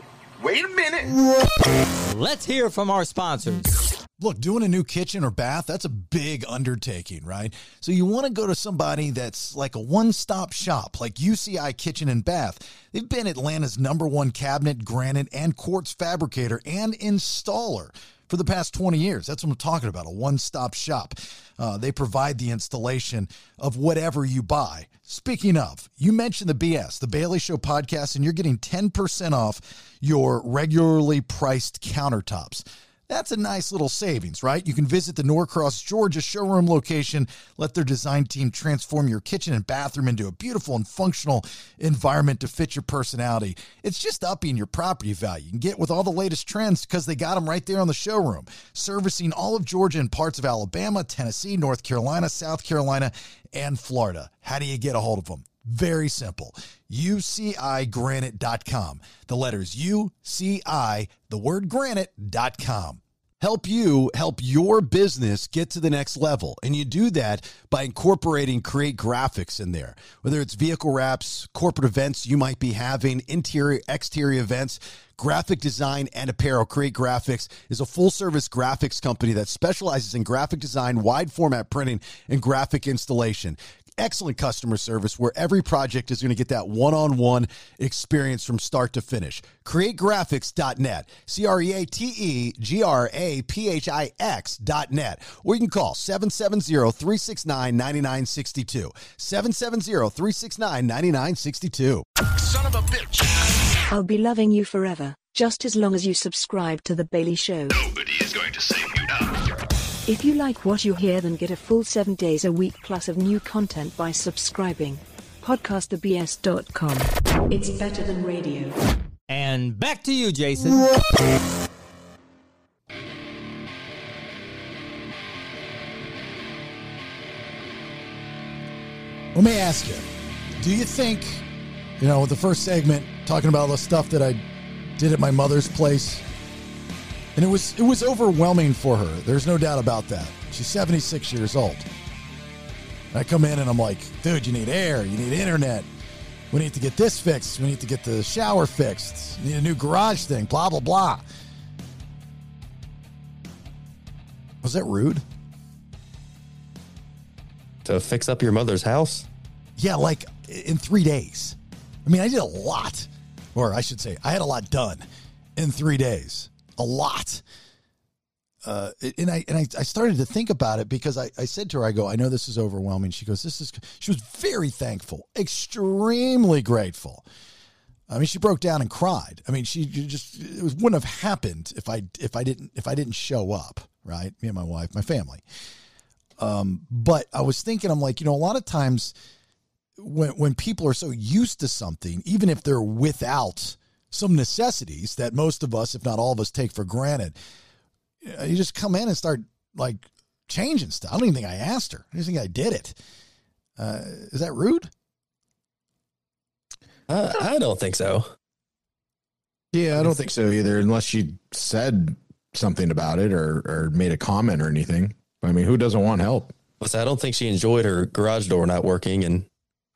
Wait a minute. Let's hear from our sponsors. Look, doing a new kitchen or bath, that's a big undertaking, right? So you want to go to somebody that's like a one-stop shop, like UCI Kitchen and Bath. They've been Atlanta's number one cabinet, granite, and quartz fabricator and installer for the past 20 years. That's what I'm talking about, a one-stop shop. Uh, they provide the installation of whatever you buy. Speaking of, you mentioned the BS, the Bailey Show podcast, and you're getting 10% off your regularly priced countertops. That's a nice little savings, right? You can visit the Norcross, Georgia showroom location. Let their design team transform your kitchen and bathroom into a beautiful and functional environment to fit your personality. It's just upping your property value. You can get with all the latest trends because they got them right there on the showroom, servicing all of Georgia and parts of Alabama, Tennessee, North Carolina, South Carolina, and Florida. How do you get a hold of them? Very simple. UCIGranite.com. The letters UCI, the word granite.com. help you help your business get to the next level. And you do that by incorporating Create Graphix in there, whether it's vehicle wraps, corporate events you might be having, interior, exterior events. Graphic design and apparel. Create Graphix is a full service graphics company that specializes in graphic design, wide format printing, and graphic installation excellent customer service where every project is going to get that one-on-one experience from start to finish. CreateGraphix.net, C-R-E-A-T-E-G-R-A-P-H-I-X dot net, or you can call 770-369-9962. 770-369-9962. Son of a bitch. I'll be loving you forever, just as long as you subscribe to The Bailey Show. Nobody is going to save you now. If you like what you hear, then get a full seven days a week plus of new content by subscribing. PodcastTheBS.com. It's better than radio. And back to you, Jason. Let me ask you, do you think, you know, with the first segment talking about all the stuff that I did at my mother's place, and it was it was overwhelming for her. There's no doubt about that. She's 76 years old. And I come in and I'm like, dude, you need air, you need internet. We need to get this fixed. We need to get the shower fixed. You need a new garage thing, blah, blah, blah. Was that rude? To fix up your mother's house? Yeah, like in three days. I mean, I did a lot, or I should say, I had a lot done in three days. A lot. Uh, and I and I, I started to think about it because I, I said to her, I go, I know this is overwhelming. She goes, This is she was very thankful, extremely grateful. I mean, she broke down and cried. I mean, she just it was, wouldn't have happened if I if I didn't if I didn't show up, right? Me and my wife, my family. Um, but I was thinking, I'm like, you know, a lot of times when when people are so used to something, even if they're without some necessities that most of us, if not all of us, take for granted, you just come in and start like changing stuff. I don't even think I asked her. I just think I did it. Uh, is that rude? Uh, I don't think so. Yeah, I don't think so either, unless she said something about it or, or made a comment or anything. I mean, who doesn't want help? Plus, I don't think she enjoyed her garage door not working and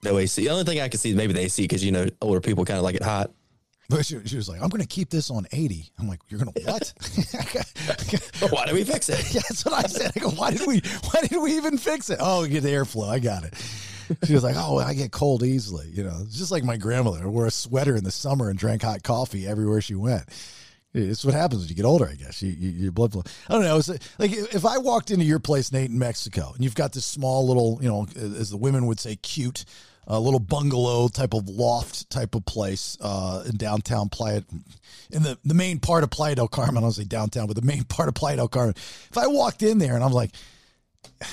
no AC. The only thing I can see is maybe the AC because, you know, older people kind of like it hot. But she, she was like, I'm going to keep this on 80. I'm like, you're going to what? why did we fix it? Yeah, that's what I said. I go, why did we, why did we even fix it? Oh, get the airflow. I got it. She was like, oh, I get cold easily. You know, it's just like my grandmother wore a sweater in the summer and drank hot coffee everywhere she went. It's what happens when you get older, I guess. You, you, your blood flow. I don't know. It's like if I walked into your place, Nate, in Mexico, and you've got this small little, you know, as the women would say, cute, a little bungalow type of loft type of place uh, in downtown Playa, in the, the main part of Playa del Carmen. I don't say downtown, but the main part of Playa del Carmen. If I walked in there and I'm like,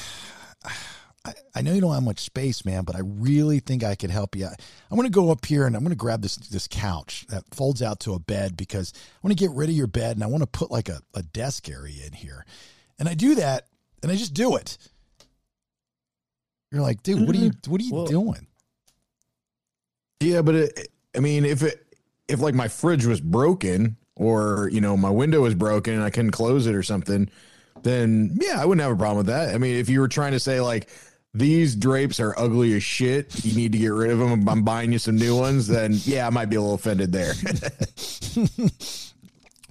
I, I know you don't have much space, man, but I really think I could help you. I'm going to go up here and I'm going to grab this this couch that folds out to a bed because I want to get rid of your bed and I want to put like a, a desk area in here. And I do that and I just do it. You're like, dude, what are you what are you Well- doing? Yeah, but it, I mean, if it if like my fridge was broken or you know my window was broken and I couldn't close it or something, then yeah, I wouldn't have a problem with that. I mean, if you were trying to say like these drapes are ugly as shit, you need to get rid of them. I'm buying you some new ones. Then yeah, I might be a little offended there.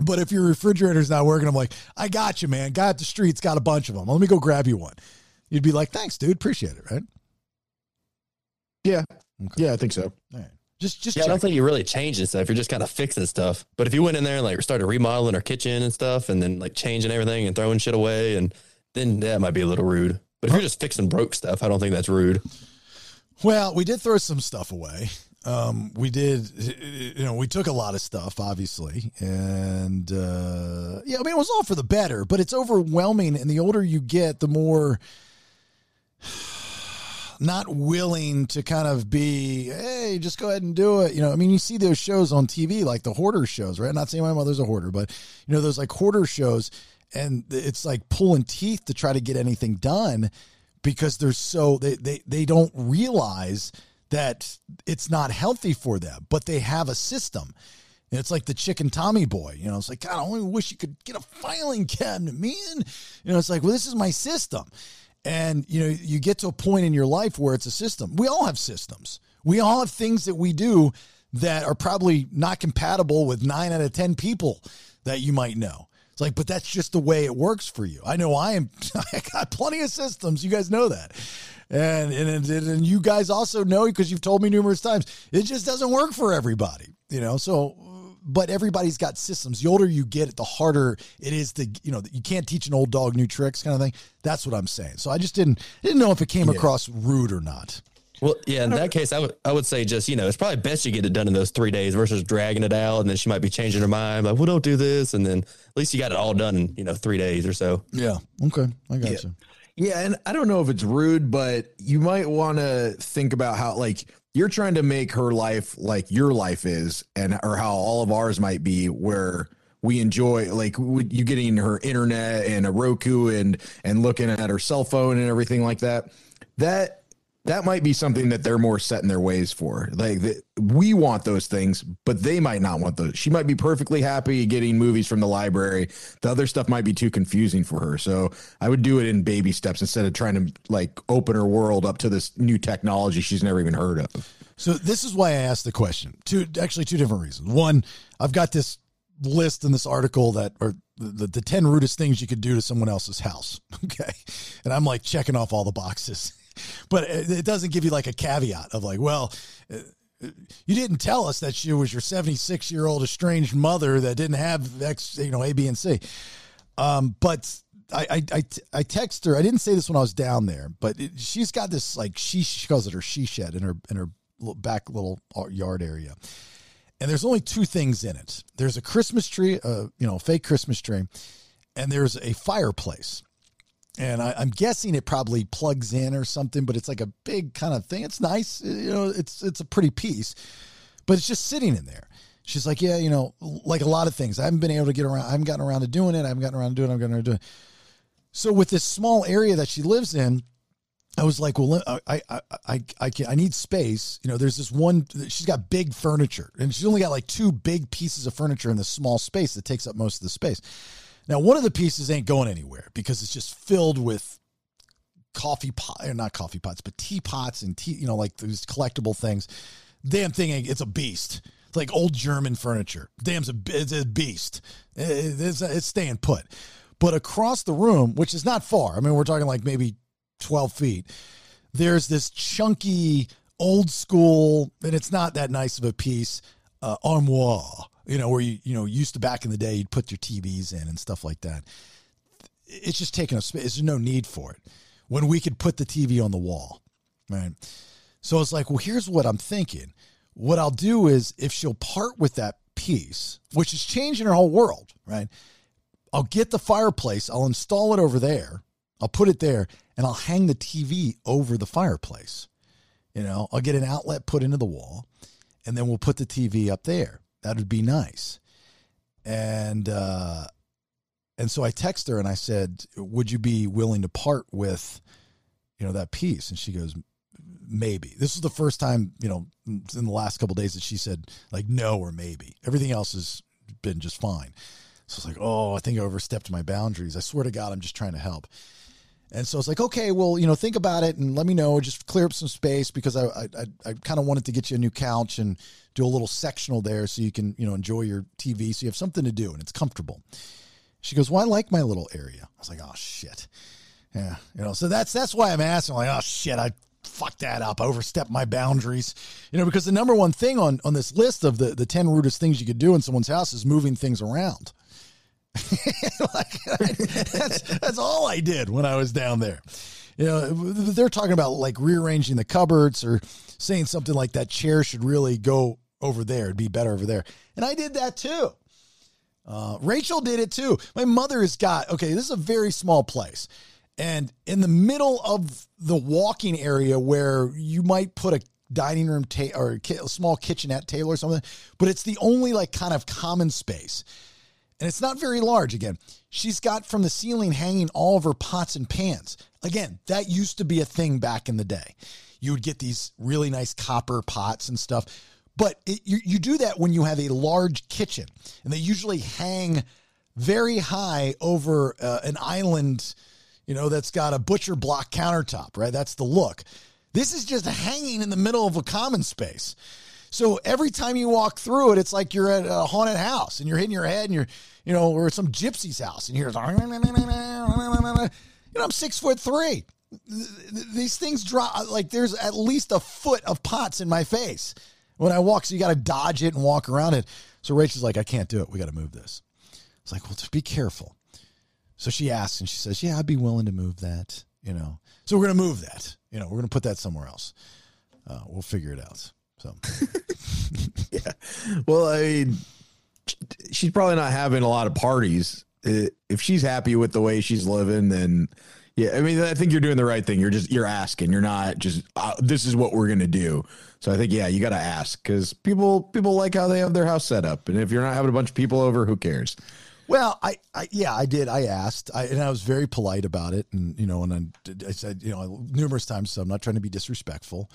But if your refrigerator's not working, I'm like, I got you, man. Guy up the street's got a bunch of them. Let me go grab you one. You'd be like, thanks, dude. Appreciate it, right? yeah, yeah, I think so. Just, just yeah, I don't think you're really changing stuff. You're just kind of fixing stuff. But if you went in there and like started remodeling our kitchen and stuff, and then like changing everything and throwing shit away, and then that might be a little rude. But if you're just fixing broke stuff, I don't think that's rude. Well, we did throw some stuff away. Um, we did, you know, we took a lot of stuff, obviously, and uh, yeah, I mean, it was all for the better. But it's overwhelming, and the older you get, the more not willing to kind of be, hey, just go ahead and do it. You know, I mean, you see those shows on TV, like the hoarder shows, right? I'm not saying my mother's a hoarder, but you know, those like hoarder shows, and it's like pulling teeth to try to get anything done because they're so they they they don't realize that it's not healthy for them, but they have a system. And it's like the chicken Tommy boy. You know, it's like, God, I only wish you could get a filing cabinet, man. You know, it's like, well, this is my system. And, you know, you get to a point in your life where it's a system. We all have systems. We all have things that we do that are probably not compatible with nine out of 10 people that you might know. It's like, but that's just the way it works for you. I know I am, I got plenty of systems. You guys know that. And, and, and you guys also know because you've told me numerous times, it just doesn't work for everybody, you know? So, but everybody's got systems. The older you get, the harder it is to, you know, you can't teach an old dog new tricks kind of thing. That's what I'm saying. So I just didn't, didn't know if it came Yeah. across rude or not. Well, yeah, in that case, I would I would say just you know it's probably best you get it done in those three days versus dragging it out, and then she might be changing her mind like, well, don't do this, and then at least you got it all done in you know three days or so. Yeah. Okay. I got Yeah. you. Yeah, and I don't know if it's rude, but you might want to think about how like you're trying to make her life like your life is, and or how all of ours might be, where we enjoy like you getting her internet and a Roku and and looking at her cell phone and everything like that. That that might be something that they're more set in their ways for. Like we want those things, but they might not want those. She might be perfectly happy getting movies from the library. The other stuff might be too confusing for her. So I would do it in baby steps instead of trying to like open her world up to this new technology she's never even heard of. So this is why I asked the question. Two actually two different reasons. One, I've got this list in this article that are the, the 10 rudest things you could do to someone else's house. Okay. And I'm like checking off all the boxes. But it doesn't give you like a caveat of like, well, uh, you didn't tell us that she was your 76 year old estranged mother that didn't have X, you know, A, B, and C. Um, but I, I, I, I text her. I didn't say this when I was down there, but it, she's got this like she, she calls it her she shed in her in her back little yard area, and there's only two things in it. There's a Christmas tree, uh, you know, fake Christmas tree, and there's a fireplace. And I, I'm guessing it probably plugs in or something, but it's like a big kind of thing. It's nice, you know. It's it's a pretty piece, but it's just sitting in there. She's like, yeah, you know, like a lot of things. I haven't been able to get around. I haven't gotten around to doing it. I haven't gotten around to doing it. I'm going to do it. So with this small area that she lives in, I was like, well, I, I, I, I, I, can, I need space. You know, there's this one, she's got big furniture and she's only got like two big pieces of furniture in this small space that takes up most of the space. Now, one of the pieces ain't going anywhere because it's just filled with coffee pot, or not coffee pots, but teapots and tea, you know, like these collectible things. Damn thing, it's a beast. It's like old German furniture. Damn's a, it's a beast. It's, it's staying put. But across the room, which is not far, I mean, we're talking like maybe 12 feet, there's this chunky, old school, and it's not that nice of a piece, uh, armoire, you know, where you, you know, used to back in the day, you'd put your TVs in and stuff like that. It's just taking up space. There's no need for it when we could put the TV on the wall, right? So it's like, well, here's what I'm thinking. What I'll do is if she'll part with that piece, which is changing her whole world, right? I'll get the fireplace, I'll install it over there, I'll put it there, and I'll hang the TV over the fireplace. You know, I'll get an outlet put into the wall, and then we'll put the TV up there. That would be nice. And uh and so I text her and I said, "Would you be willing to part with, you know, that piece?" And she goes, "Maybe." This is the first time, you know, in the last couple days that she said like no or maybe. Everything else has been just fine. So I was like, "Oh, I think I overstepped my boundaries." I swear to God, I'm just trying to help. And so it's like, okay, well, you know, think about it and let me know. Just clear up some space because I I, I, kind of wanted to get you a new couch and do a little sectional there so you can you know enjoy your TV so you have something to do and it's comfortable. She goes, "Well, I like my little area." I was like, "Oh shit." Yeah, you know, so that's that's why I'm asking. like, oh shit, I fucked that up. I overstepped my boundaries. You know, because the number one thing on on this list of the the ten rudest things you could do in someone's house is moving things around. like, that's that's all I did when I was down there. You know, they're talking about like rearranging the cupboards or saying something like that chair should really go over there. It'd be better over there. And I did that too. Uh, Rachel did it too. My mother has got, okay, this is a very small place. And in the middle of the walking area where you might put a dining room ta- or a, small kitchenette table or something, but it's the only like kind of common space. And it's not very large again. She's got from the ceiling hanging all of her pots and pans. Again, that used to be a thing back in the day. You would get these really nice copper pots and stuff. but it, you, you do that when you have a large kitchen, and they usually hang very high over uh, an island, you know, that's got a butcher block countertop, right? That's the look. This is just hanging in the middle of a common space. So every time you walk through it, it's like you're at a haunted house and you're hitting your head and you're, you know, or some gypsy's house and you're, you know, I'm six foot three. These things drop like there's at least a foot of pots in my face when I walk. So you got to dodge it and walk around it. So Rachel's like, I can't do it. We got to move this. It's like, well, just be careful. So she asks and she says, Yeah, I'd be willing to move that, you know. So we're going to move that. You know, we're going to put that somewhere else. Uh, we'll figure it out. So, yeah. Well, I mean, she's probably not having a lot of parties. If she's happy with the way she's living, then yeah, I mean, I think you're doing the right thing. You're just you're asking. You're not just uh, this is what we're gonna do. So I think yeah, you got to ask because people people like how they have their house set up, and if you're not having a bunch of people over, who cares? Well, I, I yeah, I did. I asked, I, and I was very polite about it, and you know, and I, I said, you know, numerous times. So I'm not trying to be disrespectful,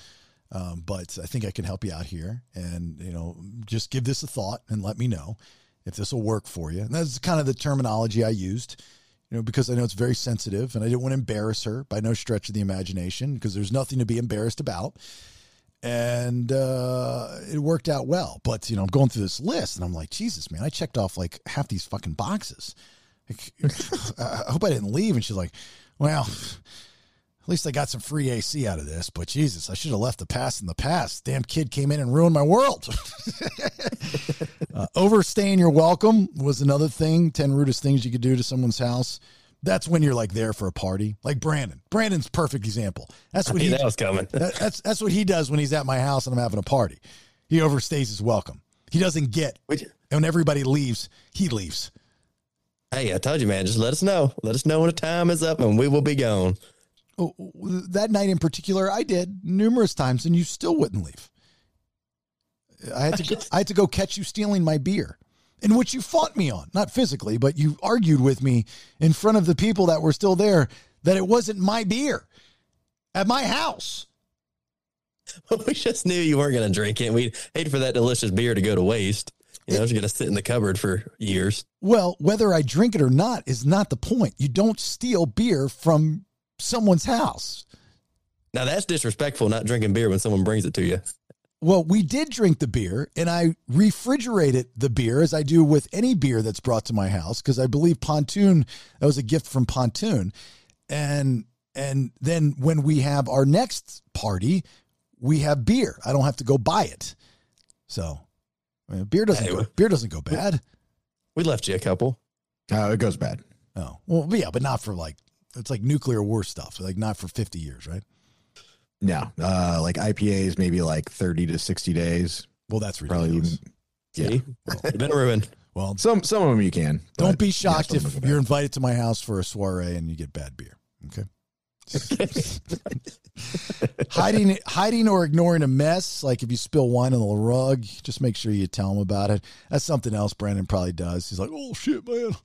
um, but I think I can help you out here, and you know, just give this a thought and let me know if this will work for you. And that's kind of the terminology I used, you know, because I know it's very sensitive, and I didn't want to embarrass her by no stretch of the imagination, because there's nothing to be embarrassed about. And uh, it worked out well. But, you know, I'm going through this list and I'm like, Jesus, man, I checked off like half these fucking boxes. Like, I hope I didn't leave. And she's like, well, at least I got some free AC out of this. But Jesus, I should have left the past in the past. Damn kid came in and ruined my world. uh, overstaying your welcome was another thing. 10 rudest things you could do to someone's house. That's when you're like there for a party, like Branden. Branden's perfect example. That's what I he that was coming. that- that's that's what he does when he's at my house and I'm having a party. He overstays his welcome. He doesn't get, and when everybody leaves, he leaves. Hey, I told you, man. Just let us know. Let us know when the time is up, and we will be gone. Oh, oh, that night in particular, I did numerous times, and you still wouldn't leave. I had to go, I had to go catch you stealing my beer, in which you fought me on, not physically, but you argued with me in front of the people that were still there that it wasn't my beer at my house. we just knew you weren't going to drink it. We hate for that delicious beer to go to waste. You know, it's going to sit in the cupboard for years. Well, whether I drink it or not is not the point. You don't steal beer from someone's house. Now that's disrespectful, not drinking beer when someone brings it to you. Well, we did drink the beer, and I refrigerated the beer as I do with any beer that's brought to my house because I believe Pontoon that was a gift from Pontoon, and and then when we have our next party, we have beer. I don't have to go buy it, so I mean, beer doesn't Hey, go, beer doesn't go bad. We left you a couple. Oh, it goes bad. Oh well, yeah, but not for like it's like nuclear war stuff, like not for fifty years, right? No, uh, like IPAs, maybe like thirty to sixty days. Well, that's probably even. Yeah, See? You've been ruined. Well, some some of them you can. Don't be shocked some if you're invited to my house for a soiree and you get bad beer. Okay. hiding hiding or ignoring a mess, like if you spill wine on the rug, just make sure you tell him about it. That's something else Branden probably does. He's like, "Oh shit, man,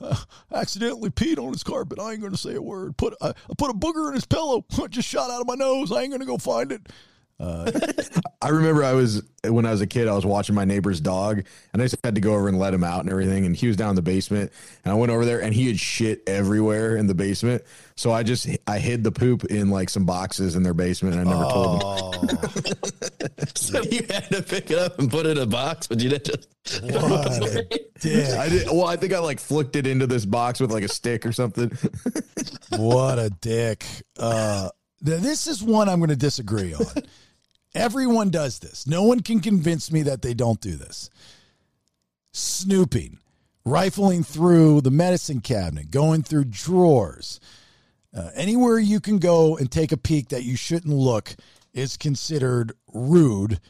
Accidentally peed on his carpet. I ain't gonna say a word. Put I, I put a booger in his pillow. Just shot out of my nose. I ain't gonna go find it." Uh, I remember I was when I was a kid, I was watching my neighbor's dog, and I just had to go over and let him out and everything. And he was down in the basement, and I went over there, and he had shit everywhere in the basement. So I just I hid the poop in like some boxes in their basement, and I never told him. So you had to pick it up and put it in a box, but you didn't just. I did. Well, I think I like flicked it into this box with like a stick or something. what a dick. Uh, th- this is one I'm going to disagree on. Everyone does this. No one can convince me that they don't do this. Snooping, rifling through the medicine cabinet, going through drawers. Uh, anywhere you can go and take a peek that you shouldn't look is considered rude,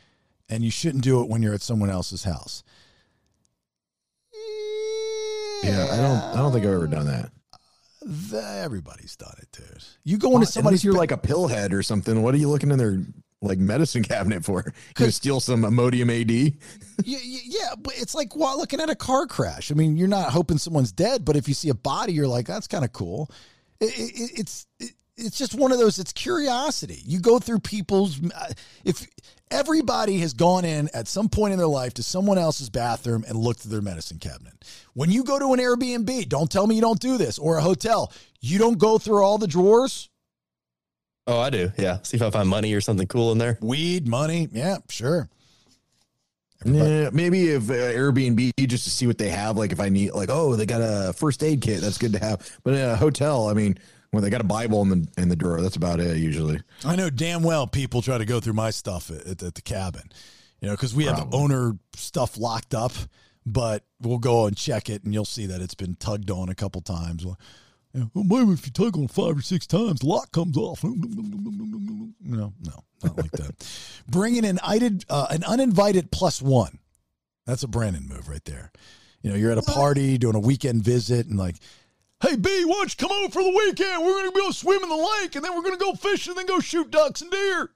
and you shouldn't do it when you're at someone else's house. Yeah, I don't. I don't think I've ever done that. The- everybody's done it, dude. You go into somebody's Unless you're like a pillhead or something. What are you looking in their like medicine cabinet for? You steal some Imodium AD? yeah, yeah, yeah, but it's like while looking at a car crash. I mean, you're not hoping someone's dead, but if you see a body, you're like, that's kind of cool. It, it, it's it, it's just one of those. It's curiosity. You go through people's. uh, If everybody has gone in at some point in their life to someone else's bathroom and looked through their medicine cabinet. When you go to an Airbnb, don't tell me you don't do this, or a hotel, you don't go through all the drawers. Oh, I do. Yeah. See if I find money or something cool in there. Weed, money. Yeah, sure. Yeah, maybe if uh, Airbnb just to see what they have. Like if I need, like, oh, they got a first aid kit. That's good to have. But in a hotel, I mean, when they got a Bible in the in the drawer, that's about it usually. I know damn well people try to go through my stuff at, at, at the cabin, you know, because we have owner stuff locked up, but we'll go and check it and you'll see that it's been tugged on a couple times. Well, know, well, maybe if you tug on five or six times, the lock comes off. No, no, not like that. Bringing an, uh, an uninvited plus one. That's a Branden move right there. You know, you're at a party doing a weekend visit and like, hey, B, why don't you come over for the weekend? We're going to go swim in the lake and then we're going to go fishing and then go shoot ducks and deer.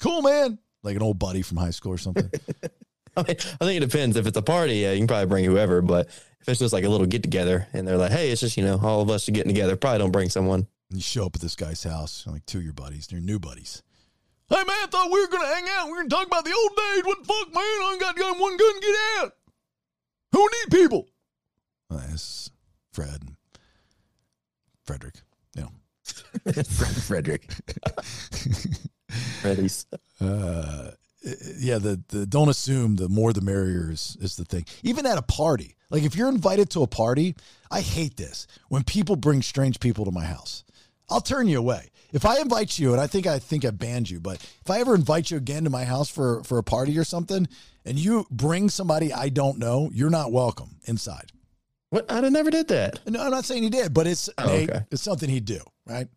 Cool, man. Like an old buddy from high school or something. I, mean, I think it depends. If it's a party, yeah, you can probably bring whoever. But it's just like a little get together and they're like, hey, it's just, you know, all of us are getting together, probably don't bring someone. And you show up at this guy's house, like two of your buddies, they're new buddies. Hey, man, I thought we were to hang out. We were to talk about the old days. What the fuck, man? I ain't got gun, one gun to get out. Who need people? Uh, it's Fred and Frederick. You know. Frederick. Freddy's. Uh, yeah, the, the don't assume the more the merrier is, is the thing. Even at a party, like if you're invited to a party, I hate this when people bring strange people to my house. I'll turn you away. If I invite you, and I think I think I banned you, but if I ever invite you again to my house for for a party or something, and you bring somebody I don't know, you're not welcome inside. What? I never did that. No, I'm not saying he did, but it's Oh, okay. it's something he'd do, right?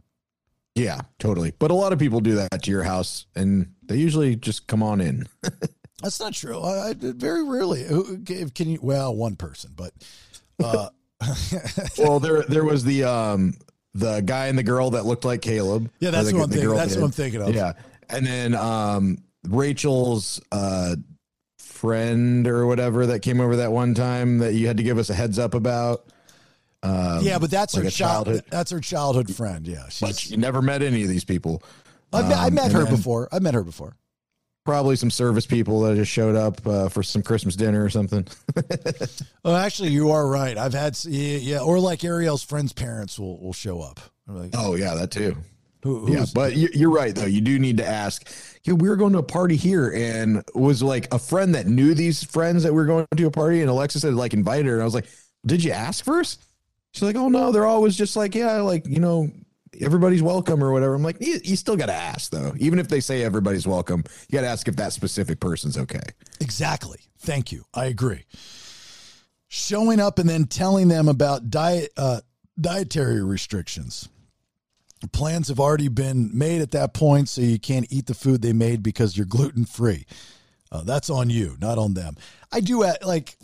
Yeah, totally. But a lot of people do that to your house, and they usually just come on in. That's not true. I, I very rarely can you. Well, one person, but uh, well, there there was the um the guy and the girl that looked like Caleb. Yeah, that's the- what I'm thinking- that's what I'm thinking of. Yeah, and then um Rachel's uh friend or whatever that came over that one time that you had to give us a heads up about. Um, yeah, but that's like her childhood. That's her childhood friend. Yeah, But you never met any of these people. I've met, I Um, met her before. I met her before. Probably some service people that just showed up uh, for some Christmas dinner or something. Oh, actually, you are right. I've had yeah, yeah, or like Ariel's friends' parents will will show up. Like, oh yeah, that too. Who, yeah, but you- you're right though. You do need to ask. Yeah, we were going to a party here, and it was like a friend that knew these friends that we were going to a party, and Alexis had like invited her, and I was like, "Did you ask first? She's like, "Oh no, they're always just like, yeah, like you know, everybody's welcome or whatever." I'm like, "You, you still got to ask though, even if they say everybody's welcome, you got to ask if that specific person's okay." Exactly. Thank you. I agree. Showing up and then telling them about diet uh, dietary restrictions. Plans have already been made at that point, so you can't eat the food they made because you're gluten free. Uh, that's on you, not on them. I do like.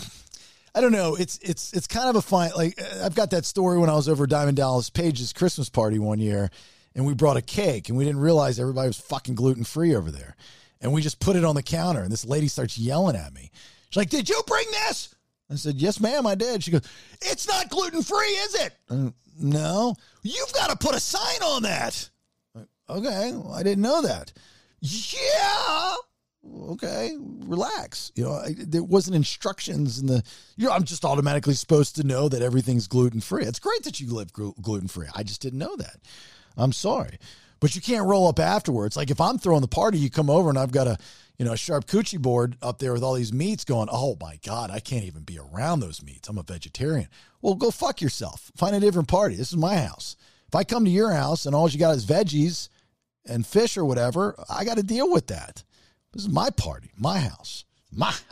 I don't know. It's it's it's kind of a fine. Like uh, I've got that story when I was over Diamond Dallas Page's Christmas party one year, and we brought a cake, and we didn't realize everybody was fucking gluten free over there, and we just put it on the counter, and this lady starts yelling at me. She's like, "Did you bring this?" I said, "Yes, ma'am, I did." She goes, "It's not gluten free, is it?" "Uh, no. You've got to put a sign on that. Okay, well, I didn't know that. Yeah. Okay, relax. You know, I, there wasn't instructions in the. You know, I'm just automatically supposed to know that everything's gluten free. It's great that you live gluten free. I just didn't know that. I'm sorry, but you can't roll up afterwards. Like if I'm throwing the party, you come over and I've got a, you know, a charcuterie board up there with all these meats. Going, oh my god, I can't even be around those meats. I'm a vegetarian. Well, go fuck yourself. Find a different party. This is my house. If I come to your house and all you got is veggies and fish or whatever, I got to deal with that. This is my party, my house, my house.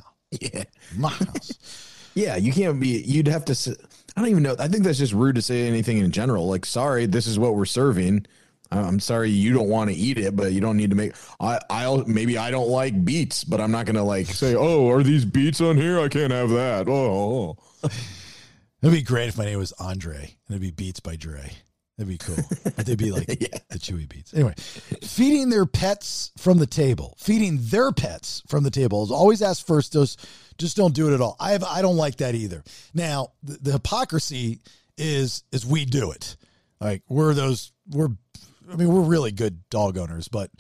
Yeah, my house. Yeah, you can't be. You'd have to. I don't even know. I think that's just rude to say anything in general. Like, sorry, this is what we're serving. I'm sorry you don't want to eat it, but you don't need to make. I I'll maybe I don't like beets, but I'm not gonna like say, oh, are these beets on here? I can't have that. Oh, oh, oh. It'd be great if my name was Andre and it'd be Beats by Dre. That'd be cool. But they'd be like yeah. the chewy beats. Anyway, feeding their pets from the table. Feeding their pets from the table is always ask first. Those just don't do it at all. I have I don't like that either. Now the, the hypocrisy is is we do it. Like we're those we're I mean we're really good dog owners, but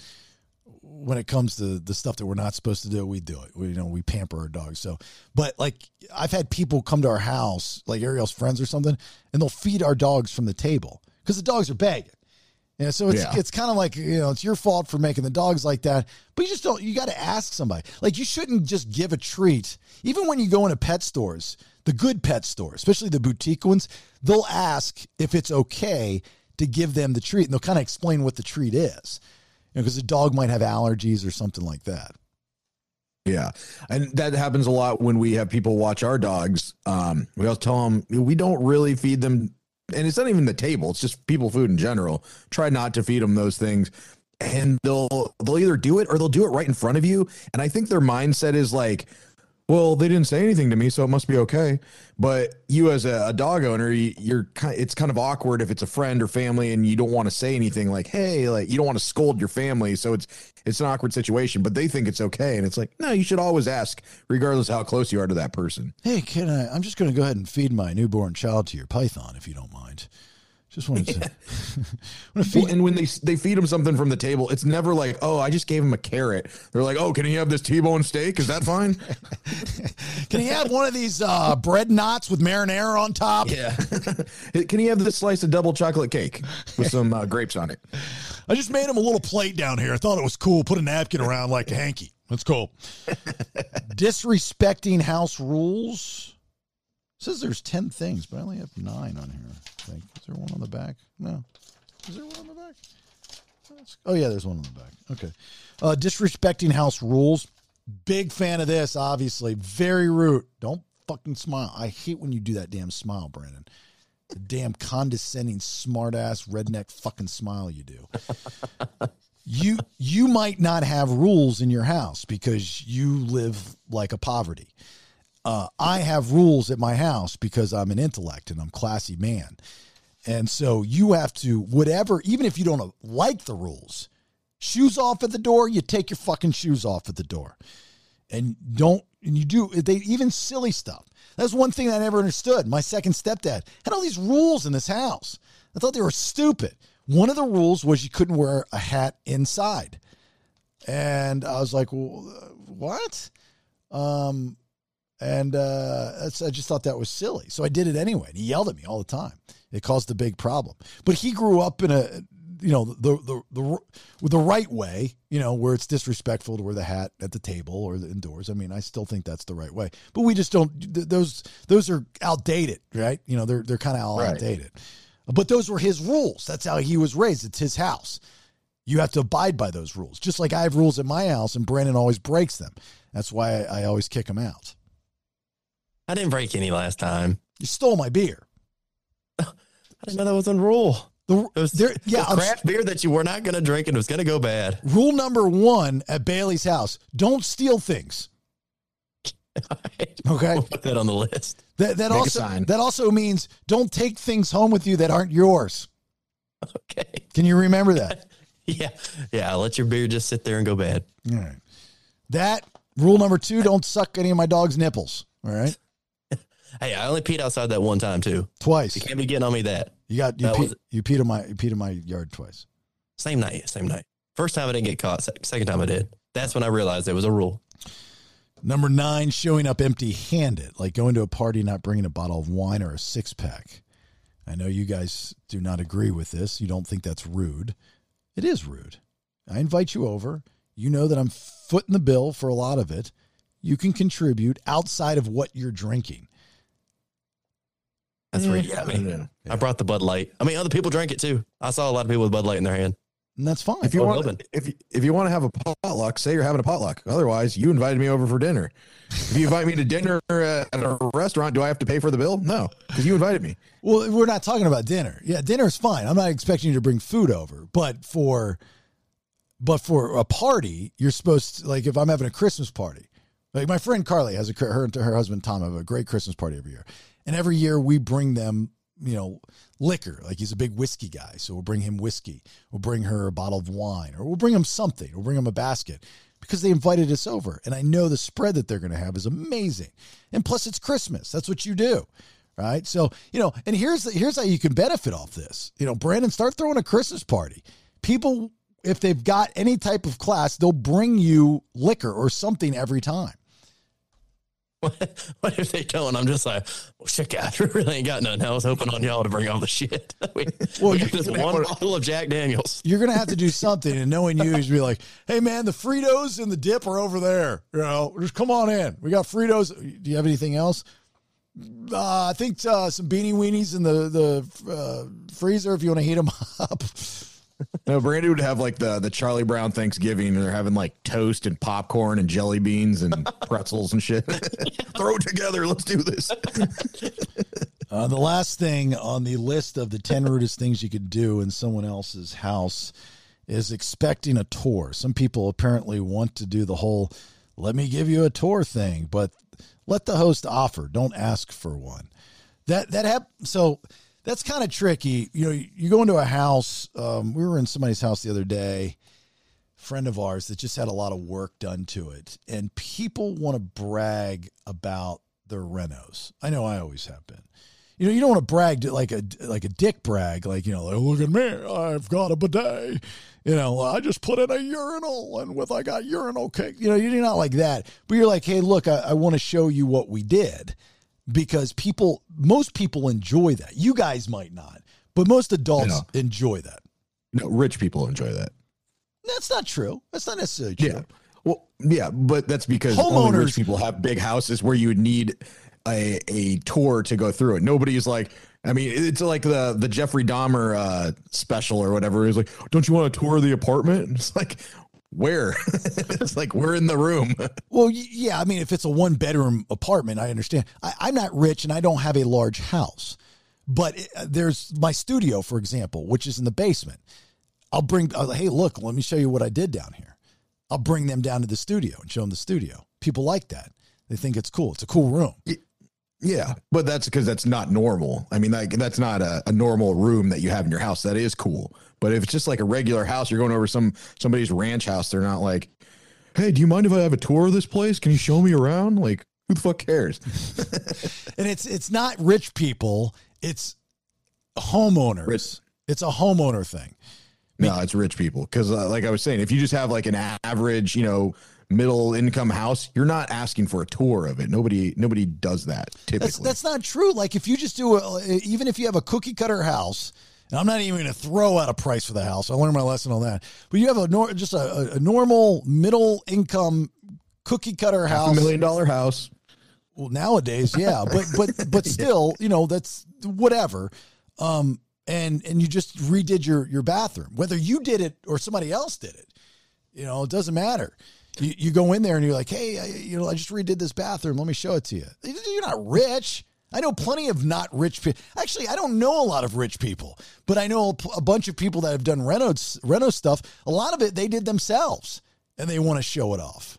when it comes to the stuff that we're not supposed to do, we do it. We you know we pamper our dogs. So, but like I've had people come to our house, like Ariel's friends or something, and they'll feed our dogs from the table because the dogs are begging. Yeah, so it's Yeah. it's kind of like you know it's your fault for making the dogs like that, but you just don't. You got to ask somebody. Like you shouldn't just give a treat, even when you go into pet stores, the good pet stores, especially the boutique ones. They'll ask if it's okay to give them the treat, and they'll kind of explain what the treat is, because the dog might have allergies or something like that. Yeah. And that happens a lot when we have people watch our dogs. Um, we always tell them we don't really feed them, and it's not even the table, it's just people food in general. Try not to feed them those things. And they'll they'll either do it or they'll do it right in front of you. And I think their mindset is like, well, they didn't say anything to me, so it must be okay. But you, as a, a dog owner, you, you're kind. It's kind of awkward if it's a friend or family, and you don't want to say anything like, "Hey," like you don't want to scold your family. So it's it's an awkward situation. But they think it's okay, and it's like, no, you should always ask, regardless how close you are to that person. Hey, can I? I'm just going to go ahead and feed my newborn child to your python, if you don't mind. Just wanted to. Well, and when they they feed him something from the table, it's never like, "Oh, I just gave him a carrot." They're like, "Oh, can he have this T-bone steak? Is that fine?" Can he have one of these uh, bread knots with marinara on top? Yeah. can he have this slice of double chocolate cake with some uh, grapes on it? I just made him a little plate down here. I thought it was cool. Put a napkin around like a hanky. That's cool. Disrespecting house rules. Says there's 10 things, but I only have nine on here. I think. Is there one on the back? No. Is there one on the back? Oh, yeah, there's one on the back. Okay. Uh, disrespecting house rules. Big fan of this, obviously. Very rude. Don't fucking smile. I hate when you do that damn smile, Branden. The damn condescending, smart ass, redneck fucking smile you do. you you might not have rules in your house because you live like a poverty. Uh, I have rules at my house because I'm an intellect and I'm classy man. And so you have to, whatever, even if you don't like the rules, shoes off at the door, you take your fucking shoes off at the door. And don't, and you do, they even silly stuff. That's one thing I never understood. My second stepdad had all these rules in this house. I thought they were stupid. One of the rules was you couldn't wear a hat inside. And I was like, well, uh, what? Um, and uh, I just thought that was silly. So I did it anyway. And he yelled at me all the time. It caused a big problem. But he grew up in a, you know, the the the the right way, you know, where it's disrespectful to wear the hat at the table or the indoors. I mean, I still think that's the right way. But we just don't. th- Those those are outdated, right? You know, they're they're kind of Right. outdated. But those were his rules. That's how he was raised. It's his house. You have to abide by those rules. Just like I have rules at my house, and Branden always breaks them. That's why I, I always kick him out. I didn't break any last time. You stole my beer. I didn't know that was a rule. The, It was there, yeah, a I'm- craft beer that you were not going to drink and it was going to go bad. Rule number one at Bailey's house: don't steal things. Okay, We'll put that on the list. that that also that also means don't take things home with you that aren't yours. Okay. Can you remember that? Yeah. Yeah. Let your beer just sit there and go bad. All right. That rule number two: don't suck any of my dog's nipples. All right, Hey, I only peed outside that one time too. twice. You can't be getting on me that. You got you That pee, was- you peed in my you peed in my yard twice. Same night. Same night. First time I didn't get caught. Second time I did. That's when I realized there was a rule. Number nine, showing up empty handed, like going to a party not bringing a bottle of wine or a six pack. I know you guys do not agree with this. You don't think that's rude. It is rude. I invite you over. You know that I'm footing the bill for a lot of it. You can contribute outside of what you're drinking. That's where you Yeah, got me. yeah. I brought the Bud Light. I mean, other people drank it too. I saw a lot of people with Bud Light in their hand. And that's fine. If you want, Melvin. if you, if you want to have a potluck, say you're having a potluck. Otherwise, you invited me over for dinner. If you invite me to dinner uh, at a restaurant, do I have to pay for the bill? No, because you invited me. Well, we're not talking about dinner. Yeah, dinner's fine. I'm not expecting you to bring food over, but for but for a party, you're supposed to like if I'm having a Christmas party. Like my friend Carly has a her and her husband Tom have a great Christmas party every year. And every year we bring them, you know, liquor. Like he's a big whiskey guy, so we'll bring him whiskey. We'll bring her a bottle of wine or we'll bring him something. We'll bring him a basket because they invited us over. And I know the spread that they're going to have is amazing. And plus it's Christmas. That's what you do right? So you know, and here's the, here's how you can benefit off this. You know, Branden, start throwing a Christmas party. People, if they've got any type of class, they'll bring you liquor or something every time. What if they don't? I'm just like, well, shit, guys, we really ain't got nothing. I was hoping on y'all to bring all the shit. we, Well, we you- got this one bottle of Jack Daniels. You're gonna have to do something, and knowing you, is be like, "Hey, man, the Fritos and the dip are over there. You know, just come on in. We got Fritos. Do you have anything else? Uh, I think uh, some beanie weenies in the the uh, freezer if you want to heat them up. No, Brandy would have like the the Charlie Brown Thanksgiving, and they're having like toast and popcorn and jelly beans and pretzels and shit. Throw it together. Let's do this. Uh, the last thing on the list of the 10 rudest things you could do in someone else's house is expecting a tour. Some people apparently want to do the whole let me give you a tour thing, but let the host offer. Don't ask for one. That that hap- so that's kind of tricky. You know, you, go into a house. Um, we were in somebody's house the other day, friend of ours that just had a lot of work done to it, and people want to brag about their renos. I know I always have been. You know, you don't want to brag to like a like a dick brag, like you know, like, look at me, I've got a bidet. You know, I just put in a urinal, and with I got urinal cake. You know, you're not like that, but you're like, hey, look, I, I want to show you what we did because people, most people enjoy that. You guys might not, but most adults Yeah. enjoy that. No, rich people enjoy that. That's not true. That's not necessarily true. Yeah. Well, yeah, but that's because only Homeowners- rich people have big houses where you would need a a tour to go through it. Nobody's like, I mean, it's like the the Jeffrey Dahmer uh, special or whatever. He's like, don't you want a tour of the apartment? And it's like, where? it's like we're in the room. Well, yeah. I mean, if it's a one bedroom apartment, I understand. I, I'm not rich and I don't have a large house, but it, uh, there's my studio, for example, which is in the basement. I'll bring, uh, hey, look, let me show you what I did down here. I'll bring them down to the studio and show them the studio. People like that. They think it's cool. It's a cool room. Yeah, but that's because that's not normal. I mean, like that's not a, a normal room that you have in your house. That is cool. But if it's just like a regular house, you're going over some somebody's ranch house. They're not like, hey, do you mind if I have a tour of this place? Can you show me around? Like, who the fuck cares? And it's it's not rich people. It's homeowners. It's a homeowner thing. No, it's rich people. Because, uh, like I was saying, if you just have like an average, you know, middle income house, you're not asking for a tour of it. Nobody, nobody does that typically. That's that's not true. Like if you just do a, even if you have a cookie cutter house, and I'm not even going to throw out a price for the house. I learned my lesson on that. But you have a nor, just a, a normal middle income cookie cutter Half house, a million dollar house. Well, nowadays, yeah, but but but still, you know, that's whatever. Um, and and you just redid your your bathroom, whether you did it or somebody else did it. You know, it doesn't matter. You, you go in there and you're like, hey, I, you know, I just redid this bathroom. Let me show it to you. You're not rich. I know plenty of not rich people. Actually, I don't know a lot of rich people, but I know a, p- a bunch of people that have done reno reno stuff. A lot of it they did themselves, and they want to show it off.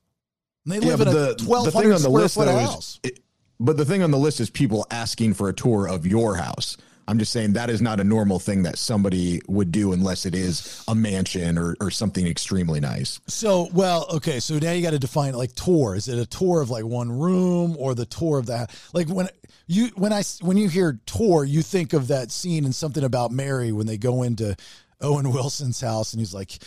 And they live in a twelve hundred square foot though, house. is, it, but the thing on the list is people asking for a tour of your house. I'm just saying that is not a normal thing that somebody would do unless it is a mansion or, or something extremely nice. So, well, okay. So now you got to define like tour. Is it a tour of like one room or the tour of that? Like when you when I when you hear tour, you think of that scene in something about Mary when they go into Owen Wilson's house and he's like,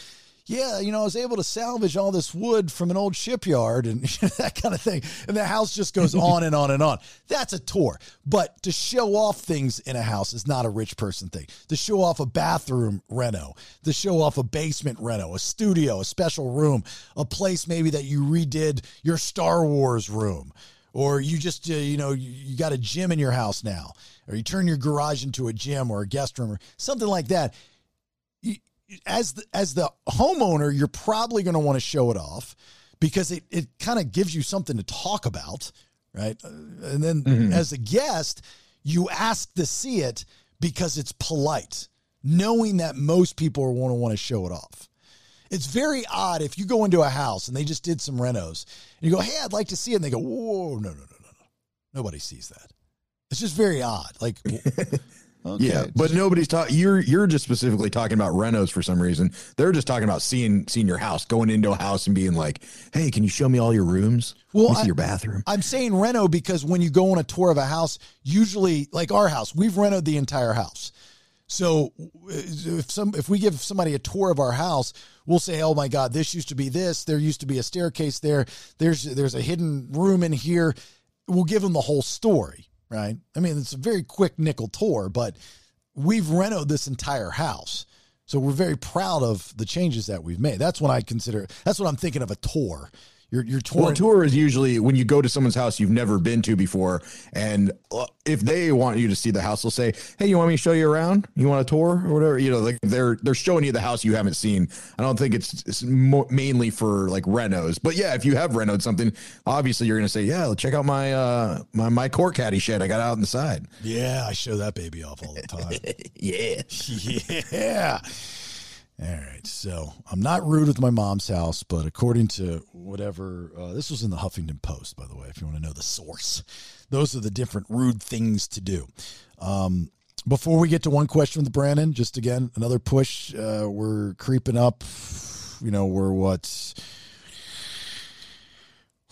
"Yeah, you know, I was able to salvage all this wood from an old shipyard and that kind of thing." And the house just goes on and on and on. That's a tour. But to show off things in a house is not a rich person thing. To show off a bathroom reno, to show off a basement reno, a studio, a special room, a place maybe that you redid your Star Wars room, or you just uh, you know you, you got a gym in your house now, or you turn your garage into a gym or a guest room or something like that as the, as the homeowner, you're probably going to want to show it off because it, it kind of gives you something to talk about, right? Uh, And then Mhm. as a guest, you ask to see it because it's polite, knowing that most people are going to want to show it off. It's very odd if you go into a house and they just did some renos and you go, "Hey, I'd like to see it," and they go, "Whoa, no, no, no, no, no, nobody sees that." It's just very odd. Like, Okay. Yeah, but nobody's talking. You're you're just specifically talking about renos for some reason. They're just talking about seeing seeing your house, going into a house and being like, "Hey, can you show me all your rooms? See I- your bathroom." I'm saying reno because when you go on a tour of a house, usually like our house, we've rented the entire house. So if some if we give somebody a tour of our house, we'll say, "Oh my God, this used to be this. There used to be a staircase there. There's there's a hidden room in here." We'll give them the whole story, right? I mean, it's a very quick nickel tour, but we've renoed this entire house. So we're very proud of the changes that we've made. That's what I consider. That's what I'm thinking of a tour. You're you're. Well, a tour is usually when you go to someone's house you've never been to before, and uh, if they want you to see the house, they'll say, "Hey, you want me to show you around? You want a tour or whatever?" You know, like they're they're showing you the house you haven't seen. I don't think it's, it's mo- mainly for like renos, but yeah, if you have renoed something, obviously you're going to say, "Yeah, check out my uh my my court caddy shed I got out in the side." Yeah, I show that baby off all the time. yeah, yeah. All right. So I'm not rude with my mom's house, but according to whatever, uh, this was in the Huffington Post, by the way, if you want to know the source, those are the different rude things to do. Um, before we get to one question with Branden, just again, another push. Uh, we're creeping up. You know, we're what?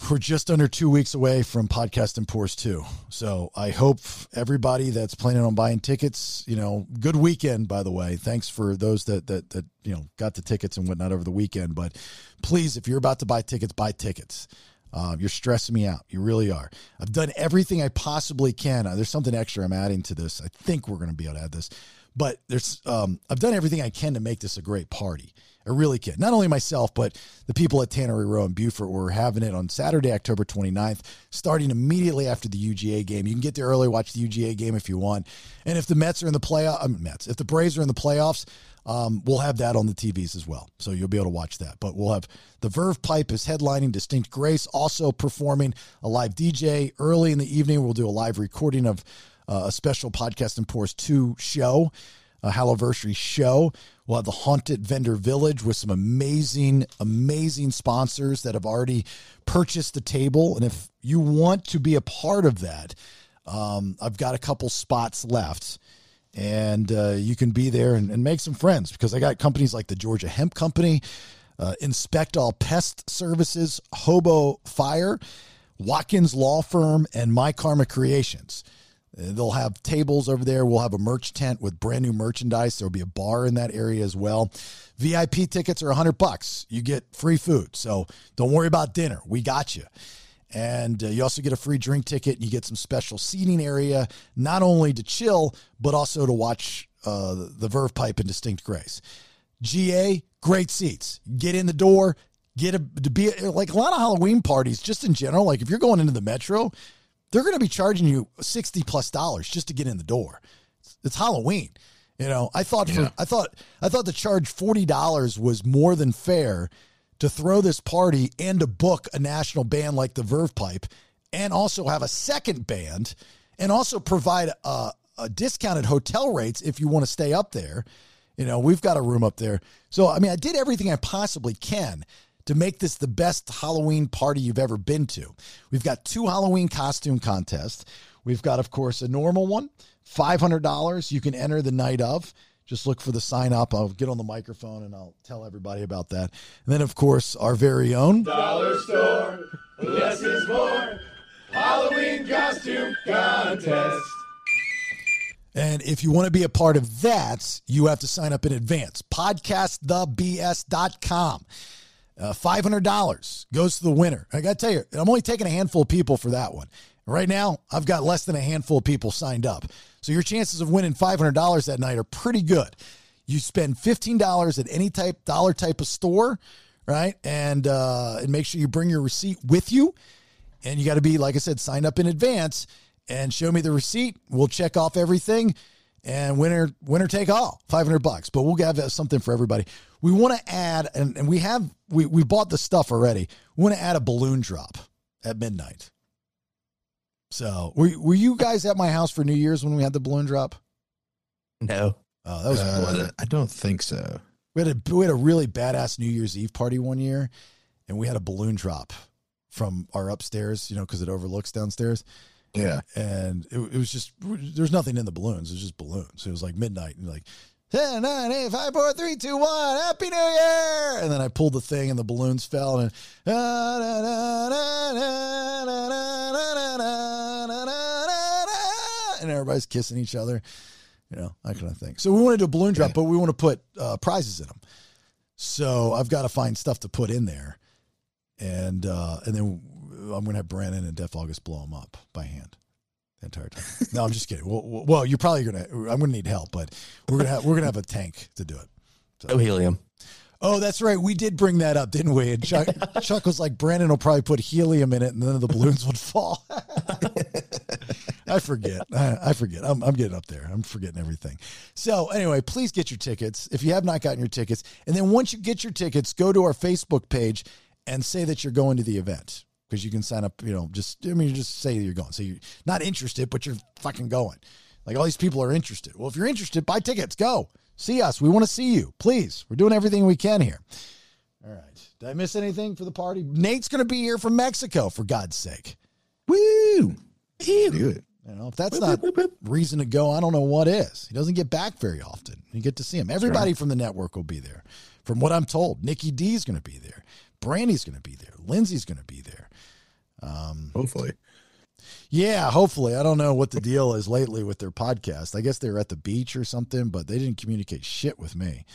We're just under two weeks away from Podcast and Pours 2. So I hope everybody that's planning on buying tickets, you know, good weekend, by the way. Thanks for those that, that, that, you know, got the tickets and whatnot over the weekend. But please, if you're about to buy tickets, buy tickets. Uh, you're stressing me out. You really are. I've done everything I possibly can. Uh, there's something extra I'm adding to this. I think we're going to be able to add this, but there's um, I've done everything I can to make this a great party. I really can. Not only myself, but the people at Tannery Row in Buford. We're having it on Saturday, October 29th, starting immediately after the UGA game. You can get there early, watch the UGA game if you want. And if the Mets are in the playoff, I mean, Mets, if the Braves are in the playoffs, um, we'll have that on the TVs as well. So you'll be able to watch that. But we'll have the Verve Pipe is headlining, Distinct Grace also performing a live DJ early in the evening. We'll do a live recording of uh, a special Podcast and Pours 2 show, a Halliversary show. We'll have the Haunted Vendor Village with some amazing, amazing sponsors that have already purchased the table. And if you want to be a part of that, um, I've got a couple spots left and uh, you can be there and, and, make some friends because I got companies like the Georgia Hemp Company, uh, Inspect All Pest Services, Hobo Fire, Watkins Law Firm, and My Karma Creations. Uh, they'll have tables over there. We'll have a merch tent with brand new merchandise. There'll be a bar in that area as well. VIP tickets are 100 bucks. You get free food. So don't worry about dinner. We got you. And uh, you also get a free drink ticket and you get some special seating area, not only to chill, but also to watch uh, the Verve Pipe and Distinct Grace. GA, great seats. Get in the door, get a, to be like a lot of Halloween parties, just in general. Like if you're going into the metro, they're going to be charging you 60 plus dollars just to get in the door. It's, it's Halloween. You know, I thought for, Yeah. I thought I thought the charge $40 was more than fair to throw this party and to book a national band like the Verve Pipe and also have a second band and also provide a, a discounted hotel rates if you want to stay up there. You know, we've got a room up there. So, I mean, I did everything I possibly can to make this the best Halloween party you've ever been to. We've got two Halloween costume contests. We've got, of course, a normal one, $500. You can enter the night of. Just look for the sign up. I'll get on the microphone and I'll tell everybody about that. And then, of course, our very own. Dollar store, less is more. Halloween costume contest. And if you want to be a part of that, you have to sign up in advance. Podcastthebs.com. Uh, $500 goes to the winner. I got to tell you, I'm only taking a handful of people for that one. Right now, I've got less than a handful of people signed up. So your chances of winning $500 that night are pretty good. You spend $15 at any type dollar type of store, right? And uh, and make sure you bring your receipt with you. And you got to be, like I said, signed up in advance and show me the receipt. We'll check off everything and winner winner take all 500 bucks but we'll have something for everybody. We want to add and, and we have we, we bought the stuff already. We want to add a balloon drop at midnight. So were, were you guys at my house for new year's when we had the balloon drop? No. oh that was Uh, I don't think so. we had a we had a really badass new year's eve party one year and we had a balloon drop from our upstairs you know because it overlooks downstairs Yeah. And it, it was just there's nothing in the balloons. It was just balloons. It was like midnight and like 10, 9, 8, 5, 4, 3, 2, 1, Happy New Year! And then I pulled the thing and the balloons fell and and everybody's kissing each other, you know, that kind of thing. So we want to do a balloon drop, but we want to put uh, prizes in them. So I've got to find stuff to put in there, and uh, and then I'm going to have Branden and Def August blow them up by hand the entire time. No, I'm just kidding. Well, well you're probably going to. I'm going to need help, but we're gonna have we're gonna have a tank to do it. So. No helium. Oh, that's right. We did bring that up, didn't we? And Chuck, Chuck was like, Branden will probably put helium in it, and then the balloons would fall. I forget. I, I forget. I'm, I'm, getting up there. I'm forgetting everything. So anyway, please get your tickets if you have not gotten your tickets, and then once you get your tickets, go to our Facebook page and say that you're going to the event because you can sign up. You know, just I mean, just say you're going. So you're not interested, but you're fucking going. Like all these people are interested. Well, if you're interested, buy tickets. Go. See us. We want to see you. Please. We're doing everything we can here. All right. Did I miss anything for the party? Nate's going to be here from Mexico, for God's sake. Woo! Do it. You know, if that's not reason to go, I don't know what is. He doesn't get back very often. You get to see him. Everybody right. from the network will be there. From what I'm told, Nikki D is going to be there. Brandy's going to be there. Lindsay's going to be there. Um, Hopefully. Yeah, hopefully. I don't know what the deal is lately with their podcast. I guess they were at the beach or something, but they didn't communicate shit with me.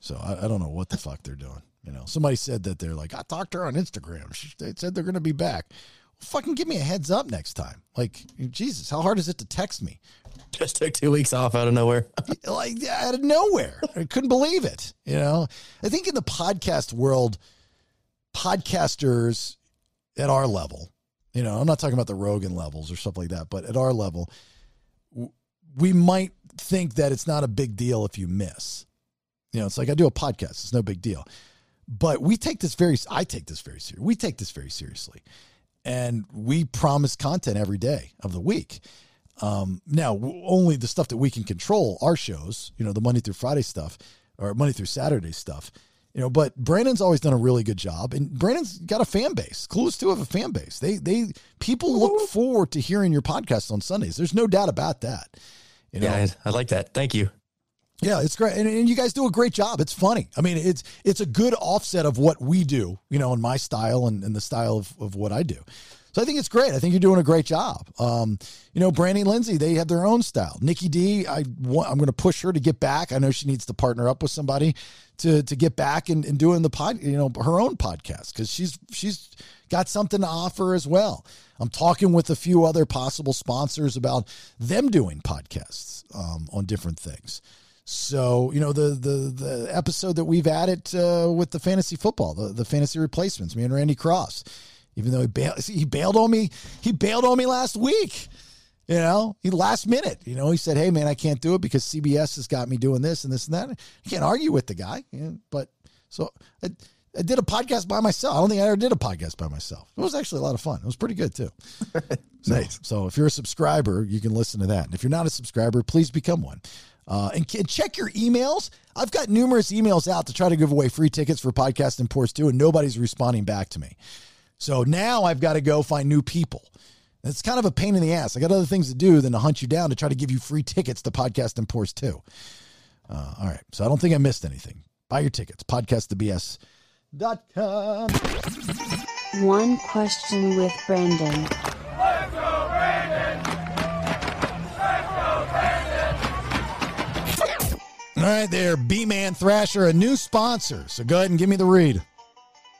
So I, I don't know what the fuck they're doing. You know, somebody said that they're like, I talked to her on Instagram. She, they said they're going to be back. Well, fucking give me a heads up next time. Like, Jesus, how hard is it to text me? Just took two weeks off out of nowhere. like, out of nowhere. I couldn't believe it. You know, I think in the podcast world, podcasters at our level, you know, I'm not talking about the Rogan levels or stuff like that, but at our level, we might think that it's not a big deal if you miss. You know, it's like I do a podcast, it's no big deal. But we take this very I take this very seriously. We take this very seriously. And we promise content every day of the week. Um, now, only the stuff that we can control, our shows, you know, the Monday through Friday stuff or Monday through Saturday stuff you know, but Branden's always done a really good job, and Branden's got a fan base. Clueless too have a fan base. They they people look forward to hearing your podcast on Sundays. There's no doubt about that. You know? Yeah, I, I like that. Thank you. Yeah, it's great, and, and, you guys do a great job. It's funny. I mean, it's it's a good offset of what we do, you know, in my style and, and the style of, of what I do. So I think it's great. I think you're doing a great job. Um, you know, Brandy Lindsay, they have their own style. Nikki D, I want, I'm going to push her to get back. I know she needs to partner up with somebody to to get back and, and doing the pod, you know, her own podcast because she's she's got something to offer as well. I'm talking with a few other possible sponsors about them doing podcasts um, on different things. So you know the the the episode that we've added uh, with the fantasy football, the the fantasy replacements, me and Randy Cross even though he bailed, he bailed on me. He bailed on me last week. You know, he last minute. You know, he said, "Hey, man, I can't do it because CBS has got me doing this and this and that." You can't argue with the guy. But so I, I, did a podcast by myself. I don't think I ever did a podcast by myself. It was actually a lot of fun. It was pretty good too. so, nice. So if you're a subscriber, you can listen to that. And if you're not a subscriber, please become one. Uh, and, and, check your emails. I've got numerous emails out to try to give away free tickets for Podcast and Pours too, and nobody's responding back to me. So now I've got to go find new people. It's kind of a pain in the ass. I got other things to do than to hunt you down to try to give you free tickets to Podcast and Pours too. Uh, all right. So I don't think I missed anything. Buy your tickets. Podcastthebs.com. One question with Branden. Let's go, Brandon! Let's go, Brandon! All right, there, B Man Thrasher, a new sponsor. So go ahead and give me the read.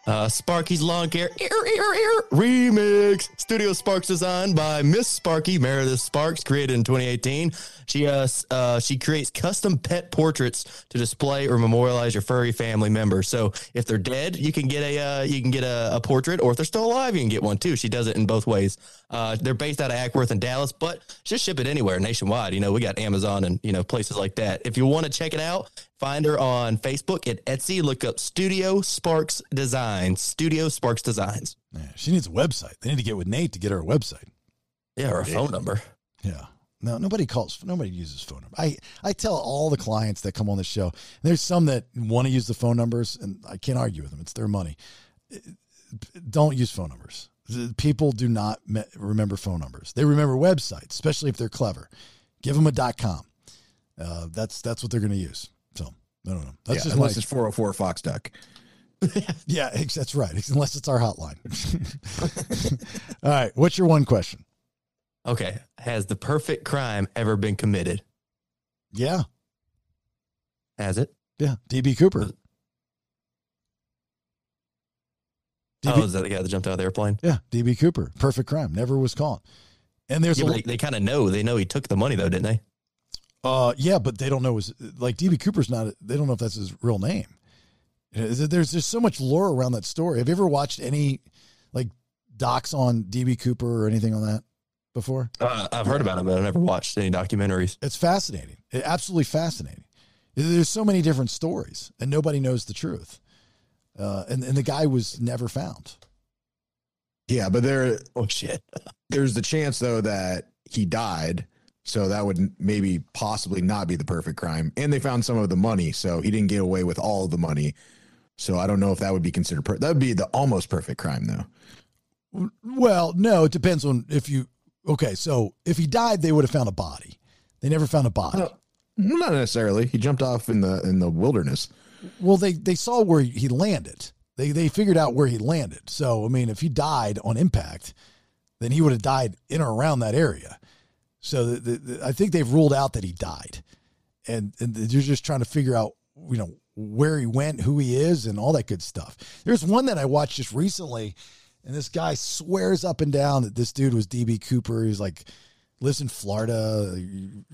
Uh, Sparky's Lawn Care ear, ear, ear, remix. Studio Sparks designed by Miss Sparky Meredith Sparks, created in 2018. She uh, uh she creates custom pet portraits to display or memorialize your furry family member. So if they're dead, you can get a uh, you can get a, a, portrait, or if they're still alive, you can get one too. She does it in both ways. Uh, they're based out of Acworth and Dallas, but just ship it anywhere nationwide. You know, we got Amazon and you know places like that. If you want to check it out, Find her on Facebook at Etsy. Look up Studio Sparks Designs. Studio Sparks Designs. Yeah, she needs a website. They need to get with Nate to get her a website. Yeah, or a phone number. Yeah. No, nobody calls. Nobody uses phone number. I I tell all the clients that come on the show. There's some that want to use the phone numbers, and I can't argue with them. It's their money. Don't use phone numbers. People do not me- remember phone numbers. They remember websites, especially if they're clever. Give them a dot com. Uh, that's that's what they're going to use. So I don't know. That's yeah, just unless my- it's 404 Fox Duck. yeah, that's right. Unless it's our hotline. All right. What's your one question? Okay. Has the perfect crime ever been committed? Yeah. Has it? Yeah. DB Cooper. oh, is that the guy that jumped out of the airplane? Yeah. DB Cooper. Perfect crime. Never was caught. And there's Yeah, a they, they kind of know. They know he took the money though, didn't they? Uh, yeah, but they don't know his like DB Cooper's not. They don't know if that's his real name. There's there's so much lore around that story. Have you ever watched any like docs on DB Cooper or anything on that before? Uh, I've heard about him, but I've never watched any documentaries. It's fascinating. It, absolutely fascinating. There's so many different stories, and nobody knows the truth. Uh, and and the guy was never found. Yeah, but there. Oh shit. There's the chance though that he died, so that would maybe possibly not be the perfect crime. And they found some of the money, so he didn't get away with all of the money. So I don't know if that would be considered. Per- that would be the almost perfect crime though. Well, no, it depends on if you. Okay, so if he died, they would have found a body. They never found a body. Not necessarily. He jumped off in the in the wilderness. Well, they they saw where he landed. They they figured out where he landed. So I mean, if he died on impact, then he would have died in or around that area. So the, the, the- I think they've ruled out that he died, and and they're just trying to figure out you know where he went, who he is, and all that good stuff. There's one that I watched just recently, and this guy swears up and down that this dude was DB Cooper. He's like lives in Florida,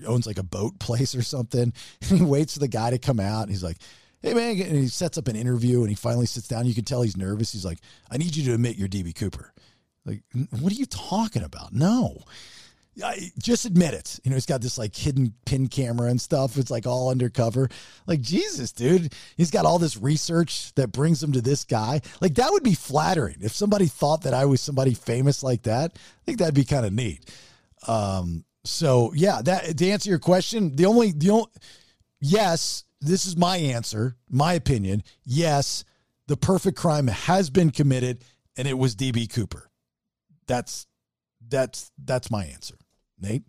owns like a boat place or something. And he waits for the guy to come out. And he's like, hey, man. And he sets up an interview and he finally sits down. You can tell he's nervous. He's like, I need you to admit you're DB Cooper. Like, what are you talking about? No. I, just admit it. You know, he's got this like hidden pin camera and stuff. It's like all undercover. Like, Jesus, dude. He's got all this research that brings him to this guy. Like, that would be flattering. If somebody thought that I was somebody famous like that, I think that'd be kind of neat. Um, so yeah, that to answer your question, the only the only yes, this is my answer, my opinion. Yes, the perfect crime has been committed, and it was DB Cooper. That's that's that's my answer. Nate.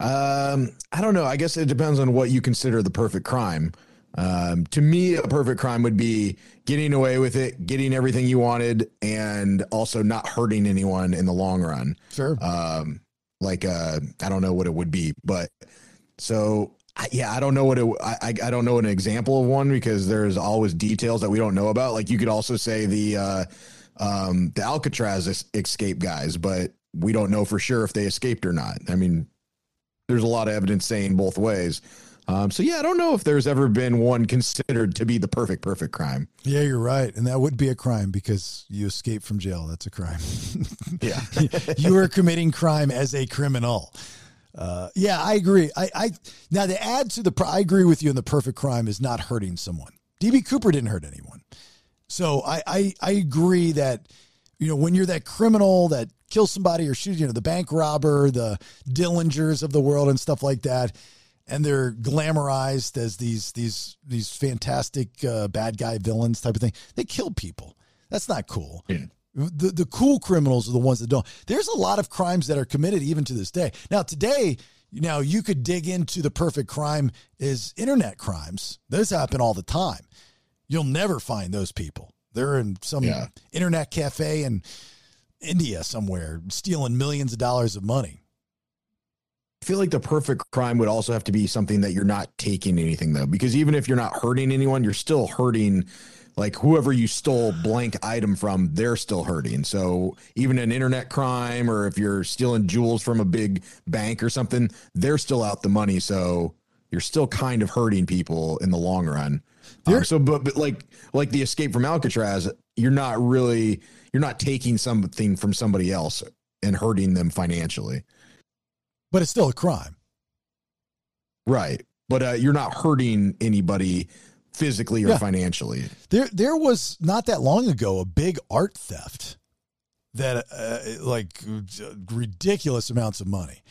Um, I don't know. I guess it depends on what you consider the perfect crime. Um, to me, a perfect crime would be getting away with it, getting everything you wanted, and also not hurting anyone in the long run. Sure. Um, like uh, I don't know what it would be, but so I- yeah, I don't know what it. I I I don't know an example of one because there's always details that we don't know about. Like you could also say the uh, um, the Alcatraz escape guys, but we don't know for sure if they escaped or not. I mean, there's a lot of evidence saying both ways. Um, so yeah, I don't know if there's ever been one considered to be the perfect perfect crime. Yeah, you're right, and that would be a crime because you escaped from jail. That's a crime. Yeah. you are committing crime as a criminal. Uh, yeah, I agree. I, I now to add to the, I agree with you. In the perfect crime is not hurting someone. DB Cooper didn't hurt anyone, so I, I, I agree that you know when you're that criminal that kills somebody or shoot, you know, the bank robber, the Dillingers of the world, and stuff like that, and they're glamorized as these these these fantastic uh, bad guy villains type of thing. They kill people. That's not cool. The the cool criminals are the ones that don't. There's a lot of crimes that are committed even to this day. Now today, you know, you could dig into the perfect crime is internet crimes. Those happen all the time. You'll never find those people. They're in some Yeah. internet cafe in India somewhere stealing millions of dollars of money. I feel like the perfect crime would also have to be something that you're not taking anything though, because even if you're not hurting anyone, you're still hurting. Like whoever you stole blank item from, they're still hurting. So even an internet crime, or if you're stealing jewels from a big bank or something, they're still out the money. So you're still kind of hurting people in the long run. Um, so, but, but like like the escape from Alcatraz, you're not really you're not taking something from somebody else and hurting them financially. But it's still a crime. Right. But uh, you're not hurting anybody physically or Yeah. financially. There, there was not that long ago a big art theft that, uh, like, ridiculous amounts of money,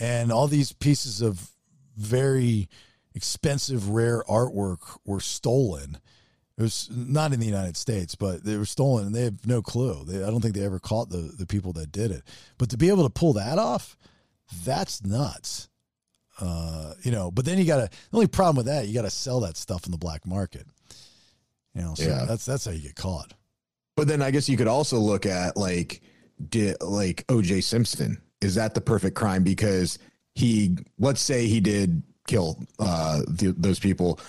and all these pieces of very expensive, rare artwork were stolen. It was not in the United States, but they were stolen and they have no clue. They, I don't think they ever caught the, the people that did it. But to be able to pull that off, that's nuts. Uh, you know, but then you got to, the only problem with that, you got to sell that stuff in the black market. You know, so Yeah. that's, that's how you get caught. But then I guess you could also look at like did like OJ Simpson. Is that the perfect crime because he let's say he did kill uh th- those people.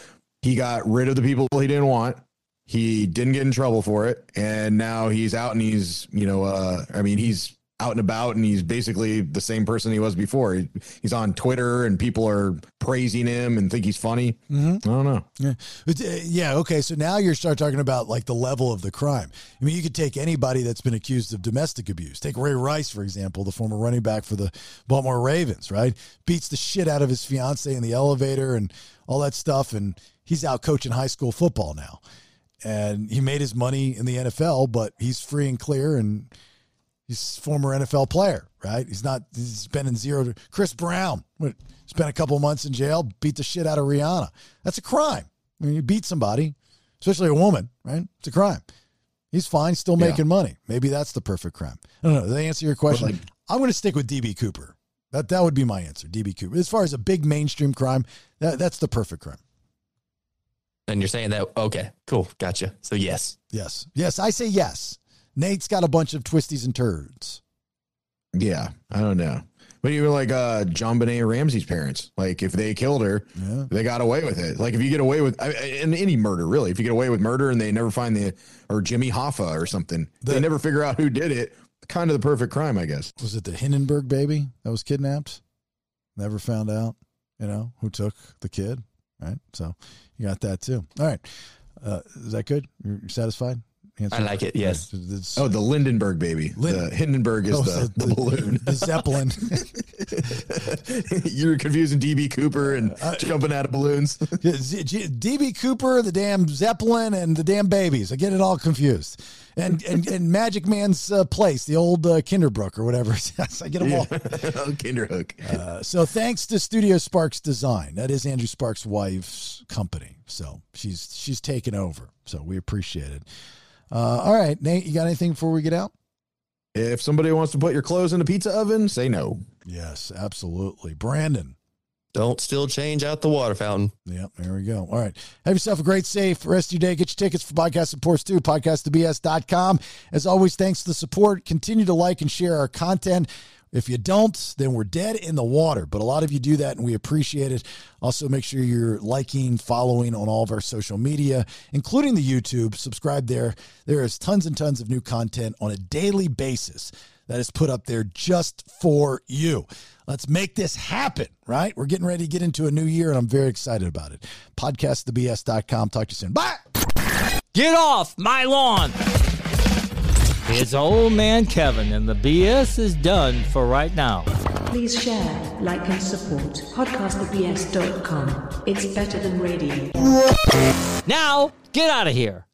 He got rid of the people he didn't want. He didn't get in trouble for it and now he's out and he's, you know, uh I mean he's out and about and he's basically the same person he was before. He, he's on Twitter and people are praising him and think he's funny. Mhm. I don't know. Yeah. But, uh, yeah. Okay. So now you start talking about like the level of the crime. I mean, you could take anybody that's been accused of domestic abuse. Take Ray Rice, for example, the former running back for the Baltimore Ravens, right? Beats the shit out of his fiance in the elevator and all that stuff. And he's out coaching high school football now. And he made his money in the NFL, but he's free and clear and he's a former NFL player, right? He's not, he's been in zero. To, Chris Brown spent a couple months in jail, beat the shit out of Rihanna. That's a crime. I mean, you beat somebody, especially a woman, right? It's a crime. He's fine, still Yeah. making money. Maybe that's the perfect crime. I don't know. Did they answer your question? I'm going to stick with DB Cooper. That that would be my answer. DB Cooper. As far as a big mainstream crime, that, that's the perfect crime. And you're saying that, okay, cool, gotcha. So, yes. Yes. Yes, I say yes. Nate's got a bunch of twisties and turds. Yeah, I don't know. But even like uh JonBenét Ramsey's parents, like if they killed her, they got away with it. Like if you get away with I- I- in any murder, really, if you get away with murder and they never find the or Jimmy Hoffa or something, they never figure out who did it. Kind of the perfect crime, I guess. Was it the Hindenburg baby that was kidnapped? Never found out, you know, who took the kid, right? So you got that too. All right. Uh, is that good? You're you're satisfied? I like it, yes. It's- Oh, the Lindenberg baby. the Hindenburg is Oh, the, the- the, balloon. the Zeppelin. You're confusing DB Cooper and jumping out of balloons. Yeah, Z- G- DB Cooper, the damn Zeppelin, and the damn babies. I get it all confused. And and, and Magic Man's uh, place, the old uh, Kinderbrook or whatever. yes, I get them all. Kinderhook. Uh, so thanks to Studio Sparks Design. That is Andrew Sparks' wife's company. So she's she's taken over. So we appreciate it. Uh, all right, Nate, you got anything before we get out? If somebody wants to put your clothes in a pizza oven, say no. Yes, absolutely. Branden. Don't still change out the water fountain. Yep, there we go. All right. Have yourself a great, safe rest of your day. Get your tickets for Podcast and Pours too, podcastthebs.com. As always, thanks for the support. Continue to like and share our content. If you don't, then we're dead in the water. But a lot of you do that, and we appreciate it. Also, make sure you're liking, following on all of our social media, including the YouTube. Subscribe there. There is tons and tons of new content on a daily basis that is put up there just for you. Let's make this happen, right? We're getting ready to get into a new year, and I'm very excited about it. Podcastthebs.com. Talk to you soon. Bye. Get off my lawn! It's old man Kevin, and the BS is done for right now. Please share, like, and support podcastthebs.com. It's better than radio. Now, get out of here.